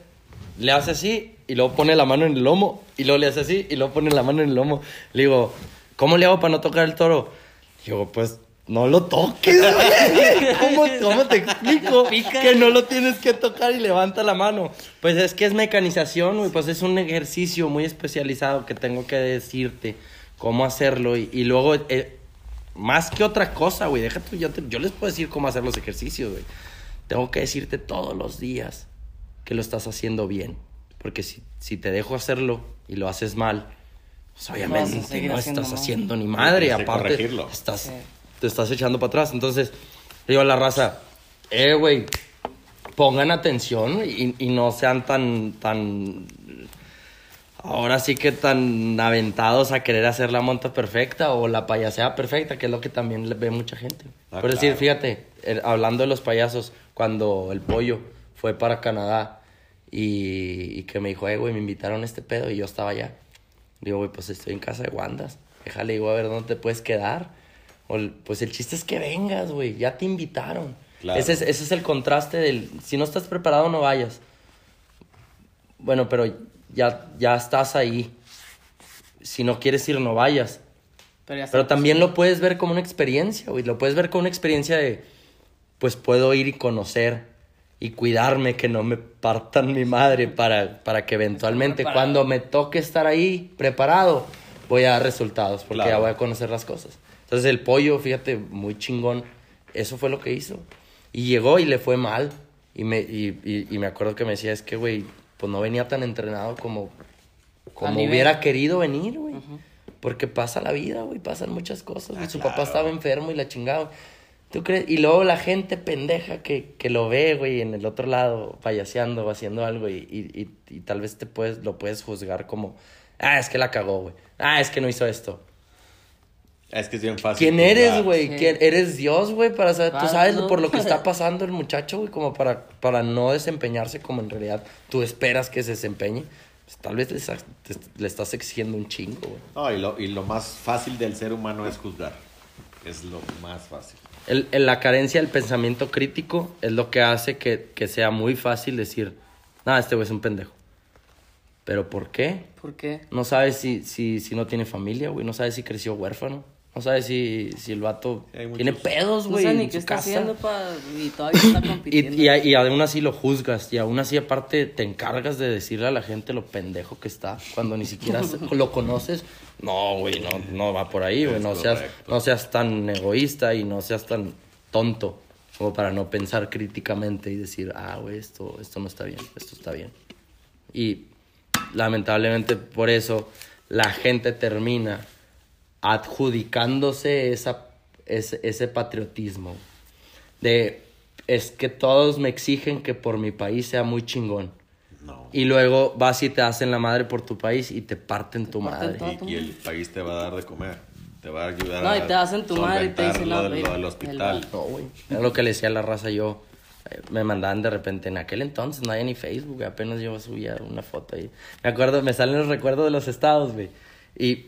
le hace así y luego pone la mano en el lomo y luego le hace así y luego pone la mano en el lomo. Le digo, ¿cómo le hago para no tocar el toro? Digo, pues no lo toques, güey. ¿Cómo, cómo te explico que no lo tienes que tocar y levanta la mano? Pues es que es mecanización, güey. Pues es un ejercicio muy especializado que tengo que decirte cómo hacerlo y, y luego... eh, más que otra cosa, güey. Deja tú, yo, te- yo les puedo decir cómo hacer los ejercicios, güey. Tengo que decirte todos los días que lo estás haciendo bien. Porque si, si te dejo hacerlo y lo haces mal, pues obviamente no estás mal. haciendo ni madre. Aparte, corregirlo. estás, Sí. Te estás echando para atrás. Entonces, digo a la raza, eh, güey, pongan atención y, y no sean tan, tan ahora sí que tan aventados a querer hacer la monta perfecta o la payasea perfecta, que es lo que también ve mucha gente. Ah, Por decir, claro. fíjate, el- hablando de los payasos, cuando el pollo fue para Canadá y, y que me dijo, eh, güey, me invitaron a este pedo y yo estaba allá. Digo, güey, pues estoy en casa de Wandas. Déjale, digo, a ver dónde te puedes quedar. O el- pues el chiste es que vengas, güey, ya te invitaron. Claro. Ese, es, ese es el contraste del, si no estás preparado, no vayas. Bueno, pero ya, ya estás ahí. Si no quieres ir, no vayas. Pero, ya Pero está. también lo puedes ver como una experiencia, güey. Lo puedes ver como una experiencia de, pues puedo ir y conocer y cuidarme que no me partan mi madre para, para que eventualmente cuando me toque estar ahí preparado, voy a dar resultados porque Claro. ya voy a conocer las cosas. Entonces el pollo, fíjate, muy chingón. Eso fue lo que hizo. Y llegó y le fue mal. Y me, y, y- y me acuerdo que me decía, es que, güey, pues no venía tan entrenado como, como hubiera querido venir, güey. Porque pasa la vida, güey, pasan muchas cosas. güey. Su papá estaba enfermo y la chingada. ¿Tú crees? Y luego la gente pendeja que, que lo ve, güey, en el otro lado, payaseando o haciendo algo y, y, y- y tal vez te puedes, lo puedes juzgar como, ah, es que la cagó, güey. Ah, es que no hizo esto. Es que es bien fácil. ¿Quién juzgar. eres, güey? Sí. ¿Quién- Eres Dios, güey, para saber, tú sabes no. por lo que está pasando el muchacho, güey, como para, para no desempeñarse como en realidad tú esperas que se desempeñe. Pues, tal vez le, le estás exigiendo un chingo, güey. No, y lo, y lo más fácil del ser humano es juzgar. Es lo más fácil. El, el- la carencia del pensamiento crítico es lo que hace que, que sea muy fácil decir, nada, este güey es un pendejo. ¿Pero por qué? ¿Por qué? No sabes si, si, si no tiene familia, güey. No sabes si creció huérfano. No sabes si, si el vato tiene pedos, No güey, sé ni en qué su está casa. haciendo pa... y todavía está compitiendo. Y, y, y aún así lo juzgas. Y aún así, aparte, te encargas de decirle a la gente lo pendejo que está. Cuando ni siquiera lo conoces. No, güey, no, no va por ahí, güey. No seas, no seas tan egoísta y no seas tan tonto como para no pensar críticamente y decir, ah, güey, esto, esto no está bien, esto está bien. Y lamentablemente por eso la gente termina adjudicándose esa, ese, ese patriotismo. De, es que todos me exigen que por mi país sea muy chingón. No. Y luego vas y te hacen la madre por tu país y te parten tu parten madre. todo. Y, y el país te va a dar de comer. Te va a ayudar No, a y te hacen tu madre y te dicen, lo, no, del- lo del el hospital. No, güey. Era lo que le decía a la raza yo. eh, Me mandaban de repente, en aquel entonces no había ni Facebook, apenas yo subía una foto ahí. Me acuerdo, me salen los recuerdos de los estados, güey. Y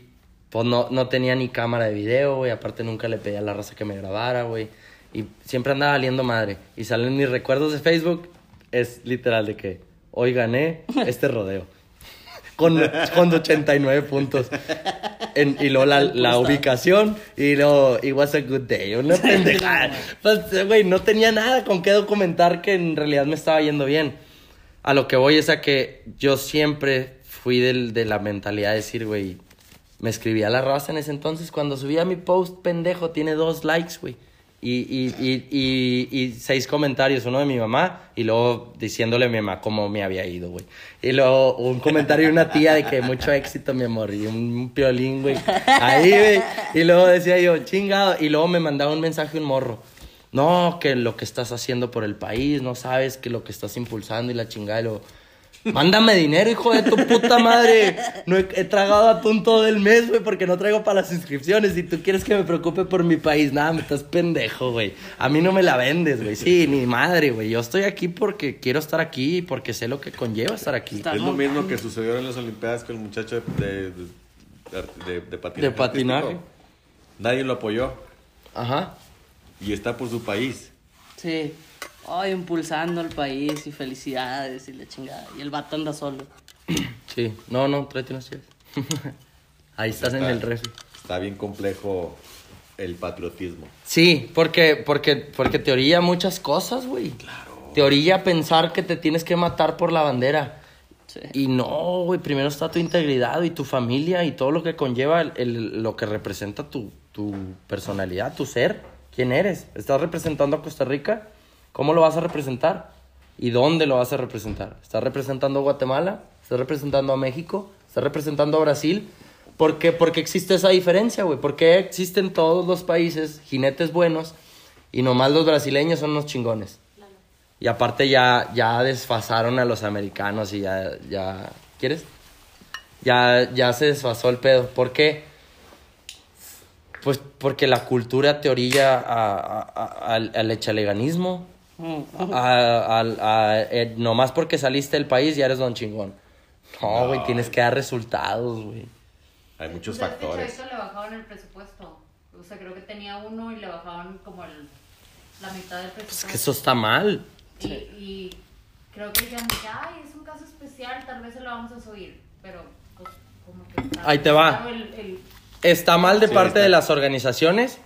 pues no, no tenía ni cámara de video, güey. Aparte nunca le pedía a la raza que me grabara, güey. Y siempre andaba valiendo madre. Y salen mis recuerdos de Facebook es literal de que hoy gané este rodeo. Con, con 89 puntos. En- y luego la, la ubicación y luego it was a good day. Una pendejada. Pues, güey, no tenía nada con qué documentar que en realidad me estaba yendo bien. A lo que voy es a que yo siempre fui del, de la mentalidad de decir, güey, me escribía la raza en ese entonces. Cuando subía mi post pendejo, tiene dos likes, güey. Y, y, y, y, y seis comentarios, uno de mi mamá y luego diciéndole a mi mamá cómo me había ido, güey. Y luego un comentario de una tía de que mucho éxito, mi amor, y un piolín, güey. Ahí, güey. Y luego decía yo, chingado. Y luego me mandaba un mensaje un morro. No, que lo que estás haciendo por el país, no sabes que lo que estás impulsando y la chingada. Y luego, Mándame dinero, hijo de tu puta madre. No he, he tragado atún todo el mes, güey, porque no traigo para las inscripciones. Y tú quieres que me preocupe por mi país. Nada, me estás pendejo, güey. A mí no me la vendes, güey. Sí, ni madre, güey. Yo estoy aquí porque quiero estar aquí y porque sé lo que conlleva estar aquí. Está Es lo mismo que sucedió en las Olimpiadas con el muchacho de, de, de, de patinaje. De patinaje. Nadie lo apoyó Ajá. y está por su país. Sí. Ay, impulsando al país y felicidades y la chingada. Y el vato anda solo. Sí. No, no, tráete unas chaves. Ahí estás en el refri. Está bien complejo el patriotismo. Sí, porque, porque, porque te orilla muchas cosas, güey. Claro. Te orilla pensar que te tienes que matar por la bandera. Sí. Y no, güey, primero está tu integridad y tu familia y todo lo que conlleva el, el- lo que representa tu, tu personalidad, tu ser. ¿Quién eres? ¿Estás representando a Costa Rica? ¿Cómo lo vas a representar? ¿Y dónde lo vas a representar? ¿Estás representando a Guatemala? ¿Estás representando a México? ¿Estás representando a Brasil? ¿Por qué, existe esa diferencia, güey? ¿Por qué existen todos los países jinetes buenos y nomás los brasileños son los chingones? Y aparte ya, ya desfasaron a los americanos y ya, ya... ¿Quieres? Ya, ya se desfasó el pedo. ¿Por qué? Pues porque la cultura te orilla al, al echaleganismo. A, al- a- eh, nomás porque saliste del país ya eres don chingón. No, güey, tienes que dar resultados, güey. Hay muchos Pues a factores. chavito le bajaban el presupuesto. O sea, creo que tenía uno y le bajaban como el, la mitad del Es presupuesto. que eso está mal. Y, y creo que dijeron ay, es un caso especial, tal vez se lo vamos a subir. Pero, pues, como que... está Ahí te va. claro el- el- Está mal de Sí, parte está- de las organizaciones,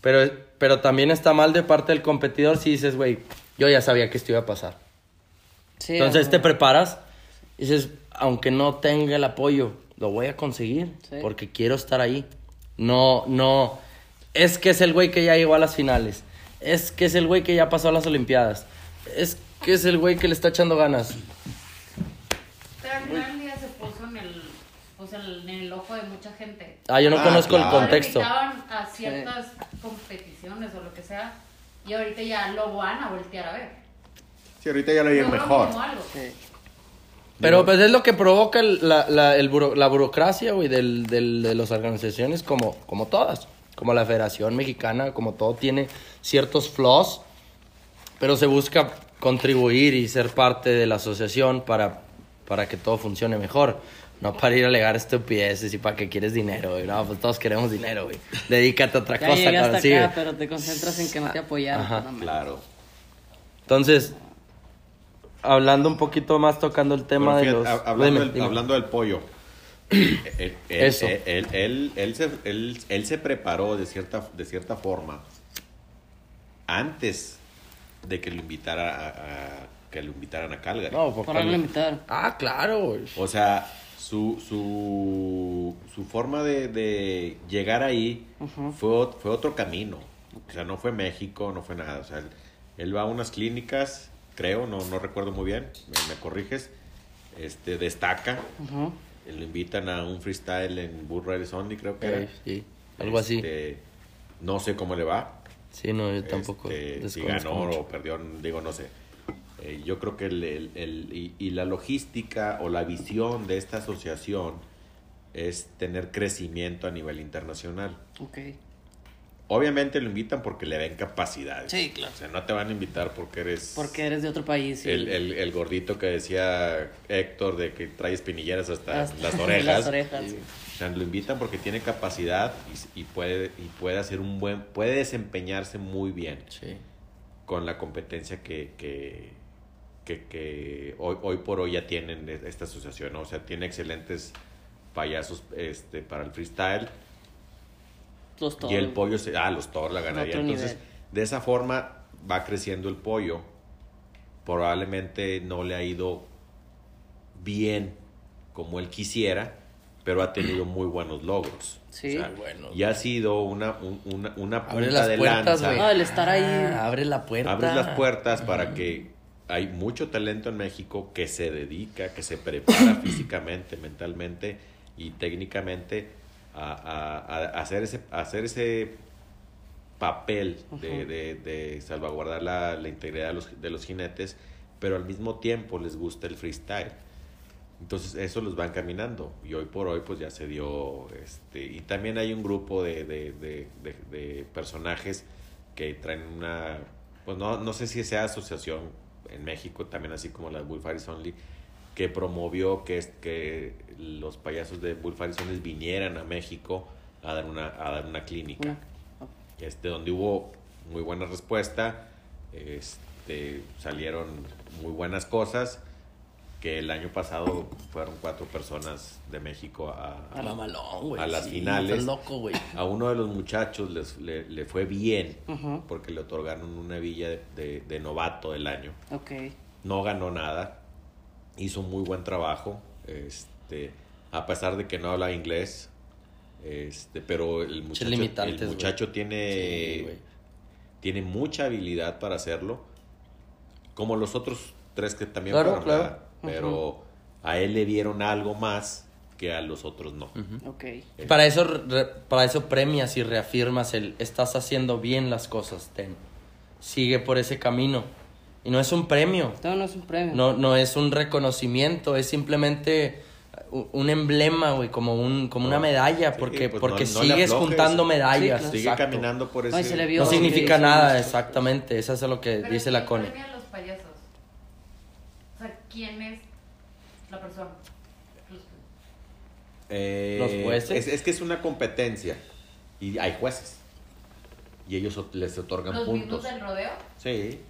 pero, pero también está mal de parte del competidor si dices, güey, yo ya sabía que esto iba a pasar. Sí, Entonces ajá. te preparas y dices, aunque no tenga el apoyo, lo voy a conseguir Sí. porque quiero estar ahí. No, no, es que es el güey que ya llegó a las finales. Es que es el güey que ya pasó a las Olimpiadas. Es que es el güey que le está echando ganas. Pero al final del día se puso en el, en el ojo de mucha gente. Ah, yo no Ah, conozco el claro. contexto. Ahora invitaban a ciertas competiciones o lo que sea. Y ahorita ya lo van a voltear a ver. Sí, ahorita ya lo oyen mejor. algo. Sí. Pero pues es lo que provoca el- la, la, el buro- la burocracia, güey, del, del- de las organizaciones como, como todas. Como la Federación Mexicana, como todo tiene ciertos flaws, pero se busca contribuir y ser parte de la asociación para, para que todo funcione mejor. No para ir a alegar estupideces y para que quieres dinero, güey. No, pues todos queremos dinero, güey. Dedícate a otra Ya cosa, cabrón. Sí, pero te concentras en que no te apoyaron. Ajá. Claro. Entonces, hablando un poquito más, tocando el tema Bueno, de los... hab- hablando, Dime, del, dime. hablando del pollo. él, él- Eso. Él, él- él- él se, él- él se preparó de cierta, de cierta forma antes de que lo invitara a, a- que lo invitaran a Calgary. No, Por algo cuando- le invitaron. Ah, claro, güey. O sea, su, su, su forma de, de llegar ahí fue, fue otro camino. O sea, no fue México, no fue nada. O sea, él, él va a unas clínicas, creo, no, no recuerdo muy bien, me, me corriges. Este, destaca. Ujú. Lo invitan a un freestyle en Riders Only, creo que era. sí, algo así. Este, No sé cómo le va. Sí, no, yo tampoco. Este, si ganó o perdió, digo, no sé. Eh, yo creo que el, el- el- y, y la logística o la visión de esta asociación es tener crecimiento a nivel internacional. Ok. Obviamente lo invitan porque le ven capacidades. Sí, claro. O sea, no te van a invitar porque eres Porque eres de otro país. y- el, el- el gordito que decía Héctor de que trae espinilleras hasta, Hasta las orejas. las orejas. O sea, lo invitan porque tiene capacidad y, y puede y puede hacer un buen puede desempeñarse muy bien Sí. con la competencia que, que, que, que hoy, hoy por hoy ya tienen e- esta asociación, ¿no? O sea, tiene excelentes payasos este, para el freestyle. Los Y el toros. pollo, se, ah, los toros, la ganadería. Entonces, nivel. de esa forma va creciendo el pollo. Probablemente no le ha ido bien como él quisiera, pero ha tenido muy buenos logros. Sí. buenos, y ha sido una, un- una, una Abre punta las de puertas, lanza. No, el estar ahí. Ah, abre la puerta. Abres las puertas para que hay mucho talento en México que se dedica, que se prepara físicamente, mentalmente y técnicamente a, a- a hacer, ese, a hacer ese papel de, de- de salvaguardar la, la integridad de los, de los jinetes, pero al mismo tiempo les gusta el freestyle. Entonces eso los va encaminando y hoy por hoy pues ya se dio este y también hay un grupo de personajes que traen una pues no, no sé si sea asociación en México también así como la Bullfighters Only que promovió que, que los payasos de Bullfighters Only vinieran a México a dar una, a dar una clínica. Este, donde hubo muy buena respuesta, este, salieron muy buenas cosas, que el año pasado fueron cuatro personas de México a, A las sí, finales. loco, a uno de los muchachos les- le, le fue bien, porque le otorgaron una villa de, de- de novato del año. No ganó nada, hizo muy buen trabajo, este, a pesar de que no habla inglés, este, pero el muchacho, el muchacho tiene Sí, tiene mucha habilidad para hacerlo, como los otros tres que también Claro, fueron, claro. Pero a él le vieron algo más que a los otros no. Ok. Para eso, re- para eso premias y reafirmas el estás haciendo bien las cosas, ten. Sigue por ese camino. Y no es un premio, No, no es un premio. no, no es un reconocimiento, es simplemente un emblema, güey, como un, como una No. medalla, Sí, porque, pues porque no- no sigues aflojes. juntando medallas. Sí, claro. Sigue exacto. caminando por ese No, se le vio- No Sí, significa sí, nada, sí. exactamente. Eso es lo que Pero dice ¿quién la premia a los payasos? O sea, ¿quién es la persona? Los- Eh, Los jueces. Es, es que es una competencia y hay jueces y ellos les otorgan ¿Los mismos puntos. del rodeo? Sí.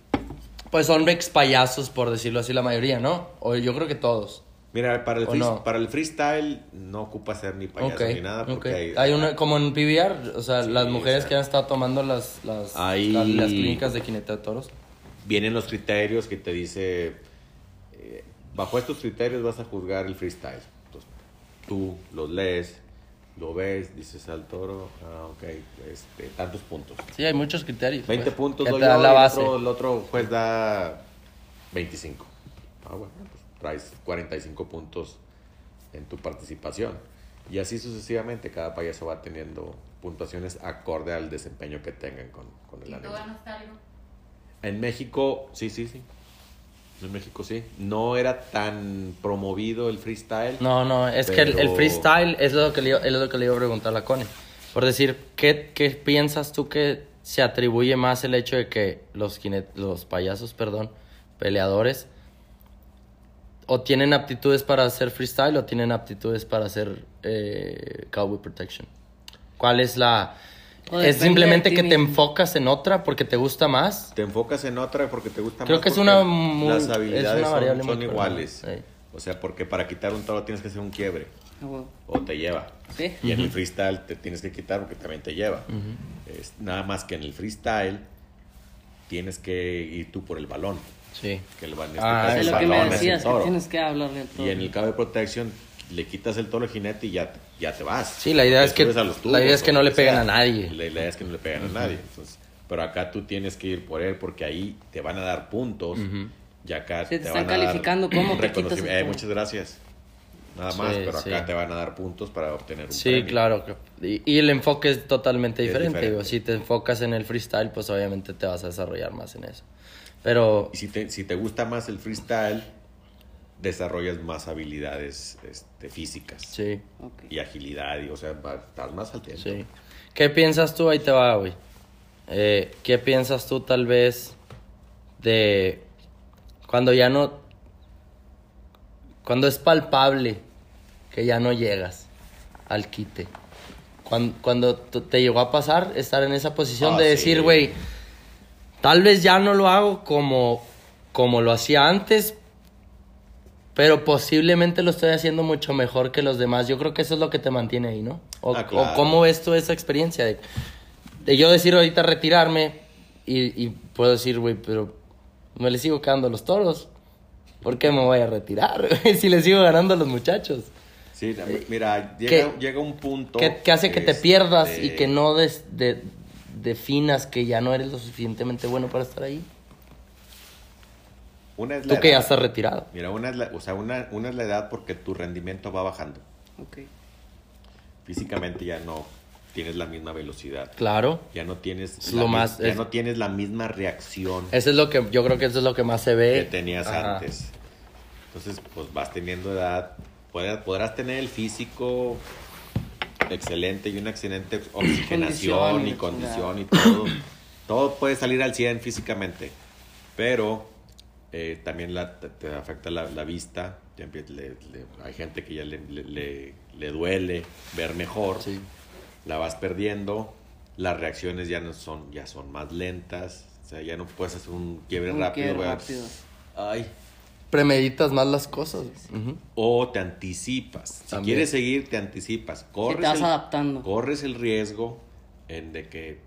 Pues son ex payasos, por decirlo así, la mayoría, ¿no? O yo creo que todos. Mira, para el, ¿O frees- no? para el freestyle no ocupa ser ni payaso ni nada porque hay, hay una, como en PBR, o sea, Sí, las mujeres o sea. que han estado tomando las, las, las, las clínicas de jinete de toros. vienen los criterios que te dice eh, bajo estos criterios vas a juzgar el freestyle. Entonces, tú los lees, lo ves, dices al toro, ah, ok, este, tantos puntos. Sí, hay muchos criterios. 20 pues, puntos doy yo, la y el base. otro, el otro juez da 25. Ah, bueno, pues traes 45 puntos en tu participación. Y así sucesivamente, cada payaso va teniendo puntuaciones acorde al desempeño que tengan con, con ¿Y el tú animal. ganaste algo? En México, sí, sí, sí. En México sí. No era tan promovido el freestyle. No, no, es que el, freestyle es lo, que le, es lo que le iba a preguntar a la Connie. Por decir, ¿qué, ¿qué piensas tú que se atribuye más el hecho de que los, los payasos, perdón, peleadores, o tienen aptitudes para hacer freestyle o tienen aptitudes para hacer eh, cowboy protection? ¿Cuál es la...? ¿Es simplemente que te enfocas en otra porque te gusta más? Te enfocas en otra porque te gusta Creo más. que es una muy- Las es habilidades una son- variable son, muy iguales. O sea, porque para quitar un toro tienes que hacer un quiebre. Ah. O te lleva. Sí. Y en el freestyle te tienes que quitar porque también te lleva. Es nada más que en el freestyle tienes que ir tú por el balón. Sí. Que el, este Ah, caso Es el lo que me balón es el decías, que toro. tienes que hablarle al toro. Y en el cabo de protección le quitas el toro al jinete y ya, ya te vas. Sí, la idea Te es que- los la idea es que no le peguen sea. a nadie. La idea es que no le peguen a nadie. Entonces, pero acá tú tienes que ir por él porque ahí te van a dar puntos. Y acá Sí, te están van a dar calificando te quitas el reconocimiento. Eh, muchas gracias. Nada más, Sí, pero acá sí. te van a dar puntos para obtener un Sí, premio. claro. que- Y, y el enfoque es totalmente Es diferente. diferente. digo, si te enfocas en el freestyle, pues obviamente te vas a desarrollar más en eso. Pero Y si te, si te gusta más el freestyle, desarrollas más habilidades este, físicas sí, y agilidad. Y, o sea, estás más al tiempo. sí. ¿Qué piensas tú? Ahí te va, güey. Eh, ¿Qué piensas tú tal vez de cuando ya no... Cuando es palpable que ya no llegas al quite? Cuando, cuando te llegó a pasar estar en esa posición Ah, de sí. decir, güey, tal vez ya no lo hago como como lo hacía antes, pero posiblemente lo estoy haciendo mucho mejor que los demás. Yo creo que eso es lo que te mantiene ahí, ¿no? O, Ah, claro. o cómo ves tú esa experiencia de, de yo decir ahorita retirarme y, y puedo decir, güey, pero me le sigo quedando los toros. ¿Por qué me voy a retirar? si le sigo ganando a los muchachos. Sí, mira, llega, ¿qué- llega un punto. Que, que hace que te pierdas y este, que no des- de- definas que ya no eres lo suficientemente bueno para estar ahí. Una es la Tú que ya edad. estás retirado. Mira, una es la, o sea, una, una es la edad porque tu rendimiento va bajando. Ok. Físicamente ya no tienes la misma velocidad. Claro. Ya no tienes Es la lo más- ya es- no tienes la misma reacción Eso es lo que yo creo que eso es lo que más se ve. que tenías Ajá. antes. Entonces, pues vas teniendo edad, podrás, podrás tener el físico excelente y una excelente oxigenación Condición y condición y todo. Todo puede salir al 100 físicamente, pero eh, también la- te, te afecta la, la vista. le- le- hay gente que ya le, le- le- le duele ver mejor. Sí. La vas perdiendo. Las reacciones ya no son, ya son más lentas. O sea, ya no puedes hacer un quiebre Un rápido. quiebre rápido. Ay, Premeditas más las cosas. O te anticipas. Si quieres seguir, te anticipas. Corres, te vas el, adaptando. corres el riesgo en de que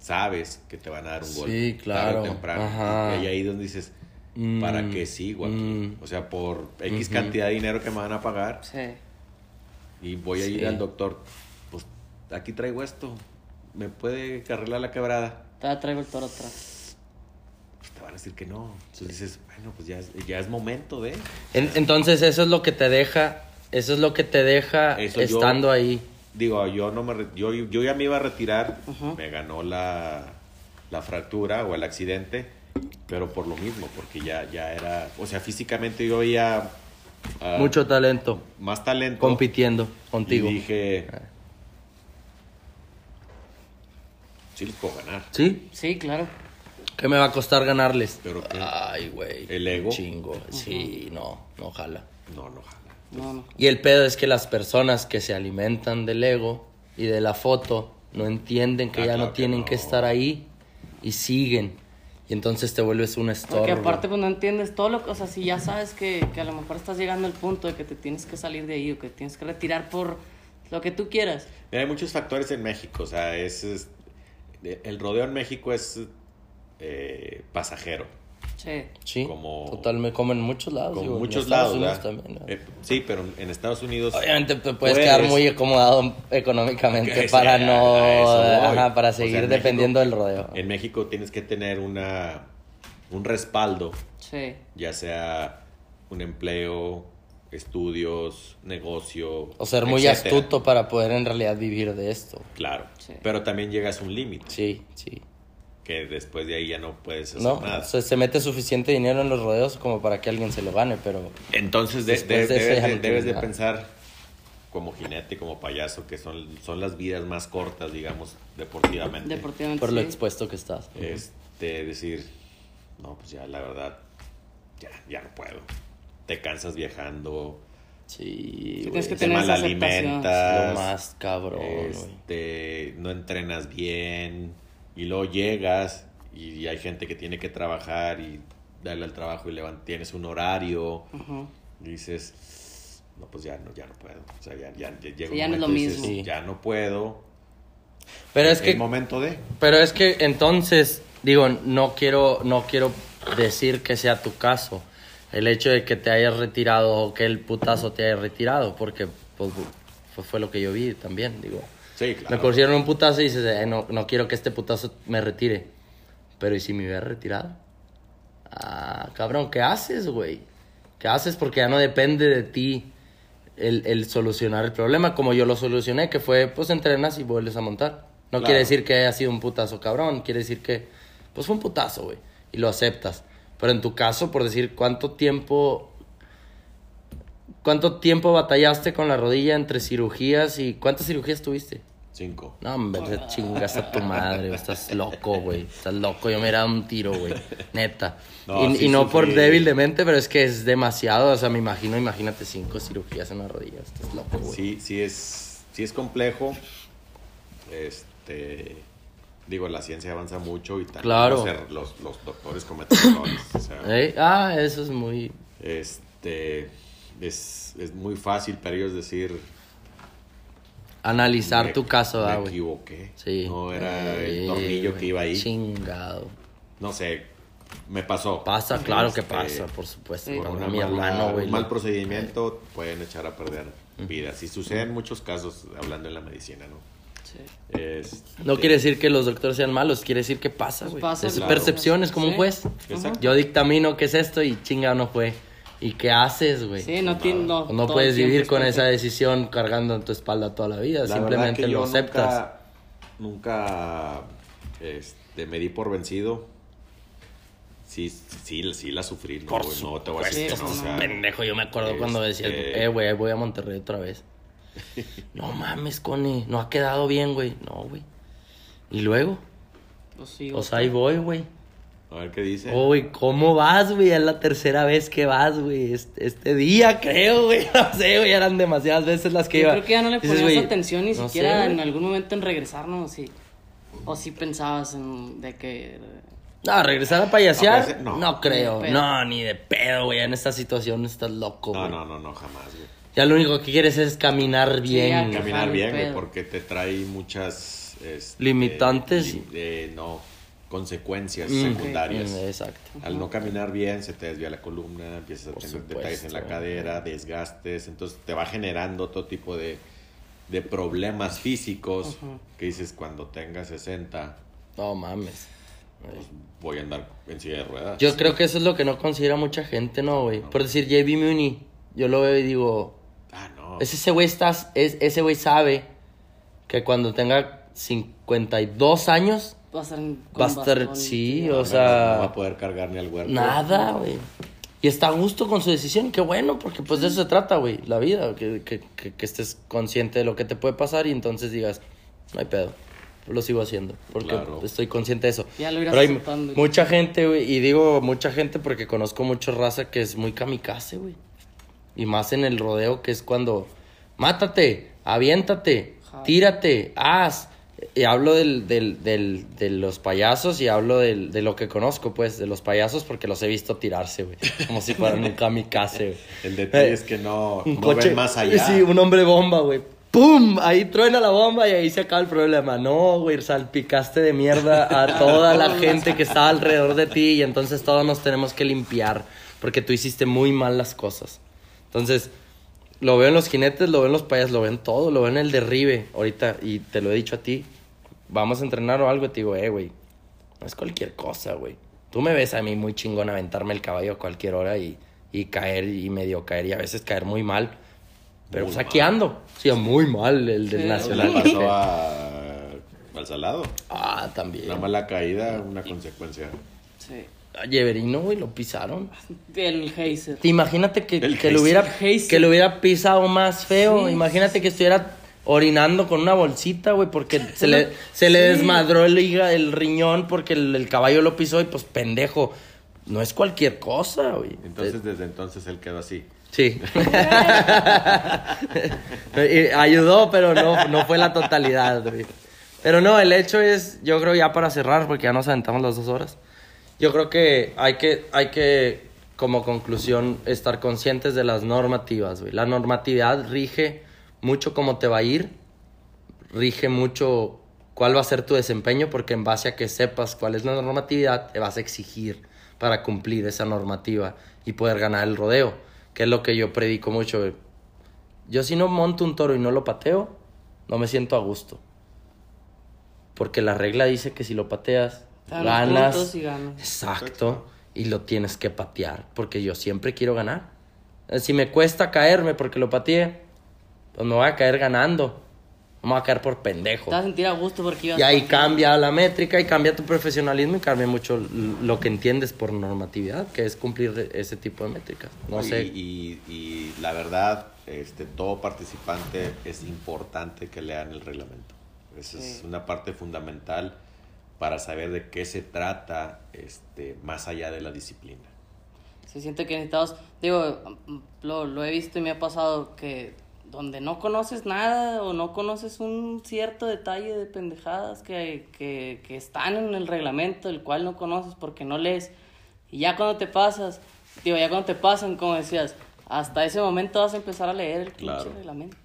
sabes que te van a dar un Sí, gol. tarde o claro. temprano. Ajá. Y ahí donde dices, Mm, ¿para qué sigo aquí? mm. O sea, por X cantidad de dinero que me van a pagar Sí. y voy a Sí. ir al doctor, pues aquí traigo esto. ¿Me puede arreglar la quebrada? Todavía traigo el toro atrás. Pues te van a decir que no. Entonces dices, bueno, pues ya, es- ya es momento de... En- entonces eso es lo que te deja, eso es lo que te deja Eso yo- estando ahí. Digo, yo no me yo, yo ya me iba a retirar, me ganó la, la fractura o el accidente, pero por lo mismo, porque ya, ya era, o sea, físicamente yo veía ah, Mucho talento más talento. compitiendo contigo. Y dije, sí les puedo ganar. ¿Sí? Sí, claro. ¿Qué me va a costar ganarles? Pero qué? Ay, güey. ¿El ego? Chingo. Sí, no, no jala. No, no, jala. No, no. Y el pedo es que las personas que se alimentan del ego y de la foto no entienden que Ah, ya claro no que tienen no. que estar ahí y siguen. Y entonces te vuelves un estorbo. Porque aparte pues no entiendes todo lo que, o sea, si ya sabes que, que a lo mejor estás llegando al punto de que te tienes que salir de ahí o que tienes que retirar por lo que tú quieras. Mira, hay muchos factores en México, o sea, es, es- el rodeo en México es eh, pasajero. Sí. Sí, como- totalmente, como en muchos lados. Digo, en muchos Estados lados, también, ¿no? Eh, sí, pero en Estados Unidos. Obviamente te puedes puedes- quedar muy acomodado económicamente para sea, no, ajá, para O sea, seguir en dependiendo México- del rodeo. En México tienes que tener una un respaldo, Sí. ya sea un empleo, estudios, negocio. O ser muy etcétera. astuto para poder en realidad vivir de esto. Claro. Sí. Pero también llegas a un límite, Sí, sí. Que después de ahí ya no puedes hacer No, nada. se, se mete suficiente dinero en los rodeos como para que alguien se lo gane, pero Entonces de- de- de debes, debes de pensar como jinete, como payaso, que son, son las vidas más cortas, digamos, deportivamente. Deportivamente. por lo sí. expuesto que estás. este, decir, no, pues ya la verdad, ya, ya no puedo. Te cansas viajando, Sí, Sí, güey, tienes que te mal alimentas, lo más cabrón, este, no entrenas bien, y luego llegas y hay gente que tiene que trabajar y darle al trabajo y levan- tienes un horario, y dices, no, pues ya no, ya no puedo. O sea, ya, ya, ya llega Sí, ya no es lo dices, mismo. Sí. Ya no puedo. Pero es que el momento de. Pero es que entonces, digo, no quiero, no quiero decir que sea tu caso. El hecho de que te hayas retirado o que el putazo te haya retirado, porque pues, fue lo que yo vi también, digo. Sí, Me pusieron un putazo y dices, "Eh, no, no quiero que este putazo me retire. Pero ¿y si me hubiera retirado? Ah, cabrón, ¿qué haces, güey? ¿Qué haces? Porque ya no depende de ti el, el solucionar el problema como yo lo solucioné, que fue, pues entrenas y vuelves a montar. No Claro. quiere decir que haya sido un putazo cabrón, quiere decir que, pues fue un putazo, güey, y lo aceptas. Pero en tu caso, por decir, ¿cuánto tiempo... ¿Cuánto tiempo batallaste con la rodilla entre cirugías y cuántas cirugías tuviste? Cinco. No, hombre, te chingas a tu madre, estás loco, güey. Estás loco, yo me era un tiro, güey. Neta. No, y, sí y no por débil de mente, pero es que es demasiado. O sea, me imagino, imagínate cinco cirugías en la rodilla. Estás loco, güey. Sí, sí es, sí es complejo. Este. digo, la ciencia avanza mucho y también Claro. los, er- los, los doctores cometen errores. o sea, ¿Eh? Ah, eso es muy... este, es, es muy fácil para ellos decir... Analizar me- tu caso, me ah, güey. equivoqué. Sí. No era el Sí, tornillo güey. que iba ahí. Chingado. No sé, me pasó. Pasa, claro que Este, pasa, por supuesto. Por una mi mala- hermano, güey. un mal procedimiento pueden echar a perder vidas. Y suceden muchos casos hablando en la medicina, ¿no? Sí. Este, No quiere decir que los doctores sean malos, quiere decir que pasa, Pues güey. pasa, es claro. percepción, es como un Sí. juez. Exacto. Yo dictamino qué es esto y chinga no fue. ¿Y qué haces, güey? Sí, no, tiene- no, no puedes vivir con esa decisión cargando en tu espalda toda la vida. La verdad Simplemente que lo yo aceptas. Nunca, nunca este, me di por vencido. Sí, sí, sí la sufrí. No, Por güey, no te voy a decir no. o sea, Pendejo, yo me acuerdo cuando decía, este- eh, güey, ahí voy a Monterrey otra vez. no mames, Connie, no ha quedado bien, güey. No, güey. ¿Y luego? Pues sí, Pues ahí voy, güey. A ver qué dice. Güey, ¿cómo vas, güey? Es la tercera vez que vas, güey. Este, este día, creo, güey. No sé, güey. Eran demasiadas veces las que Yo iba. creo que ya no le Dices, ponías güey, atención ni no siquiera sé, en algún momento en regresarnos, sí. O si pensabas en de que... No, regresar a payasear, A payasear, no, no. creo. Ni. No, ni de pedo, güey. En esta situación estás loco, no, güey. no, no, no, jamás, güey. Ya lo único que quieres es caminar bien. que- Caminar bien, güey, porque te trae muchas... este, Limitantes. lim- eh, no, consecuencias Mm. secundarias. Mm, Exacto. Al no caminar bien, se te desvía la columna, empiezas a Por tener detalles en la cadera, desgastes, entonces te va generando todo tipo de, de problemas físicos que dices cuando tenga 60, No mames. pues voy a andar en silla de ruedas. Yo creo que eso es lo que no considera mucha gente, ¿no, güey? Por decir, JB Muni, yo lo veo y digo, Ah, no. Es ese güey estás, es, ese güey sabe que cuando tenga 52 años Va a estar, con va a estar, bastón. sí, No, o sea, no va a poder cargar ni al huerto. nada, güey. Y está a gusto con su decisión, qué bueno, porque pues de eso se trata, güey, la vida, que, que, que, que estés consciente de lo que te puede pasar y entonces digas, no hay pedo, lo sigo haciendo, porque Claro. estoy consciente de eso. Ya lo irás Pero hay mucha gente, güey, y digo mucha gente porque conozco mucho raza que es muy kamikaze, güey. Y más en el rodeo, que es cuando mátate, aviéntate, tírate, haz. Y hablo del, del, del, de los payasos y hablo del, de lo que conozco, pues, de los payasos porque los he visto tirarse, güey. Como si fueran un kamikaze, güey. El detalle Eh, es que no, Un no coche. ven más allá. Sí, un hombre bomba, güey. ¡Pum! Ahí truena la bomba y ahí se acaba el problema. No, güey, salpicaste de mierda a toda la gente que está alrededor de ti y entonces todos nos tenemos que limpiar porque tú hiciste muy mal las cosas. Entonces, lo veo en los jinetes, lo veo en los payasos, lo veo en todo, lo veo en el derribe ahorita y te lo he dicho a ti. Vamos a entrenar o algo, te digo, eh, güey, no es cualquier cosa, güey. Tú me ves a mí muy chingón aventarme el caballo a cualquier hora y, y caer y medio caer y a veces caer muy mal. Pero Muy pues. Sí, muy mal el del Sí. Nacional. le pasó a, al salado. Ah, también. Una mala caída, una consecuencia. Sí. A Lleverino, güey, lo pisaron. El Heiser. Te imagínate que, El que lo hubiera que lo hubiera pisado más feo. Sí. Imagínate que estuviera orinando con una bolsita, güey, porque se le, se le Sí. desmadró el, hígado- el riñón porque el, el caballo lo pisó y pues pendejo. No es cualquier cosa, güey. Entonces, desde entonces él quedó así. Sí. Y ayudó, pero no, no fue la totalidad, güey. Pero no, el hecho es, yo creo ya para cerrar, porque ya nos aventamos las dos horas. Yo creo que hay que, hay que como conclusión, estar conscientes de las normativas, güey. La normatividad rige mucho cómo te va a ir, rige mucho cuál va a ser tu desempeño, porque en base a que sepas cuál es la normatividad, te vas a exigir para cumplir esa normativa y poder ganar el rodeo, que es lo que yo predico mucho. Yo si no monto un toro y no lo pateo, no me siento a gusto. Porque la regla dice que si lo pateas, Ganas. puntos y ganas. Exacto. Y lo tienes que patear, porque yo siempre quiero ganar. Eh, Si me cuesta caerme porque lo pateé, pues me voy a caer ganando. No me voy a caer por pendejo. Te vas a sentir a gusto porque ibas Y ahí a- cambia la métrica y cambia tu profesionalismo y cambia mucho lo que entiendes por normatividad, que es cumplir ese tipo de métricas. No y, sé. y- y la verdad, este, todo participante es importante que lean el reglamento. Esa es una parte fundamental para saber de qué se trata este, más allá de la disciplina. Se siente que necesitabas, digo, lo, lo he visto y me ha pasado que donde no conoces nada o no conoces un cierto detalle de pendejadas que, que, que están en el reglamento, el cual no conoces porque no lees. Y ya cuando te pasas, digo, ya cuando te pasan, como decías, hasta ese momento vas a empezar a leer el Claro. reglamento.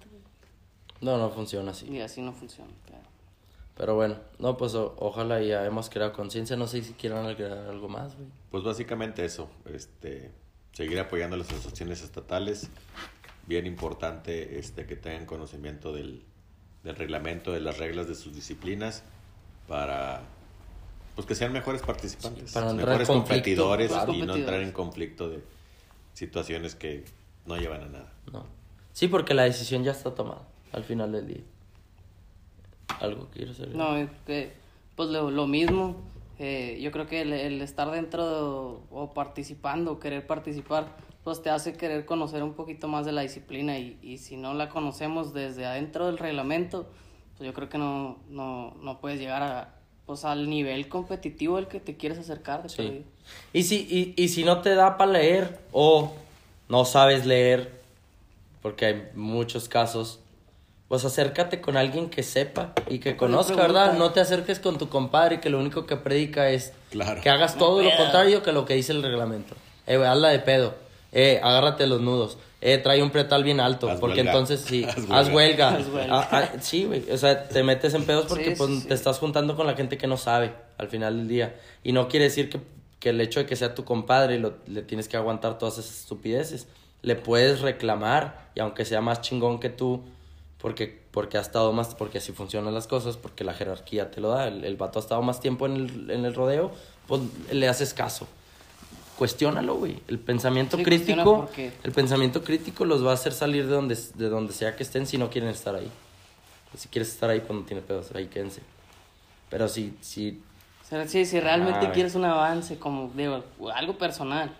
No, no funciona así. Y así no funciona. Pero bueno, no, pues o- ojalá ya hemos creado conciencia. No sé si quieran agregar algo más, güey. Pues básicamente eso, este, seguir apoyando las asociaciones estatales, bien importante este, que tengan conocimiento del, del reglamento, de las reglas de sus disciplinas, para pues que sean mejores participantes, para mejores competidores claro. y no entrar en conflicto de situaciones que no llevan a nada. No. Sí, porque la decisión ya está tomada al final del día. ¿Algo quieres decir? No, es que, pues lo, lo mismo. eh, yo creo que el, el estar dentro de- o participando, querer participar, pues te hace querer conocer un poquito más de la disciplina y, y si no la conocemos desde adentro del reglamento, pues yo creo que no, no, no puedes llegar a, pues al nivel competitivo al que te quieres acercar. De Sí. Y si, y, y si no te da para leer o no sabes leer, porque hay muchos casos, pues acércate con alguien que sepa y que conozca. ¿verdad? No te acerques con tu compadre que lo único que predica es Claro. que hagas todo lo pedo. contrario que lo que dice el reglamento. Eh, güey, hazla de pedo. Eh, agárrate los nudos. Eh, trae un pretal bien alto. Haz porque huelga. entonces sí, Haz haz huelga. huelga. Haz huelga. Ah, ah, sí, güey. O sea, te metes en pedos porque Sí, pues, sí, te estás juntando con la gente que no sabe al final del día. Y no quiere decir que, que el hecho de que sea tu compadre lo- le tienes que aguantar todas esas estupideces. Le puedes reclamar y aunque sea más chingón que tú, porque, porque ha estado más, porque así funcionan las cosas, porque la jerarquía te lo da. El, el vato ha estado más tiempo en el, en el rodeo, pues le haces caso. Cuestiónalo, güey. El pensamiento Sí, crítico, el pensamiento crítico los va a hacer salir de donde, de donde sea que estén si no quieren estar ahí. Si quieres estar ahí, pues no tiene pedos, ahí quédense. Pero si, si O sea, sí, si realmente Ah, quieres un avance, como digo, algo personal.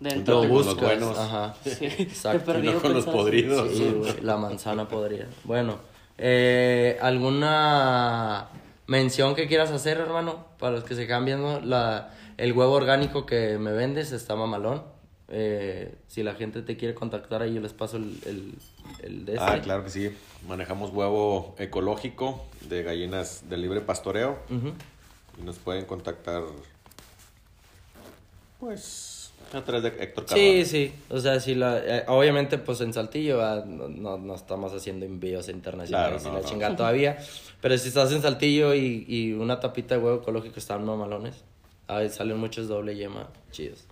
Dentro con los buenos. ajá. Sí, Exacto. Y no con los podridos. Sí, güey, la manzana podría. Bueno, eh, ¿alguna mención que quieras hacer, hermano? Para los que se quedan viendo, la, el huevo orgánico que me vendes está mamalón. Eh, si la gente te quiere contactar ahí, yo les paso el, el, el de Ah, este. claro que sí. Manejamos huevo ecológico de gallinas de libre pastoreo. Ujú. Y nos pueden contactar, pues, a través de Héctor Sí, Cardona. sí. O sea, si la, eh, obviamente, pues en Saltillo ah, no, no, no estamos haciendo envíos internacionales Claro, y no, la no. chingada todavía. Pero si estás en Saltillo y, y una tapita de huevo ecológico están mamalones. Ahí salen muchos doble yema chidos.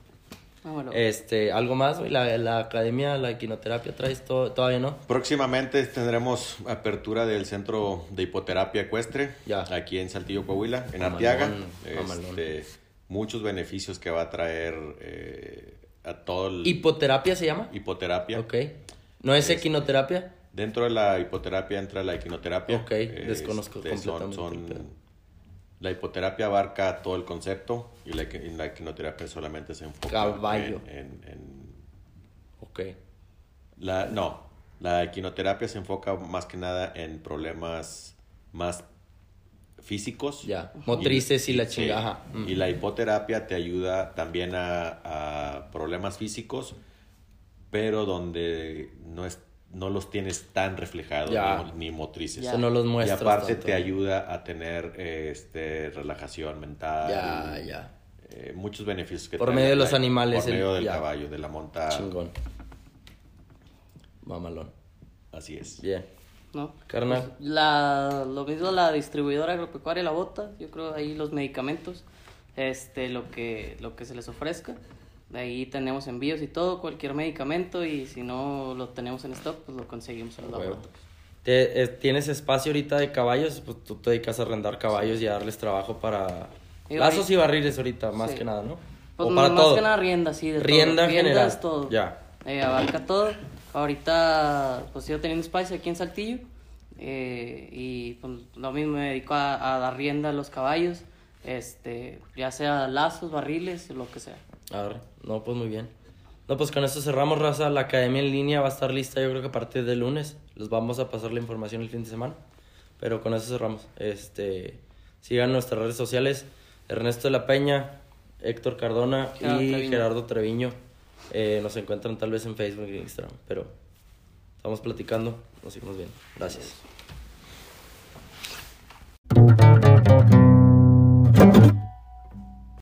Ah, bueno. Este, ¿algo más, güey? La, la academia, la equinoterapia traes to- todavía, ¿no? Próximamente tendremos apertura del centro de hipoterapia ecuestre Ya. aquí en Saltillo, Coahuila, en Arteaga. Este, muchos beneficios que va a traer eh, a todo el ¿Hipoterapia se llama? hipoterapia. Ok. ¿No es Este, equinoterapia? Dentro de la hipoterapia entra la equinoterapia. Ok, desconozco Este, completamente son- la hipoterapia abarca todo el concepto y la, y la equinoterapia solamente se enfoca Caballo. en- en- en Ok. La, no, la equinoterapia se enfoca más que nada en problemas más físicos. Ya, motrices y la chingada. Mm. Y la hipoterapia te ayuda también a, a problemas físicos, pero donde no, es, no los tienes tan reflejados Ya. ni, ni motrices. O sea, no los Y muestras aparte tanto. te ayuda a tener este, relajación mental. Ya, ya. eh, muchos beneficios que Por medio de la- los animales, Por medio el- del ya. caballo, de la monta. Chingón. Mamalón. Así es. Bien. ¿No? Carnal. La, lo mismo la distribuidora agropecuaria La Bota, yo creo ahí los medicamentos, este, lo que, lo que se les ofrezca. De ahí tenemos envíos y todo, cualquier medicamento y si no lo tenemos en stock, pues lo conseguimos en Huevo. laboratorios. Te- eh, ¿Tienes espacio ahorita de caballos? Pues tú te dedicas a arrendar caballos y a darles trabajo para... Y Lazos y barriles ahorita, más Sí. que nada, ¿no? Pues o para más todo. que nada rienda, sí, de todo. Rienda en Rienda general. todo. Ya. Eh, abarca todo. Ahorita, pues sigo teniendo espacio aquí en Saltillo. eh, y pues, lo mismo me dedico a, a dar rienda a los caballos. Este, ya sea lazos, barriles, lo que sea. Arre. No, pues muy bien. No, pues con esto cerramos, raza. La academia en línea va a estar lista yo creo que a partir del lunes. Les vamos a pasar la información el fin de semana. Pero con eso cerramos. Este, sigan nuestras redes sociales. Ernesto de la Peña, Héctor Cardona Gerardo y Treviño. Gerardo Treviño. Eh, nos encuentran tal vez en Facebook y Instagram, pero estamos platicando, nos seguimos bien. Gracias.